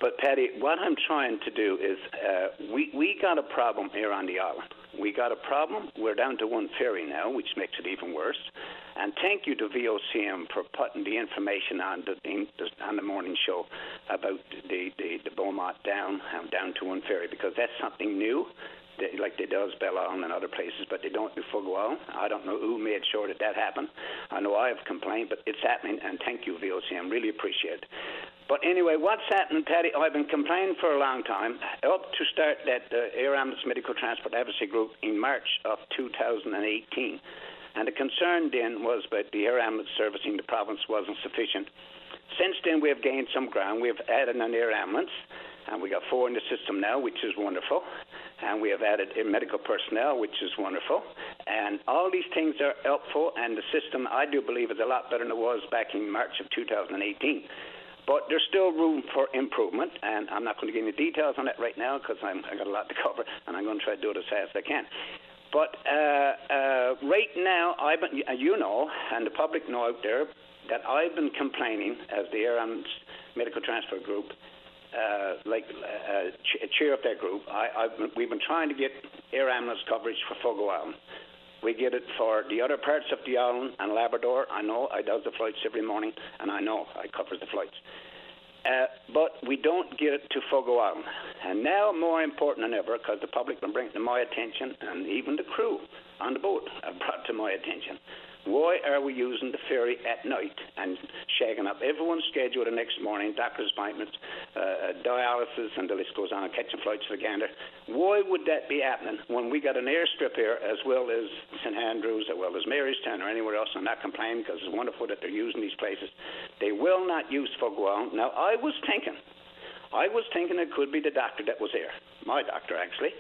But Patty, what I'm trying to do is uh, we we got a problem here on the island. We got a problem. We're down to one ferry now, which makes it even worse. And thank you to VOCM for putting the information on the on the morning show about the the, the Beaumont down um, down to one ferry because that's something new. They, like they does Belle-Isle and other places, but they don't do Island. I don't know who made sure that that happened. I know I have complained, but it's happening, and thank you, VOCM. Really appreciate it. But anyway, what's happened, Patty? I've been complaining for a long time. Up to start that uh, Air Ambulance Medical Transport Advocacy Group in March of 2018. And the concern then was that the air ambulance servicing the province wasn't sufficient. Since then, we have gained some ground. We have added an air ambulance, and we got four in the system now, which is wonderful. And we have added medical personnel, which is wonderful. And all these things are helpful, and the system, I do believe, is a lot better than it was back in March of 2018. But there's still room for improvement, and I'm not going to give you details on it right now because I've got a lot to cover, and I'm going to try to do it as fast as I can. But uh, uh, right now, I've been, you know, and the public know out there that I've been complaining as the Air Ambulance Medical Transport Group, uh, like uh, ch- chair of that group. I, been, we've been trying to get air ambulance coverage for Fogo Island. We get it for the other parts of the island and Labrador. I know I does the flights every morning, and I know I covers the flights. Uh, but we don't get it to Fogo Island. And now, more important than ever, because the public been bringing to my attention, and even the crew on the boat have brought to my attention, why are we using the ferry at night and shagging up everyone's schedule the next morning, doctor's appointments, uh, dialysis, and the list goes on, catching flights for Gander? Why would that be happening when we got an airstrip here as well as St Andrews, as well as Marystown or anywhere else? I'm not complaining because it's wonderful that they're using these places. They will not use Island. Now, I was thinking, I was thinking it could be the doctor that was there, my doctor actually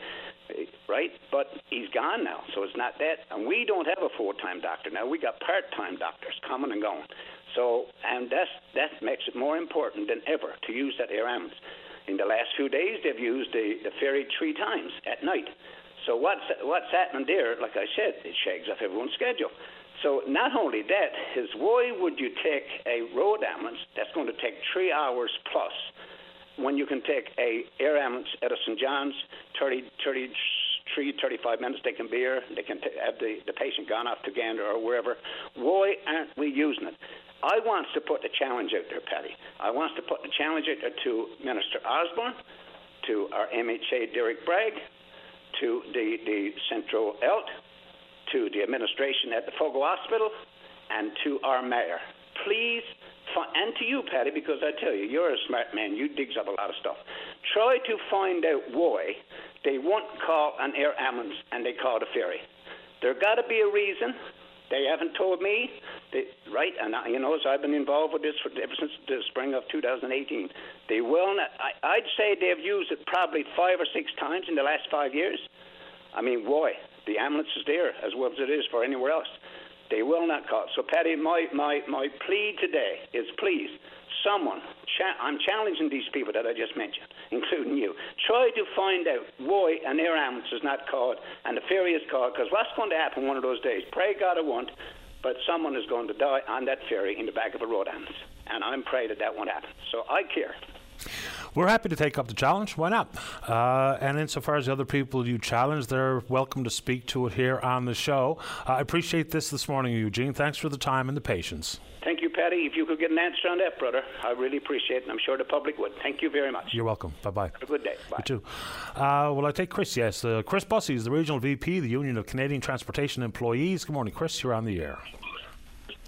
right? But he's gone now, so it's not that. And we don't have a full-time doctor now. We got part-time doctors coming and going. So, and that's that makes it more important than ever to use that air ambulance. In the last few days, they've used the, the ferry three times at night. So what's what's happening there? Like I said, it shags off everyone's schedule. So not only that is why would you take a road ambulance that's going to take three hours plus when you can take a air ambulance at a St. John's, 30, 33, 35 minutes, they can be here, they can t- have the, the patient gone off to Gander or wherever. Why aren't we using it? I want to put the challenge out there, Patty. I want to put the challenge out there to Minister Osborne, to our MHA Derek Bragg, to the, the Central ELT, to the administration at the Fogo Hospital, and to our mayor. Please and to you, Patty, because I tell you, you're a smart man. You digs up a lot of stuff. Try to find out why they won't call an air ambulance and they call a ferry. There got to be a reason. They haven't told me, they, right? And I, you know, as I've been involved with this for, ever since the spring of 2018, they will not. I, I'd say they've used it probably five or six times in the last five years. I mean, why? The ambulance is there as well as it is for anywhere else. They will not call. So, Patty, my, my, my plea today is please, someone, cha- I'm challenging these people that I just mentioned, including you, try to find out why an air ambulance is not called and the ferry is called, because what's going to happen one of those days? Pray God I won't, but someone is going to die on that ferry in the back of a road ambulance. and I'm praying that that won't happen. So I care. We're happy to take up the challenge. Why not? Uh, and insofar as the other people you challenge, they're welcome to speak to it here on the show. Uh, I appreciate this this morning, Eugene. Thanks for the time and the patience. Thank you, Patty. If you could get an answer on that, brother, I really appreciate it, and I'm sure the public would. Thank you very much. You're welcome. Bye bye. Have a good day. Bye. You too. Uh, well, I take Chris, yes. Uh, Chris Bussey is the Regional VP, the Union of Canadian Transportation Employees. Good morning, Chris. You're on the air.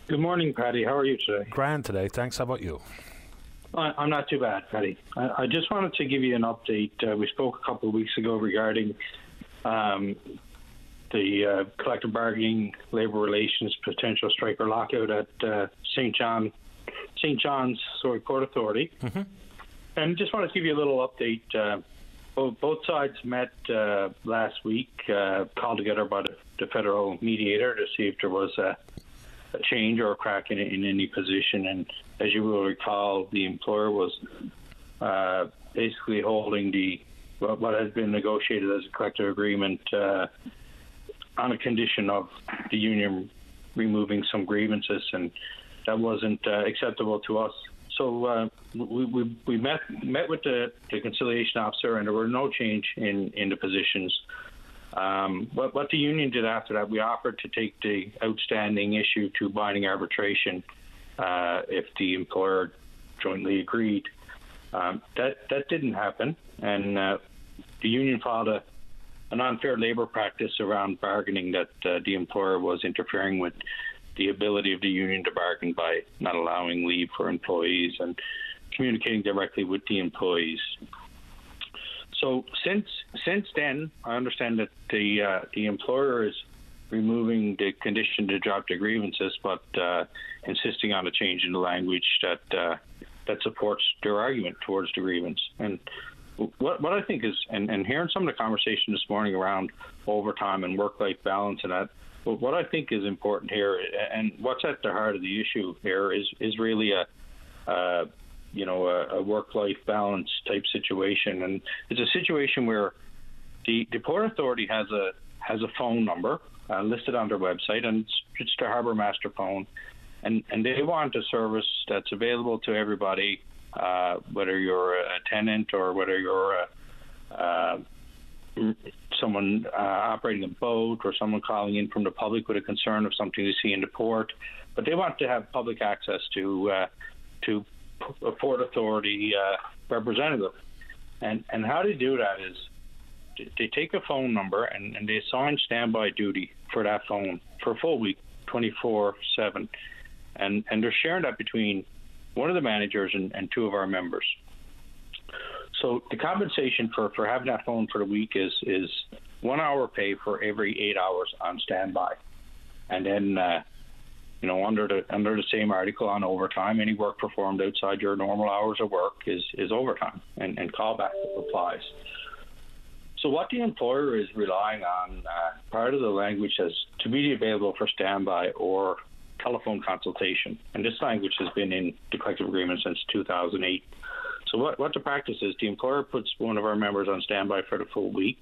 Good morning, Patty. How are you today? Grand today. Thanks. How about you? I'm not too bad, Paddy. I, just wanted to give you an update. Uh, we spoke a couple of weeks ago regarding um, the uh, collective bargaining, labour relations, potential strike or lockout at uh, St. John, St. John's sorry, Port Authority. Mm-hmm. And just wanted to give you a little update. Uh, both, both sides met uh, last week, uh, called together by the, the, federal mediator to see if there was a, a change or a crack in, in any position. And as you will recall, the employer was uh, basically holding the what, has been negotiated as a collective agreement uh, on a condition of the union removing some grievances, and that wasn't uh, acceptable to us. So uh, we, we, we met met with the, the conciliation officer, and there were no change in, in the positions. Um, what, what the union did after that, we offered to take the outstanding issue to binding arbitration uh, if the employer jointly agreed. Um, that that didn't happen, and uh, the union filed a, an unfair labor practice around bargaining that uh, the employer was interfering with the ability of the union to bargain by not allowing leave for employees and communicating directly with the employees. So since since then, I understand that the uh, the employer is removing the condition to drop the grievances, but uh, insisting on a change in the language that uh, that supports their argument towards the grievance. And what what I think is, and, and hearing some of the conversation this morning around overtime and work life balance and that, But what I think is important here, and what's at the heart of the issue here, is is really a uh, you know a, a work life balance type situation, and it's a situation where the the port authority has a has a phone number uh, listed on their website, and it's, it's the Harbour Master phone, and and they want a service that's available to everybody, uh, whether you're a tenant or whether you're a, uh, someone uh, operating a boat or someone calling in from the public with a concern of something they see in the port. But they want to have public access to uh, to port authority uh, representative, and and how they do that is they take a phone number and, and they assign standby duty for that phone for a full week, 24 7. And, and they're sharing that between one of the managers and, and two of our members. So the compensation for, for having that phone for the week is, is one hour pay for every eight hours on standby. And then, uh, you know, under the under the same article on overtime, any work performed outside your normal hours of work is, is overtime, and, and callback applies. So what the employer is relying on, uh, part of the language says to be available for standby or telephone consultation, and this language has been in the collective agreement since 2008. So what, what the practice is, the employer puts one of our members on standby for the full week,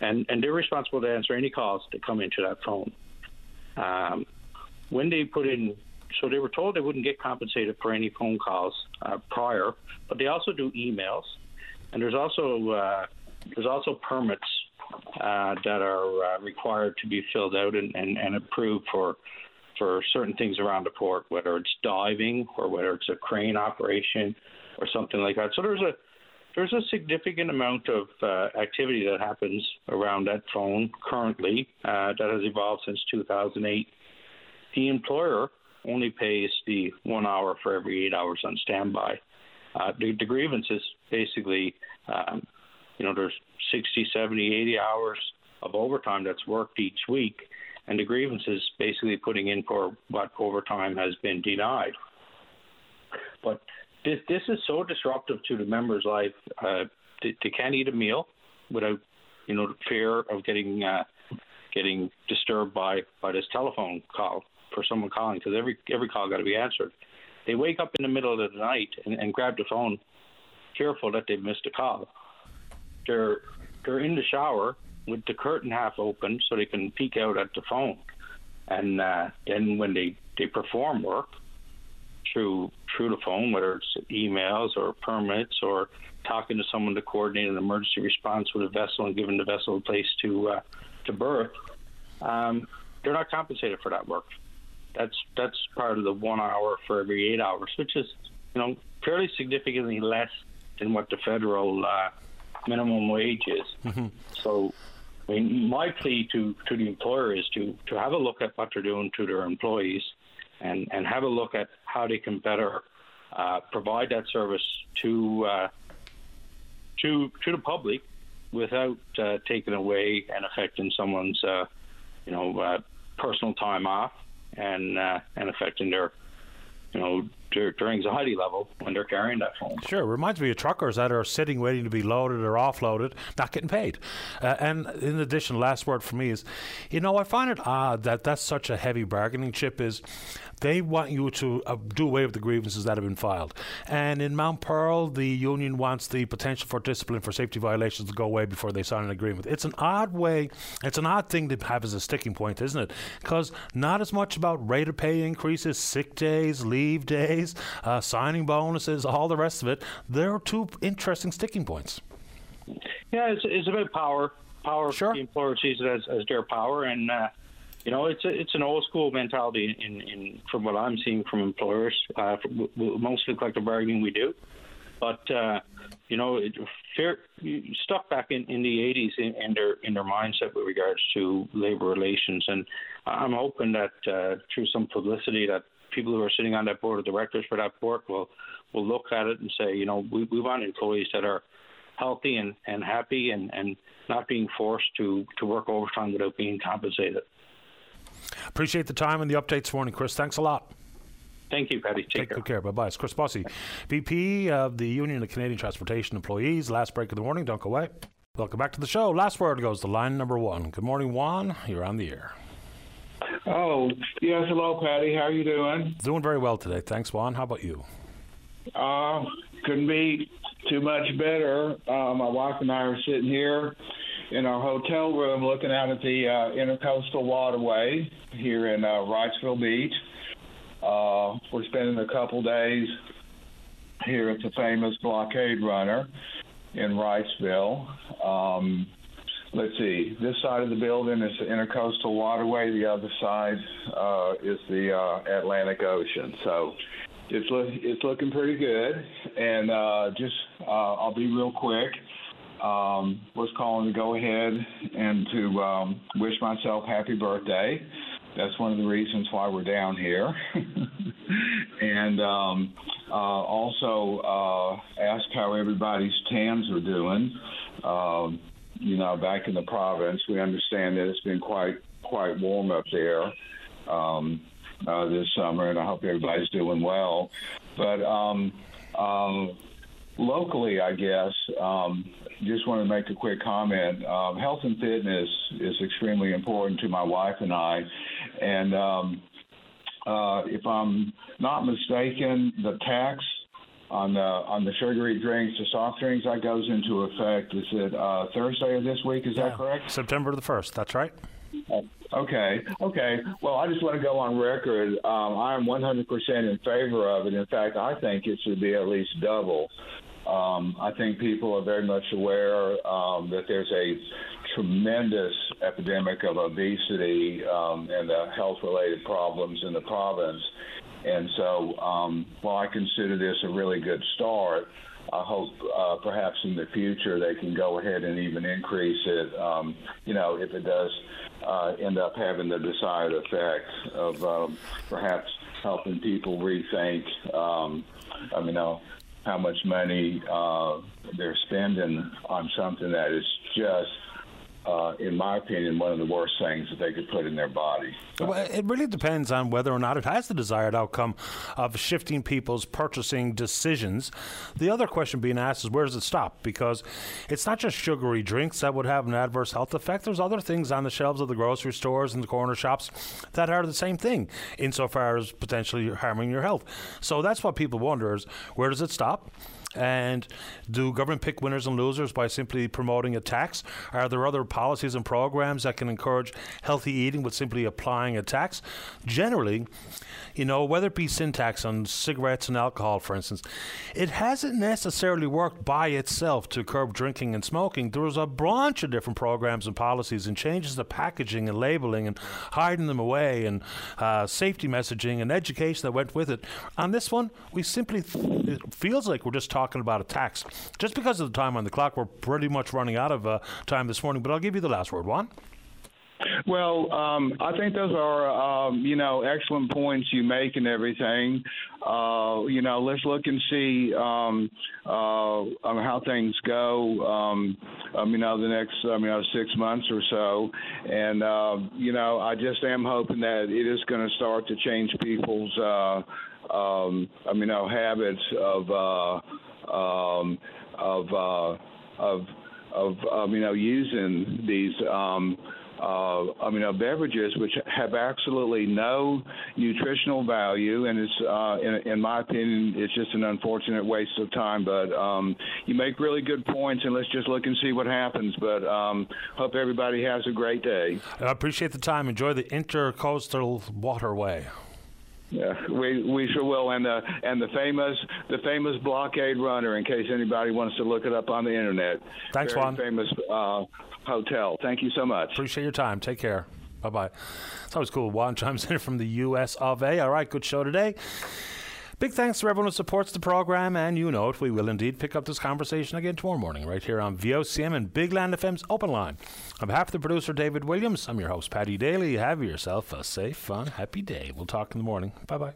and, and they're responsible to answer any calls that come into that phone. Um, when they put in, so they were told they wouldn't get compensated for any phone calls uh, prior, but they also do emails, and there's also uh, there's also permits uh, that are uh, required to be filled out and, and, and approved for for certain things around the port, whether it's diving or whether it's a crane operation or something like that. So there's a there's a significant amount of uh, activity that happens around that phone currently uh, that has evolved since 2008. The employer only pays the one hour for every eight hours on standby. Uh, the, the grievance is basically um, you know, there's 60, 70, 80 hours of overtime that's worked each week, and the grievance is basically putting in for what overtime has been denied. But this this is so disruptive to the member's life. Uh, they, they can't eat a meal without, you know, the fear of getting uh, getting disturbed by by this telephone call for someone calling because every every call got to be answered. They wake up in the middle of the night and, and grab the phone, fearful that they've missed a call they're they're in the shower with the curtain half open so they can peek out at the phone. And uh, then when they, they perform work, through through the phone, whether it's emails or permits or talking to someone to coordinate an emergency response with a vessel and giving the vessel a place to uh, to berth, um, they're not compensated for that work. That's that's part of the one hour for every eight hours, which is you know fairly significantly less than what the federal uh, minimum wage is. Mm-hmm. So, I mean, my plea to, to the employer is to, to have a look at what they're doing to their employees and, and have a look at how they can better uh, provide that service to, uh, to, to the public without uh, taking away and affecting someone's, uh, you know, uh, personal time off and, uh, and affecting their, you know, their, their anxiety level when they're carrying that phone. Sure, reminds me of truckers that are sitting waiting to be loaded or offloaded, not getting paid. Uh, and in addition, last word for me is, you know, I find it odd that that's such a heavy bargaining chip. Is they want you to uh, do away with the grievances that have been filed. And in Mount Pearl, the union wants the potential for discipline for safety violations to go away before they sign an agreement. It's an odd way, it's an odd thing to have as a sticking point, isn't it? Because not as much about rate of pay increases, sick days, leave days, uh, signing bonuses, all the rest of it. There are two interesting sticking points. Yeah, it's, it's about power. Power. Sure. The employer sees it as, as their power, and uh, you know, it's a, it's an old school mentality in, in from what I'm seeing from employers. Uh, mostly collective bargaining we do, but uh, you know, it, fair, stuck back in, in the 80s in, in their in their mindset with regards to labor relations, and I'm hoping that uh, through some publicity that people who are sitting on that board of directors for that port will will look at it and say, you know, we, we want employees that are healthy and, and happy and, and not being forced to, to work overtime without being compensated. Appreciate the time and the updates morning, Chris. Thanks a lot. Thank you, Patty. Take, Take care. good care. Bye bye. It's Chris Bussey, VP of the Union of Canadian Transportation Employees. Last break of the morning. Don't go away. Welcome back to the show. Last word goes to line number one. Good morning, Juan. You're on the air. Oh, yes. Hello, Patty. How are you doing? Doing very well today. Thanks, Juan. How about you? Uh, couldn't be too much better. Uh, my wife and I are sitting here in our hotel room looking out at the uh, intercoastal waterway here in uh, Wrightsville Beach. Uh, we're spending a couple days here at the famous Blockade Runner in Wrightsville. Um, let's see, this side of the building is the intercoastal waterway, the other side uh, is the uh, Atlantic Ocean. So it's, look, it's looking pretty good. And uh, just, uh, I'll be real quick. Um, was calling to go ahead and to um, wish myself happy birthday. That's one of the reasons why we're down here. and um, uh, also uh, ask how everybody's tans are doing. You know, back in the province, we understand that it's been quite quite warm up there um, uh, this summer, and I hope everybody's doing well. But um, um, locally, I guess, um, just want to make a quick comment. Um, health and fitness is extremely important to my wife and I, and um, uh, if I'm not mistaken, the tax on the on the sugary drinks, the soft drinks, that goes into effect. Is it uh, Thursday of this week? Is yeah. that correct? September the first. That's right. Okay. Okay. Well, I just want to go on record. Um, I am 100% in favor of it. In fact, I think it should be at least double. Um, I think people are very much aware um, that there's a tremendous epidemic of obesity um, and the health-related problems in the province. And so, um, while I consider this a really good start, I hope uh, perhaps in the future they can go ahead and even increase it. Um, you know, if it does uh, end up having the desired effect of um, perhaps helping people rethink. Um, I mean, know how much money uh, they're spending on something that is just uh, in my opinion, one of the worst things that they could put in their body. Well, it really depends on whether or not it has the desired outcome of shifting people's purchasing decisions. The other question being asked is where does it stop? Because it's not just sugary drinks that would have an adverse health effect. There's other things on the shelves of the grocery stores and the corner shops that are the same thing, insofar as potentially harming your health. So that's what people wonder is where does it stop? And do government pick winners and losers by simply promoting a tax? Are there other policies and programs that can encourage healthy eating with simply applying a tax. Generally, you know, whether it be sin tax on cigarettes and alcohol, for instance, it hasn't necessarily worked by itself to curb drinking and smoking. There was a bunch of different programs and policies and changes to packaging and labeling and hiding them away and uh, safety messaging and education that went with it. On this one, we simply, th- it feels like we're just talking about a tax. Just because of the time on the clock, we're pretty much running out of uh, time this morning, but I'll give you the last word, Juan. Well, um, I think those are, um, you know, excellent points you make and everything. Uh, you know, let's look and see um, uh, how things go. Um, um, you know, the next, I mean, six months or so, and uh, you know, I just am hoping that it is going to start to change people's, uh, um, I mean, you know, habits of uh, um, of uh, of of um, you know using these um, uh, I mean, uh, beverages which have absolutely no nutritional value, and it's, uh, in, in my opinion, it's just an unfortunate waste of time. But um, you make really good points, and let's just look and see what happens. But um, hope everybody has a great day. I appreciate the time. Enjoy the intercoastal waterway. Yeah, we we sure will, and the and the famous the famous blockade runner. In case anybody wants to look it up on the internet. Thanks, Very Juan. Famous uh, hotel. Thank you so much. Appreciate your time. Take care. Bye bye. It's always cool. Juan chimes in from the U.S. of A. All right, good show today. Big thanks to everyone who supports the program, and you know it. We will indeed pick up this conversation again tomorrow morning, right here on VOCM and Big Land FM's Open Line. On behalf of the producer, David Williams, I'm your host, Patty Daly. Have yourself a safe, fun, happy day. We'll talk in the morning. Bye bye.